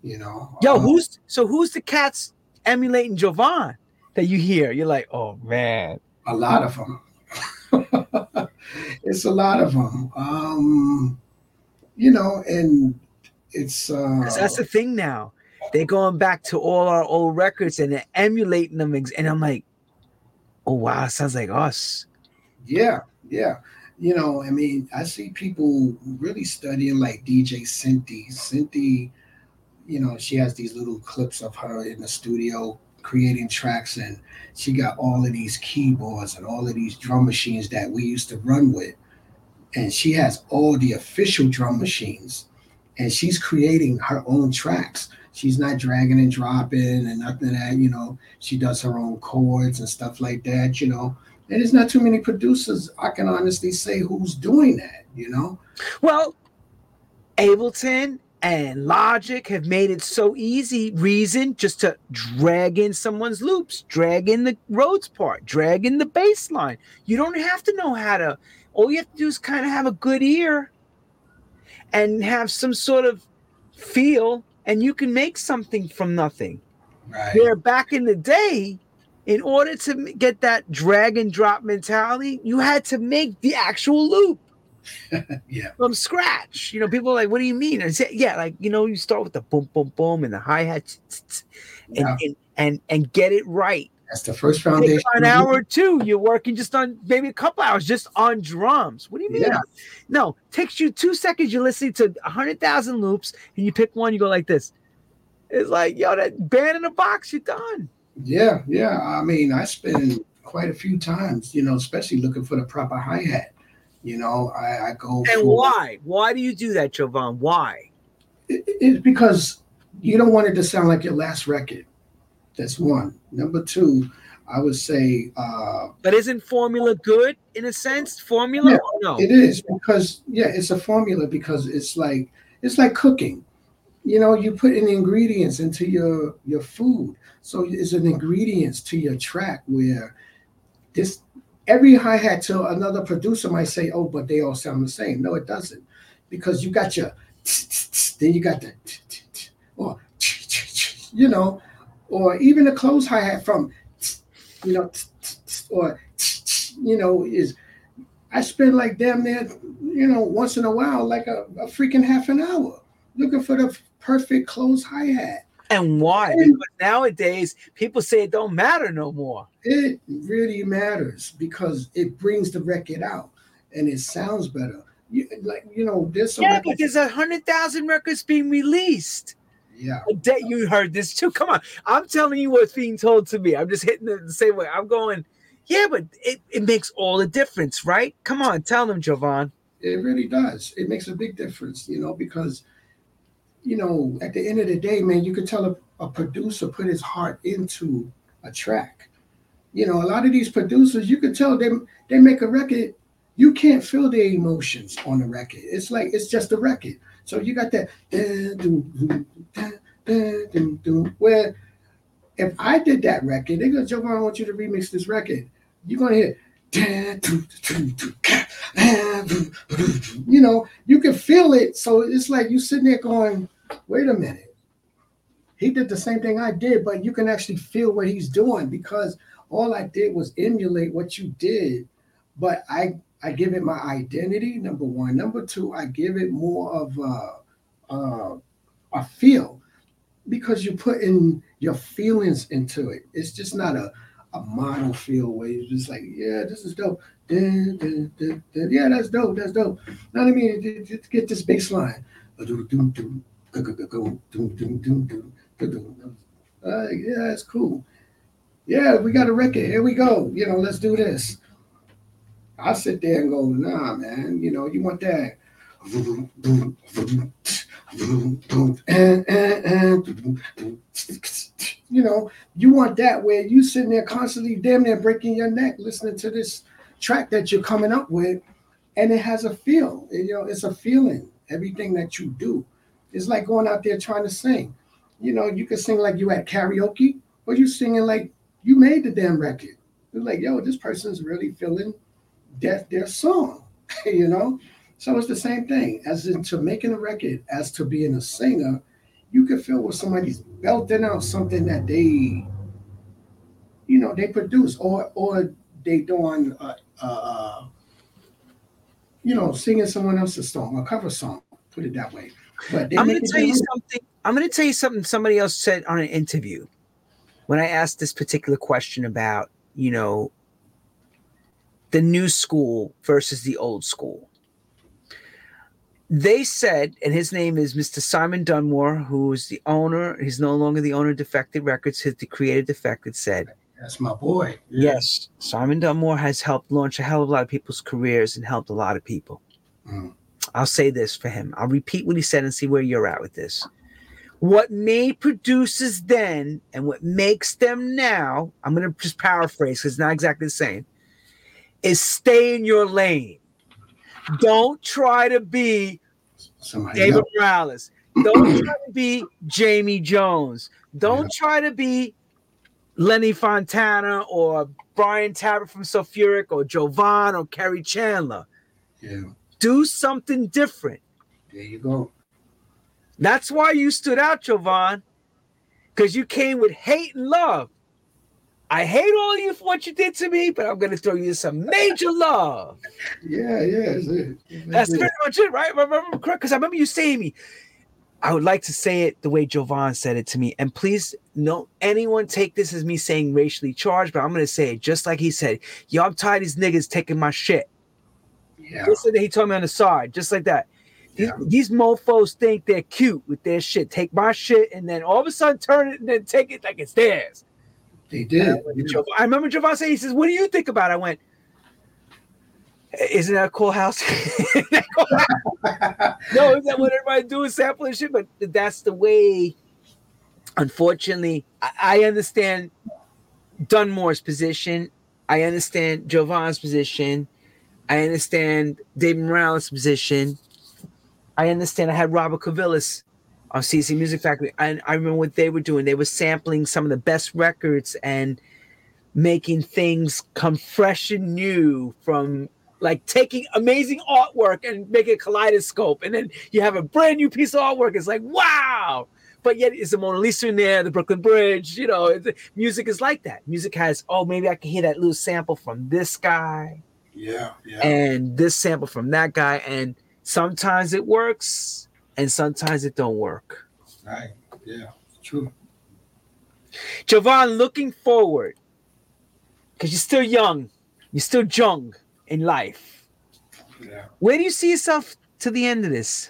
You know. Yo, uh, who's so who's the cats emulating Jovonn that you hear? You're like, oh man. A lot of them. it's a lot of them. Um, you know, and it's uh that's the thing now they're going back to all our old records and they're emulating them. And I'm like, oh wow, sounds like us. Yeah, yeah. You know, I mean, I see people really studying like DJ Cinti. Cinti, you know, she has these little clips of her in the studio creating tracks, and she got all of these keyboards and all of these drum machines that we used to run with. And she has all the official drum machines, and she's creating her own tracks. She's not dragging and dropping and nothing that you know. She does her own chords and stuff like that you know. And there's not too many producers i can honestly say who's doing that you know. Well ableton and logic have made it so easy reason just to drag in someone's loops drag in the Rhodes part drag in the bass line you don't have to know how to all you have to do is kind of have a good ear and have some sort of feel and you can make something from nothing. Right. Where back in the day, in order to get that drag and drop mentality, you had to make the actual loop. yeah. From scratch. You know, people are like, what do you mean? And say, yeah, like, you know, you start with the boom, boom, boom and the hi hats and, yeah. and, and, and get it right. That's the first foundation. An hour or two, you're working just on maybe a couple hours just on drums. What do you mean? Yeah. No, takes you two seconds. You're listening to a hundred thousand loops, and you pick one. You go like this. It's like yo, that band in a box. You're done. Yeah, yeah. I mean, I spend quite a few times. You know, especially looking for the proper hi hat. You know, I, I go. And for, why? Why do you do that, Jovonn? Why? It, it's because you don't want it to sound like your last record. That's one. Number two, I would say. Uh, but isn't formula good in a sense? Formula? Yeah, no, it is because yeah, it's a formula because it's like it's like cooking. You know, you put in ingredients into your your food, so it's an ingredients to your track where this every hi hat to another producer might say, "Oh, but they all sound the same." No, it doesn't, because you got your then you got the or you know, or even a close hi hat from you know, or you know, is I spend like damn near, you know, once in a while, like a, a freaking half an hour looking for the perfect close hi hat. And why? Because nowadays people say it don't matter no more. It really matters because it brings the record out and it sounds better. You, like you know, there's some yeah, but there's a hundred thousand records being released. Yeah. That you heard this too. Come on. I'm telling you what's being told to me. I'm just hitting it the same way. I'm going, yeah, but it, it makes all the difference, right? Come on, tell them, Jovonn. It really does. It makes a big difference, you know, because you know, at the end of the day, man, you could tell a, a producer put his heart into a track. You know, a lot of these producers, you could tell them they make a record, you can't feel their emotions on the record. It's like it's just a record. So you got that where if I did that record, they go, Jovonn, I want you to remix this record. You're gonna hear you know, you can feel it. So it's like you sitting there going, wait a minute. He did the same thing I did, but you can actually feel what he's doing because all I did was emulate what you did, but I I give it my identity. Number one. Number two, I give it more of a, a, a feel because you put in your feelings into it. It's just not a a mono feel where you're just like, yeah, this is dope. Dun, dun, dun, yeah, that's dope. That's dope. Now I mean, just get this bass line. Uh, yeah, that's cool. Yeah, we got a record. Here we go. You know, let's do this. I sit there and go, nah, man, you know, you want that. you know, you want that where you sitting there constantly damn near breaking your neck listening to this track that you're coming up with, and it has a feel. You know, it's a feeling. Everything that you do, it's like going out there trying to sing. You know, you can sing like you at karaoke, or you singing like you made the damn record. It's like, yo, this person's really feeling their, their song, you know? So it's the same thing as into making a record, as to being a singer, you can feel when somebody's belting out something that they, you know, they produce or or they doing, uh, uh, you know, singing someone else's song, a cover song, put it that way. But I'm going to tell you something. I'm going to tell you something somebody else said on an interview when I asked this particular question about, you know, the new school versus the old school. They said, and his name is Mr. Simon Dunmore, who is the owner. He's no longer the owner of Defected Records. His the creative Defected said, "That's my boy." Yeah. Yes, Simon Dunmore has helped launch a hell of a lot of people's careers and helped a lot of people. Mm. I'll say this for him. I'll repeat what he said and see where you're at with this. What made producers then and what makes them now, I'm going to just paraphrase because it's not exactly the same is stay in your lane. Don't try to be Somebody David else. Morales. Don't try to be Jamie Jones. Don't yeah. try to be Lenny Fontana or Brian Tappert from Soulfuric or Jovonn or Kerri Chandler. Yeah. Do something different. There you go. That's why you stood out, Jovonn, because you came with hate and love. I hate all you for what you did to me, but I'm going to throw you some major love. Yeah, yeah. That's pretty much it, right? Remember, because I remember you saying me. I would like to say it the way Jovonn said it to me. And please, no anyone take this as me saying racially charged, but I'm going to say it just like he said. Yo, I'm tired of these niggas taking my shit. Yeah. Just like he told me on the side, just like that. These, yeah. these mofos think they're cute with their shit. Take my shit and then all of a sudden turn it and then take it like it's theirs. They did. Yeah. I remember Jovonn saying, he says, What do you think about it? I went, Isn't that a cool house? no, is that what everybody do is sample and shit? But that's the way, unfortunately, I, understand Dunmore's position. I understand Jovonn's position. I understand David Morales' position. I understand I had Robert Clivillés on CC Music Factory. And I remember what they were doing. They were sampling some of the best records and making things come fresh and new from like taking amazing artwork and making a kaleidoscope. And then you have a brand new piece of artwork. It's like, wow. But yet it's the Mona Lisa in there, the Brooklyn Bridge, you know, music is like that. Music has, oh, maybe I can hear that little sample from this guy. Yeah, yeah. And this sample from that guy. And sometimes it works and sometimes it don't work. Right. Yeah. True. Jovonn, looking forward, because you're still young, you're still young in life. Yeah. Where do you see yourself to the end of this?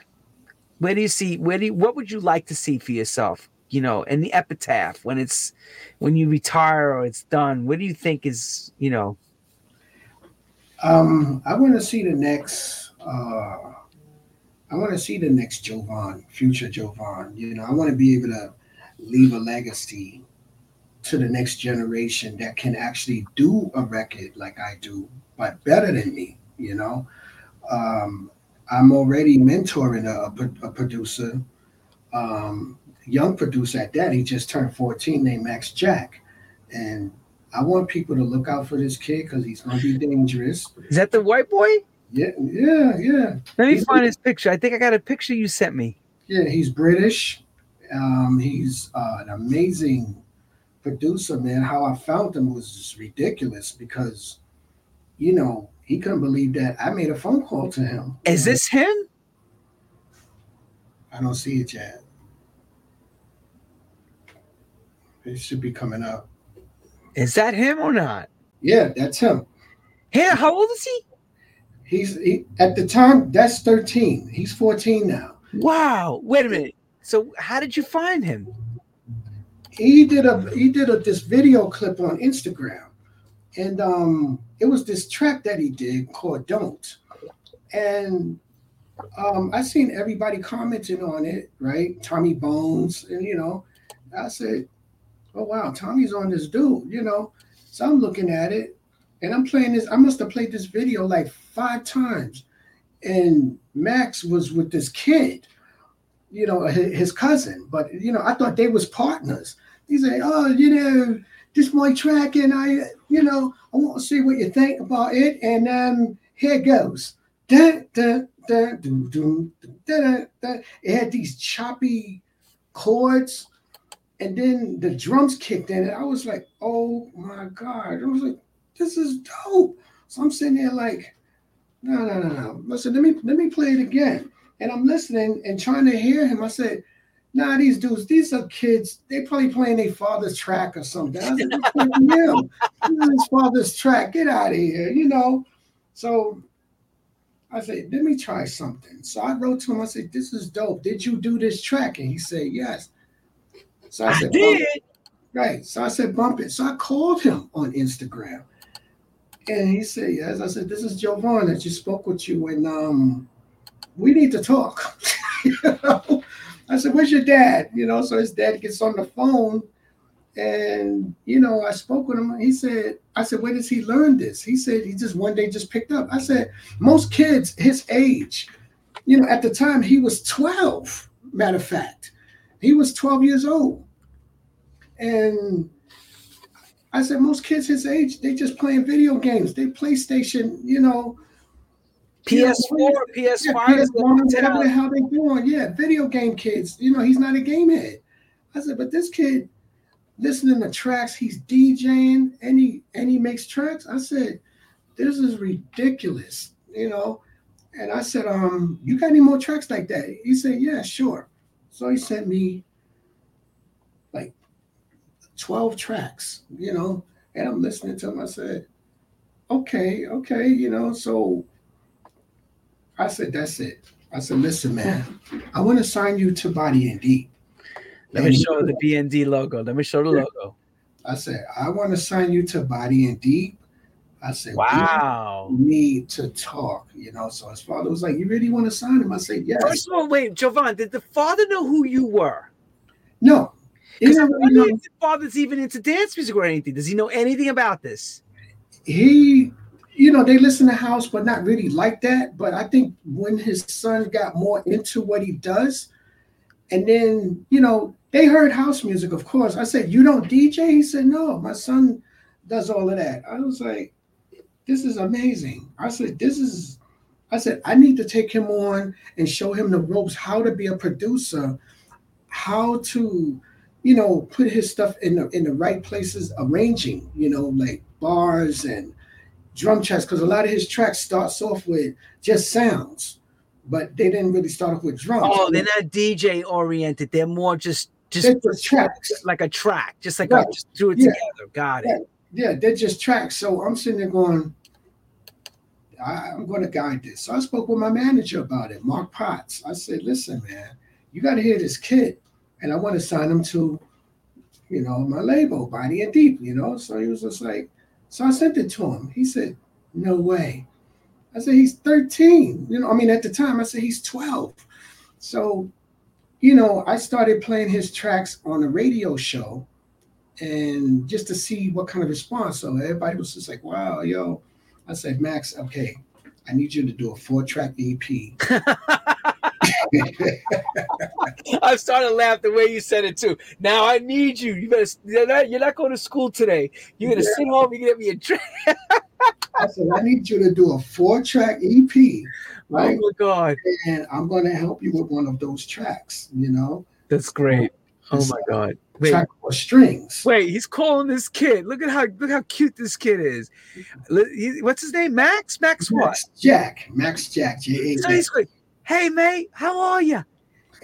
Where do you see? Where do you, what would you like to see for yourself? You know, in the epitaph when it's when you retire or it's done. What do you think is you know? Um, I want to see the next. uh I want to see the next Jovonn, future Jovonn. You know, I want to be able to leave a legacy to the next generation that can actually do a record like I do, but better than me. You know, um, I'm already mentoring a, a, a producer, um, young producer at that. He just turned 14, named Max Jack, and I want people to look out for this kid because he's going to be dangerous. Is that the white boy? Yeah, yeah, yeah. Let me he's find his picture. I think I got a picture you sent me. Yeah, he's British. Um, he's uh, an amazing producer, man. How I found him was just ridiculous because, you know, he couldn't believe that I made a phone call to him. Is this him? I don't see it yet. It should be coming up. Is that him or not? Yeah, that's him. Yeah, how old is he? He's he, at the time that's 13. He's 14 now. Wow. Wait a minute. So how did you find him? He did a he did a this video clip on Instagram. And um it was this track that he did called Don't. And um I seen everybody commenting on it, right? Tommy Bones, and you know, I said, Oh wow, Tommy's on this dude, you know. So I'm looking at it and I'm playing this. I must have played this video like five times. And Max was with this kid, you know, his cousin. But you know, I thought they was partners. He said, "Oh, you know, this my track, and I, you know, I want to see what you think about it." And um, here goes. It had these choppy chords, and then the drums kicked in, and I was like, "Oh my god!" I was like, "This is dope." So I'm sitting there like, no, no, no, no. Listen, let me let me play it again. And I'm listening and trying to hear him. I said, nah, these dudes, these are kids. They probably playing their father's track or something. I said, him. This is his father's track. Get out of here, you know. So I said, let me try something. So I wrote to him, I said, This is dope. Did you do this track? And he said, Yes. So I, I said, did. Right. So I said, bump it. So I called him on Instagram. And he said, Yes. I said, This is Jovonn that just spoke with you, and um, we need to talk. you know? I said, Where's your dad? You know, so his dad gets on the phone. And you know, I spoke with him. He said, I said, where does he learn this? He said he just one day just picked up. I said, most kids his age, you know, at the time he was 12, matter of fact. He was 12 years old. And I said most kids his age, they just playing video games. They PlayStation, you know. PS4, PS5, yeah, PS1, whatever the hell they doing. Yeah, video game kids. You know, he's not a game head. I said, but this kid listening to tracks, he's DJing and he and he makes tracks. I said, this is ridiculous, you know. And I said, um, you got any more tracks like that? He said, yeah, sure. So he sent me like 12 tracks, you know, and I'm listening to them. I said, okay, okay, you know, so I said, that's it. I said, listen, man, I want to sign you to Body and Deep. Let and me show the BND logo. Let me show the logo. I said, I want to sign you to Body and Deep. I said, wow, we need to talk, you know. So his father was like, You really want to sign him? I said, Yes. First of all, wait, Jovonn, did the father know who you were? No. Because I wonder if the father's even into dance music or anything. Does he know anything about this? He, you know, they listen to house, but not really like that. But I think when his son got more into what he does, and then, you know, they heard house music, of course. I said, You don't DJ? He said, No, my son does all of that. I was like, This is amazing. I said, This is, I said, I need to take him on and show him the ropes, how to be a producer, how to, you know, put his stuff in the in the right places, arranging, you know, like bars and drum tracks, because a lot of his tracks starts off with just sounds, but they didn't really start off with drums. Oh, they're not DJ oriented. They're more just just, just tracks, like a track, just like right. I just threw it yeah. together. Got it. Yeah. yeah, they're just tracks. So I'm sitting there going, I, am going to guide this. So I spoke with my manager about it, Mark Potts. I said, listen, man, you got to hear this kid, and I want to sign him to, you know, my label, Body and Deep, you know. So he was just like, so I sent it to him. He said, no way. I said, he's 13. You know, I mean, at the time, I said, he's 12. So, you know, I started playing his tracks on a radio show and just to see what kind of response. So everybody was just like, wow, yo. I said, Max, okay, I need you to do a four track EP. I started laugh the way you said it too. Now I need you. You better. You're not, you're not going to school today. You're gonna yeah. sit home and get me a track. I said I need you to do a four track EP. Oh, right? Oh my god! And I'm going to help you with one of those tracks. You know. That's great. Uh, oh my god. Wait, track for strings. Wait, he's calling this kid. Look at how look how cute this kid is. What's his name? Max. Max, Max what? Jack. Max Jack. J-A- so he's like, hey mate, how are you?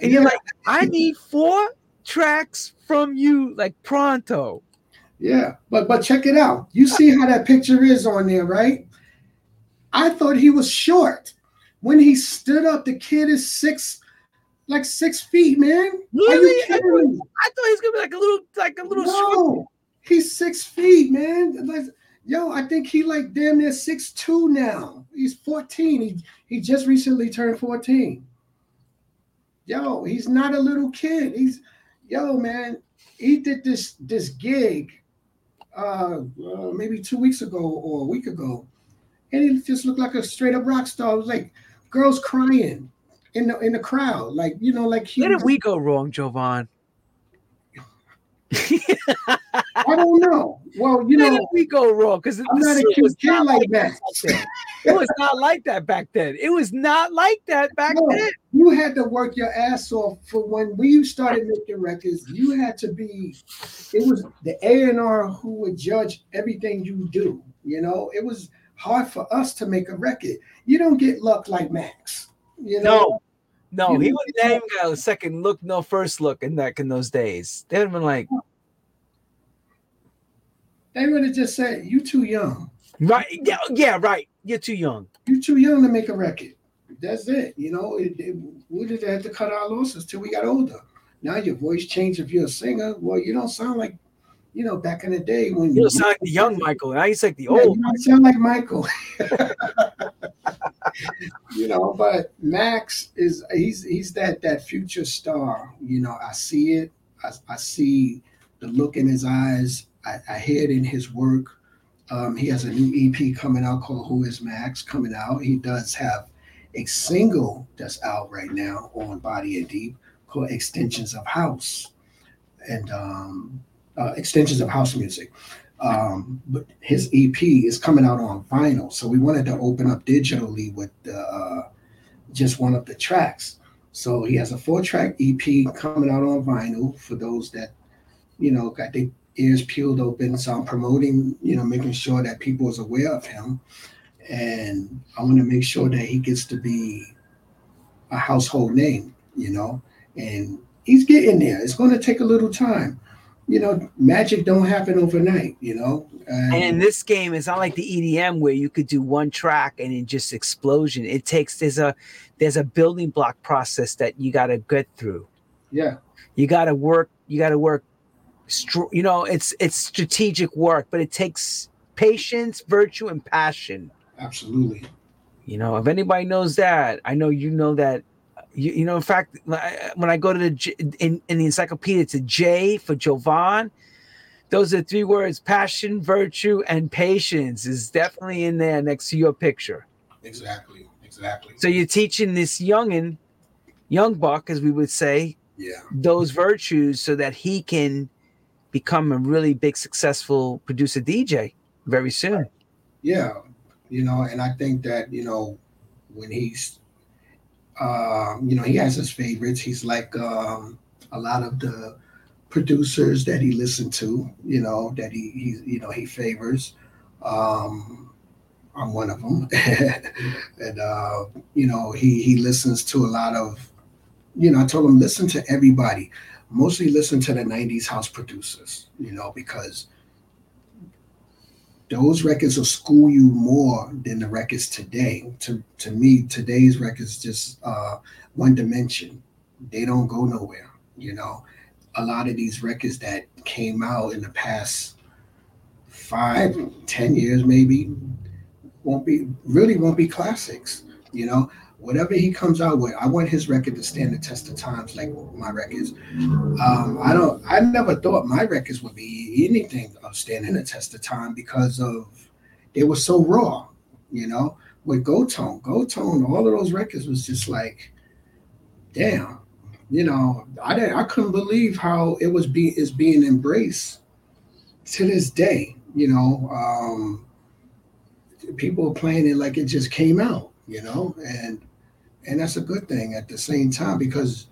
And you're like, I need four tracks from you, like pronto. Yeah, but but check it out. You see how that picture is on there, right? I thought he was short. When he stood up, the kid is six, like six feet, man. Really? I thought, I thought he's gonna be like a little, like a little. No, short. he's six feet, man. Like, yo, I think he like damn near six two now. He's 14. He he just recently turned 14. Yo, he's not a little kid. He's yo, man. He did this this gig uh, uh maybe two weeks ago or a week ago, and he just looked like a straight up rock star. It was like girls crying in the in the crowd, like you know, like he, where did we go wrong, Jovonn? I don't know. Well, you Where know, we go wrong because I'm not a cute kid like that. it was not like that back then. It was not like that back no, then. You had to work your ass off for when we started making records. You had to be. It was the A and R who would judge everything you do. You know, it was hard for us to make a record. You don't get luck like Max. You know. No. No, he would name got a second look, no first look in that in those days. They'd have been like, they would have just said, "You too young." Right? Yeah, yeah, right. You're too young. You're too young to make a record. That's it. You know, it, it, we did have to cut our losses till we got older. Now your voice changed if you're a singer. Well, you don't sound like, you know, back in the day when you, you sound like the young Michael. Now you sound like the yeah, old. You don't sound like Michael. you know, but Max is he's he's that that future star. You know, I see it. I, I see the look in his eyes. I, hear it in his work. Um, he has a new EP coming out called Who Is Max coming out. He does have a single that's out right now on Body and Deep called Extensions of House and um, uh, Extensions of House Music. Um, but his EP is coming out on vinyl, so we wanted to open up digitally with uh, just one of the tracks. So he has a four-track EP coming out on vinyl for those that you know got their ears peeled open. So I'm promoting, you know, making sure that people is aware of him, and I want to make sure that he gets to be a household name, you know, and he's getting there. It's going to take a little time you know, magic don't happen overnight, you know. And, and, in this game, it's not like the EDM where you could do one track and it just explosion. It takes there's a there's a building block process that you got to get through. Yeah, you got to work. You got to work you know, it's it's strategic work, but it takes patience, virtue, and passion. Absolutely. You know, if anybody knows that, I know you know that. You, you know, in fact, when I go to the J- in, in the encyclopedia, it's a J for Jovonn. Those are three words: passion, virtue, and patience is definitely in there next to your picture. Exactly. Exactly. So you're teaching this youngin, young buck, as we would say, Yeah. those virtues so that he can become a really big successful producer DJ very soon. Yeah. You know, and I think that, you know, when he's um, you know, he has his favorites. He's like um a lot of the producers that he listened to, you know, that he he you know he favors. Um I'm one of them. and uh, you know, he he listens to a lot of you know, I told him listen to everybody. Mostly listen to the 90s house producers, you know, because those records will school you more than the records today. To to me, today's records just uh, one dimension. They don't go nowhere. You know, a lot of these records that came out in the past five, ten years, maybe, won't be really won't be classics. You know, whatever he comes out with, I want his record to stand the test of times, like my records. Um, I don't. I never thought my records would be anything of standing the test of time because of they were so raw. You know, with Goldtone, Go Tone, all of those records was just like, damn. You know, I didn't. I couldn't believe how it was being is being embraced to this day. You know, um, people are playing it like it just came out. You know, and and that's a good thing at the same time because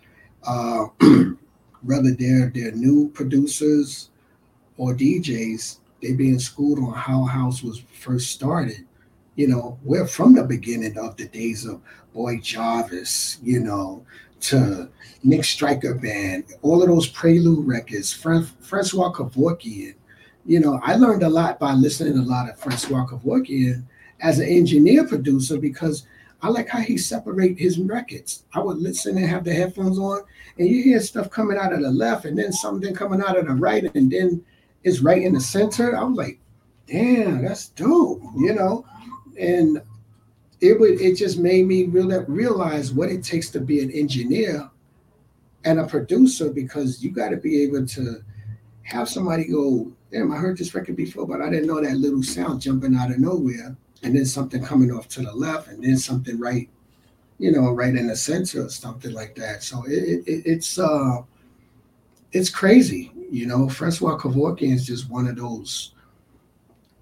uh, whether they're they're new producers or DJs, they being schooled on how house was first started. You know, we're from the beginning of the days of Boyd Jarvis, you know, to Nick Straker Band, all of those Prelude records, Fran- Francois Kevorkian. You know, I learned a lot by listening to a lot of Francois Kevorkian as an engineer producer because I like how he separate his records. I would listen and have the headphones on, and you hear stuff coming out of the left, and then something coming out of the right, and then it's right in the center. I was like, damn, that's dope, you know. And it would it just made me really realize what it takes to be an engineer and a producer because you got to be able to have somebody go, damn, I heard this record before, but I didn't know that little sound jumping out of nowhere and then something coming off to the left, and then something right, you know, right in the center or something like that. So it, it it's uh it's crazy, you know. Francois Kevorkian is just one of those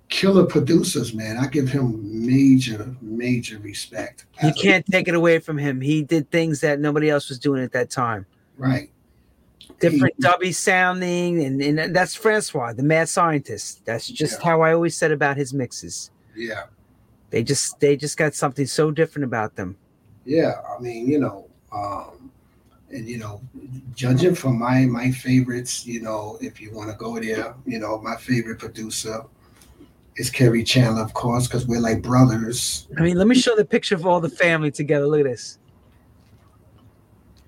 killer producers, man. I give him major, major respect. You can't take it away from him. He did things that nobody else was doing at that time. Right. Different dubby sounding, and, and that's Francois, the mad scientist. That's just Yeah. how I always said about his mixes. Yeah. They just they just got something so different about them. Yeah, I mean, you know, um, and you know, judging from my my favorites, you know, if you want to go there, you know, my favorite producer is Kerri Chandler, of course, because we're like brothers. I mean, let me show the picture of all the family together. Look at this.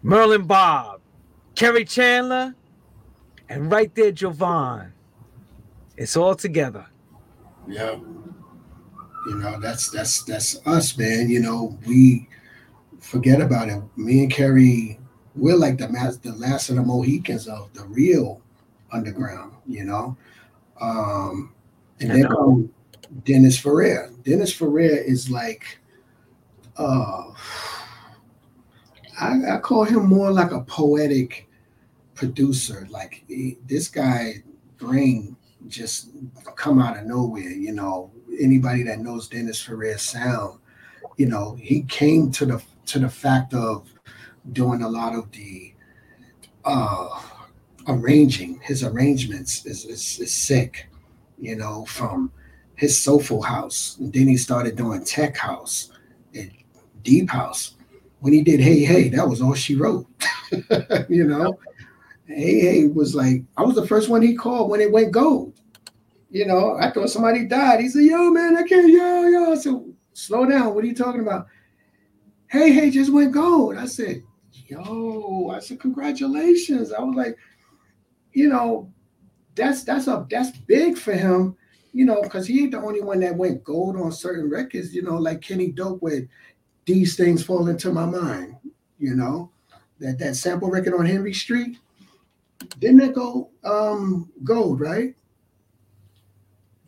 Merlin Bobb, Kerri Chandler, and right there, Jovonn. It's all together. Yeah. You know, that's that's that's us, man. You know, we forget about it. Me and Kerri, we're like the mas- the last of the Mohicans of the real underground, you know. Um and then come Dennis Ferrer. Dennis Ferrer is like uh I, I call him more like a poetic producer. Like he, this guy brain just come out of nowhere, you know. Anybody that knows Dennis Ferrer's sound, you know, he came to the to the fact of doing a lot of the uh arranging. His arrangements is is, is sick, you know, from his soulful house. And then he started doing tech house and deep house. When he did Hey Hey, that was all she wrote. you know. Hey Hey was like, I was the first one he called when it went gold. You know, I thought somebody died. He said, Yo, man, I can't, yo, yo. I said, slow down. What are you talking about? Hey, hey, just went gold. I said, yo, I said, congratulations. I was like, you know, that's that's a that's big for him, you know, because he ain't the only one that went gold on certain records, you know, like Kenny Dope with these things fall into my mind, you know, that that sample record on Henry Street, didn't it go um gold, right?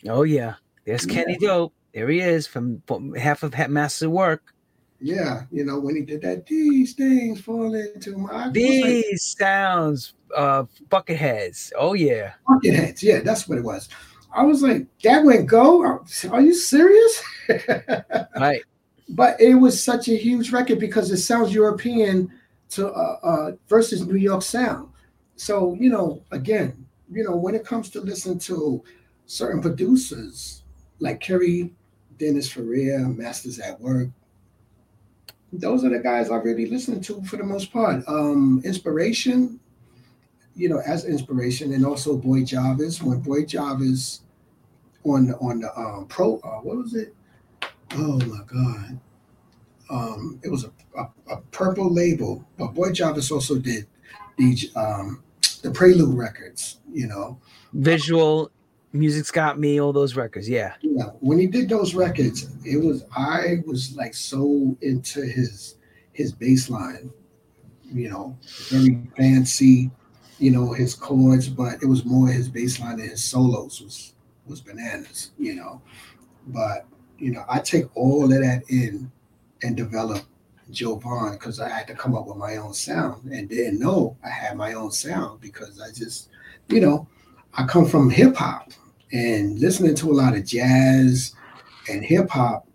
Oh yeah, there's yeah. Kenny Dope. There he is from, half of Master Work. Yeah, you know when he did that, these things fall into my. These like, sounds, uh, Bucketheads. Oh yeah, Bucketheads. Yeah, that's what it was. I was like, that went go. Are you serious? right. But it was such a huge record because it sounds European to uh, uh, versus New York sound. So you know, again, you know, when it comes to listening to certain producers like Kerri, Dennis Ferrer, Masters at Work, those are the guys I really listen to for the most part. Um, inspiration, you know, as inspiration, and also Boyd Jarvis. When Boyd Jarvis on on the um, pro, uh, what was it? Oh my God, um, it was a, a, a, purple label, but Boyd Jarvis also did the um, the Prelude records. You know, visual Music's Got Me, all those records. Yeah. Yeah. When he did those records, it was I was like so into his his bass line, you know, very fancy, you know, his chords, but it was more his bass line and his solos was was bananas, you know. But you know, I take all of that in and develop Jovonn because I had to come up with my own sound and didn't know I had my own sound because I just, you know, I come from hip hop and listening to a lot of jazz and hip hop.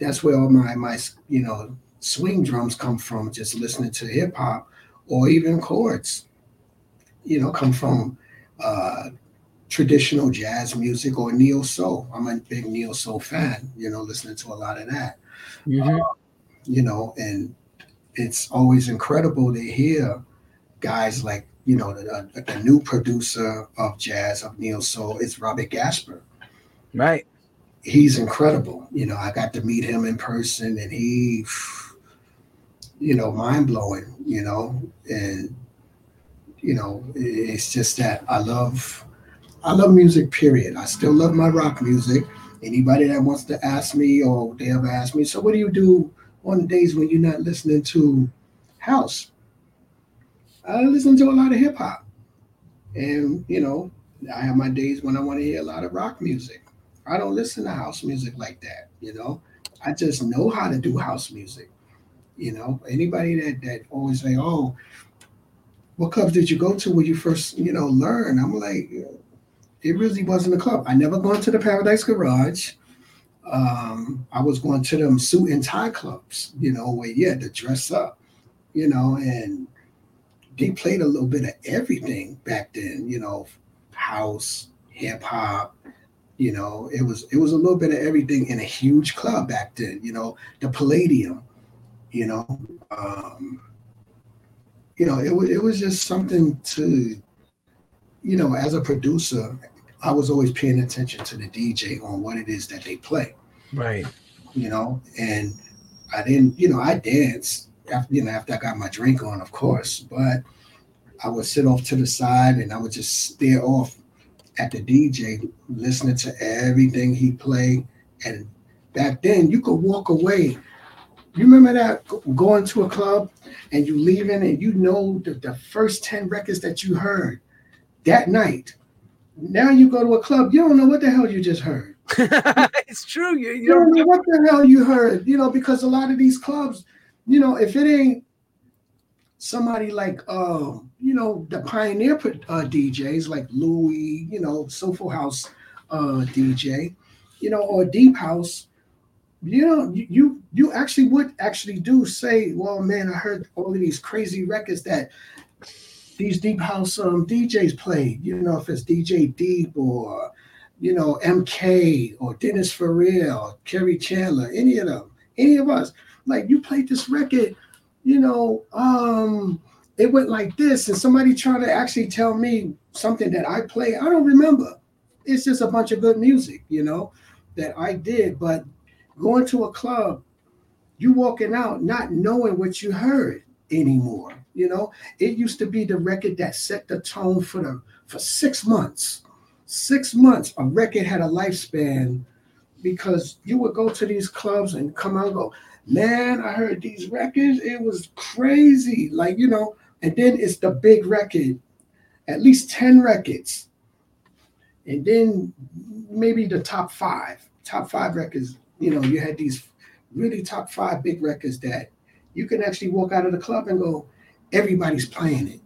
That's where all my my you know swing drums come from. Just listening to hip hop or even chords, you know, come from uh, traditional jazz music or neo soul. I'm a big neo soul fan. You know, listening to a lot of that. Mm-hmm. Uh, you know, and it's always incredible to hear guys like you know, the, uh, the, new producer of jazz of neo soul is Robert Glasper. Right. He's incredible. You know, I got to meet him in person, and he, you know, mind blowing. You know, and you know, it's just that I love, I love music. Period. I still love my rock music. Anybody that wants to ask me, or they ever ask me, so what do you do on the days when you're not listening to house? I listen to a lot of hip hop. And, you know, I have my days when I want to hear a lot of rock music. I don't listen to house music like that, you know. I just know how to do house music. You know, anybody that that always say, "Oh, what clubs did you go to when you first, you know, learn?" I'm like, it really wasn't a club. I never gone to the Paradise Garage. Um, I was going to them suit and tie clubs, you know, where you had to dress up, you know, and they played a little bit of everything back then, you know, house, hip hop, you know, it was it was a little bit of everything in a huge club back then, you know, the Palladium, you know, um, you know, it was it was just something to, you know, as a producer, I was always paying attention to the DJ on what it is that they play. Right. You know, and I didn't, you know, I danced after you know after I got my drink on, of course. But I would sit off to the side and I would just stare off at the DJ, listening to everything he played. And back then, you could walk away. You remember that going to a club and you leaving and you know the, the first 10 records that you heard that night. Now you go to a club, you don't know what the hell you just heard. it's true. You, you, you don't know what the hell you heard, you know, because a lot of these clubs, you know, if it ain't somebody like, uh, you know, the pioneer uh, DJs like Louie, you know, Soulful House uh, DJ, you know, or Deep House, you know, you you actually would actually do say, well, man, I heard all of these crazy records that these deep house um, DJs played. You know, if it's DJ Deep or you know MK or Dennis Ferrer or Kerri Chandler, any of them, any of us like you played this record, you know, um, it went like this, and somebody trying to actually tell me something that I play, I don't remember. It's just a bunch of good music, you know, that I did. But going to a club, you walking out not knowing what you heard. anymore. You know, it used to be the record that set the tone for the for six months. Six months, a record had a lifespan because you would go to these clubs and come out and go, man, I heard these records. It was crazy. Like, you know, and then it's the big record, at least 10 records. And then maybe the top five, top five records, you know, you had these really top five big records that you can actually walk out of the club and go, everybody's playing it.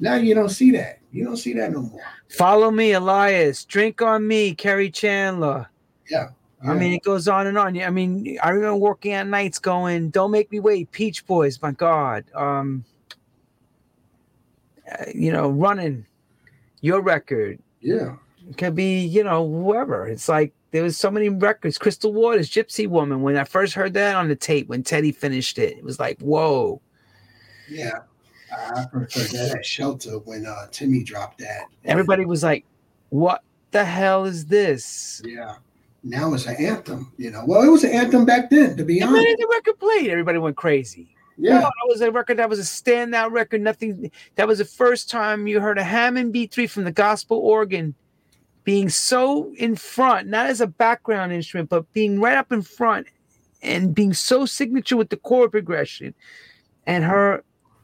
Now you don't see that. You don't see that no more. Follow me, Aly-Us. Drink on me, Kerri Chandler. Yeah. I mean, it goes on and on. I mean, I remember working at nights going, "Don't make me wait." Peech Boys, my God. Um, uh, you know, running your record. Yeah. It could be, you know, whoever. It's like there was so many records. Crystal Waters, Gypsy Woman. When I first heard that on the tape, when Teddy finished it, it was like, whoa. Yeah. I prefer that at Shelter when uh, Timmy dropped that. Everybody was like, what the hell is this? Yeah. Now it's an anthem, you know. Well, it was an anthem back then, to be And honest. the record played, everybody went crazy. Yeah. No, that was a record that was a standout record. Nothing that was the first time you heard a Hammond B3 from the gospel organ being so in front, not as a background instrument, but being right up in front and being so signature with the chord progression. And her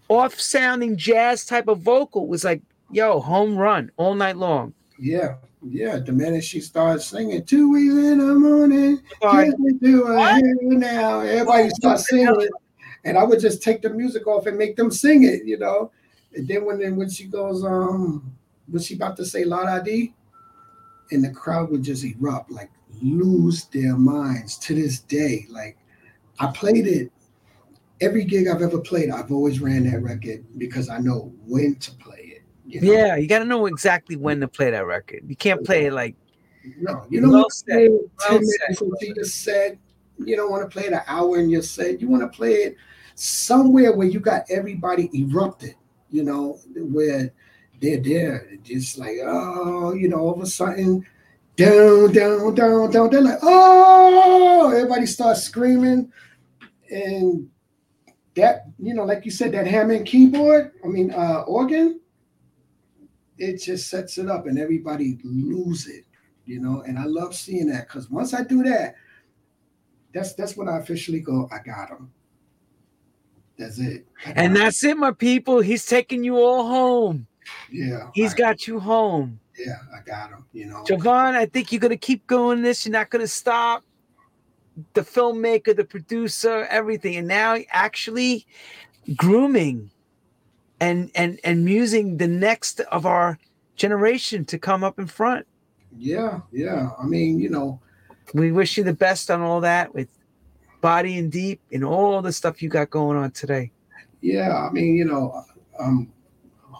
off sounding jazz type of vocal was like, yo, home run all night long. Yeah. Yeah. The minute she starts singing two weeks in the morning, Sorry. Yes, we do it now. Everybody starts singing. And I would just take the music off and make them sing it, you know. And then when then when she goes, um, when she about to say La Da Dee, and the crowd would just erupt, like lose their minds to this day. Like I played it every gig I've ever played, I've always ran that record because I know when to play. You know? Yeah, you got to know exactly when to play that record. You can't play it like No, you don't want to play 10 minutes said. into your set. You don't want to play it an hour in your set. You want to play it somewhere where you got everybody erupted, you know, where they're there. Just like, oh, you know, all of a sudden, down, down, down, down. They're like, oh, everybody starts screaming. And that, you know, like you said, that Hammond keyboard, I mean, uh, organ, it just sets it up and everybody lose it you know and i love seeing that because once i do that that's that's when i officially go i got him that's it And that's it, my people. He's taking you all home. yeah He's I- got you home. yeah i got him you know Jovonn, I think you're gonna keep going this. You're not gonna stop. The filmmaker, the producer, everything, and now actually grooming and and and musing the next of our generation to come up in front. yeah yeah i mean you know We wish you the best on all that with body and deep and all the stuff you got going on today. yeah i mean you know um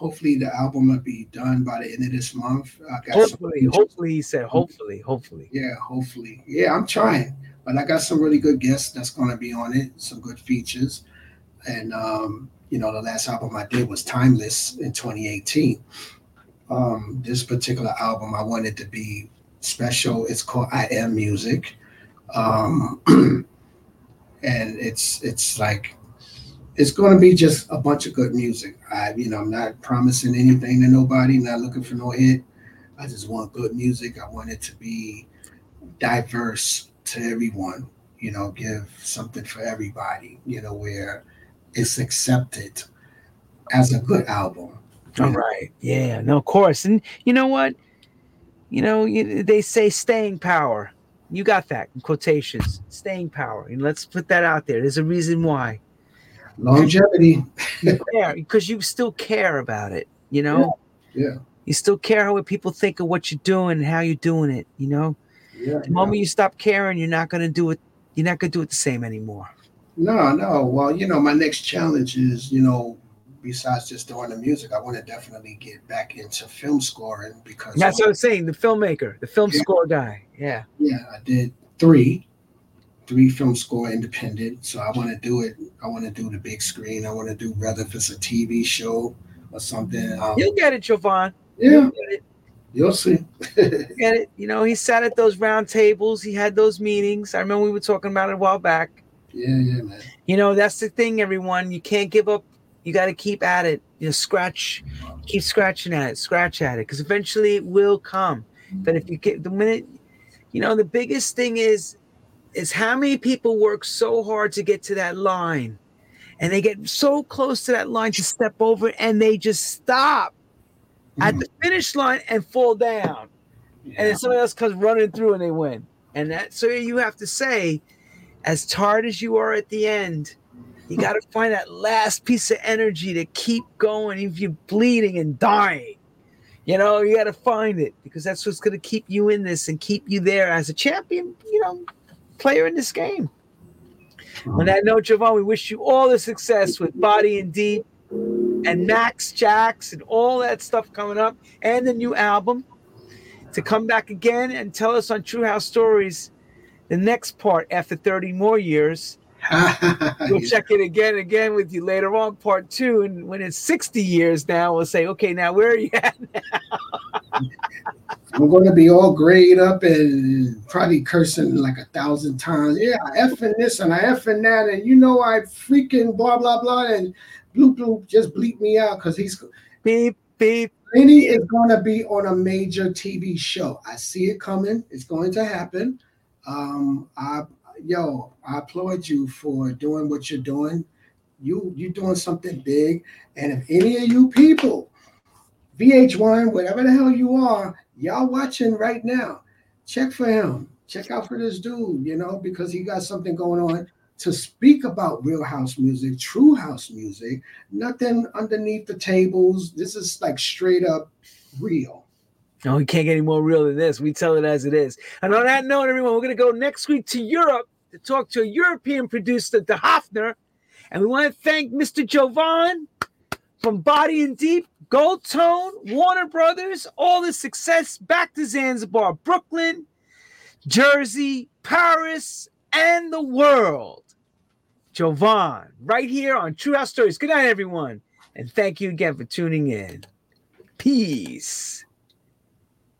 hopefully the album will be done by the end of this month i got some- Hopefully, hopefully, he said, hopefully, hopefully. Yeah, hopefully. Yeah, I'm trying, but I got some really good guests that's going to be on it, some good features. And, um, you know, the last album I did was Timeless in 2018. Um, this particular album, I wanted to be special. It's called I Am Music. Um, and it's, it's like, it's going to be just a bunch of good music. I, you know, I'm not promising anything to nobody, not looking for no hit. I just want good music. I want it to be diverse to everyone, you know, give something for everybody, you know, where it's accepted as a good album. All know? right. Yeah. No, of course. And you know what? You know, you, they say staying power. You got that in quotations. Staying power. And let's put that out there. There's a reason why. Longevity. Care because you still care about it. You know. Yeah. You still care how people think of what you're doing and how you're doing it. You know. Yeah. The moment you stop caring, you're not gonna do it. You're not gonna do it the same anymore. No, no. Well, you know, my next challenge is, you know, besides just doing the music, I want to definitely get back into film scoring because That's what I'm saying. The filmmaker, the film Yeah. score guy. Yeah. Yeah, I did three, three film score independent. So I want to do it. I want to do the big screen. I want to do whether if it's a TV show or something. Um, You'll get it, Jovonn. yeah, You'll get it. you'll see. get it. You know, he sat at those round tables. He had those meetings. I remember we were talking about it a while back. Yeah, yeah, man. You know, that's the thing, everyone. You can't give up. You got to keep at it. You know, scratch, keep scratching at it, scratch at it, because eventually it will come. But if you get the minute, you know, the biggest thing is, is how many people work so hard to get to that line, and they get so close to that line to step over, and they just stop at the mm-hmm. finish line and fall down, Yeah. and then somebody else comes running through and they win. And that so you have to say, as tired as you are at the end, you hmm. got to find that last piece of energy to keep going if you're bleeding and dying. You know, you got to find it because that's what's going to keep you in this and keep you there as a champion, you know, player in this game. On that note, Jovonn, we wish you all the success with Body and Deep and Max Jacks and all that stuff coming up and the new album to come back again and tell us on True House Stories the next part after 30 more years. We'll check it again again with you later on, part two. And when it's 60 years now, we'll say, okay, now where are you at? I'm going to be all grayed up and probably cursing like a thousand times. Yeah, I effing this and I effing that, and you know I freaking blah blah blah, and bloop bloop just bleep me out because he's beep, beep. Lenny is going to be on a major TV show. I see it coming. It's going to happen. Um, I yo, I applaud you for doing what you're doing. You you're doing something big, and if any of you people VH1, whatever the hell you are, y'all watching right now, check for him. Check out for this dude, you know, because he got something going on to speak about real house music, true house music, nothing underneath the tables. This is like straight up real. No, we can't get any more real than this. We tell it as it is. And on that note, everyone, we're going to go next week to Europe to talk to a European producer, De Hoffner. And we want to thank Mr. Jovonn from Body and Deep, Goldtone, Warner Brothers, all the success back to Zanzibar, Brooklyn, Jersey, Paris, and the world. Jovonn, right here on True House Stories. Good night, everyone. And thank you again for tuning in. Peace.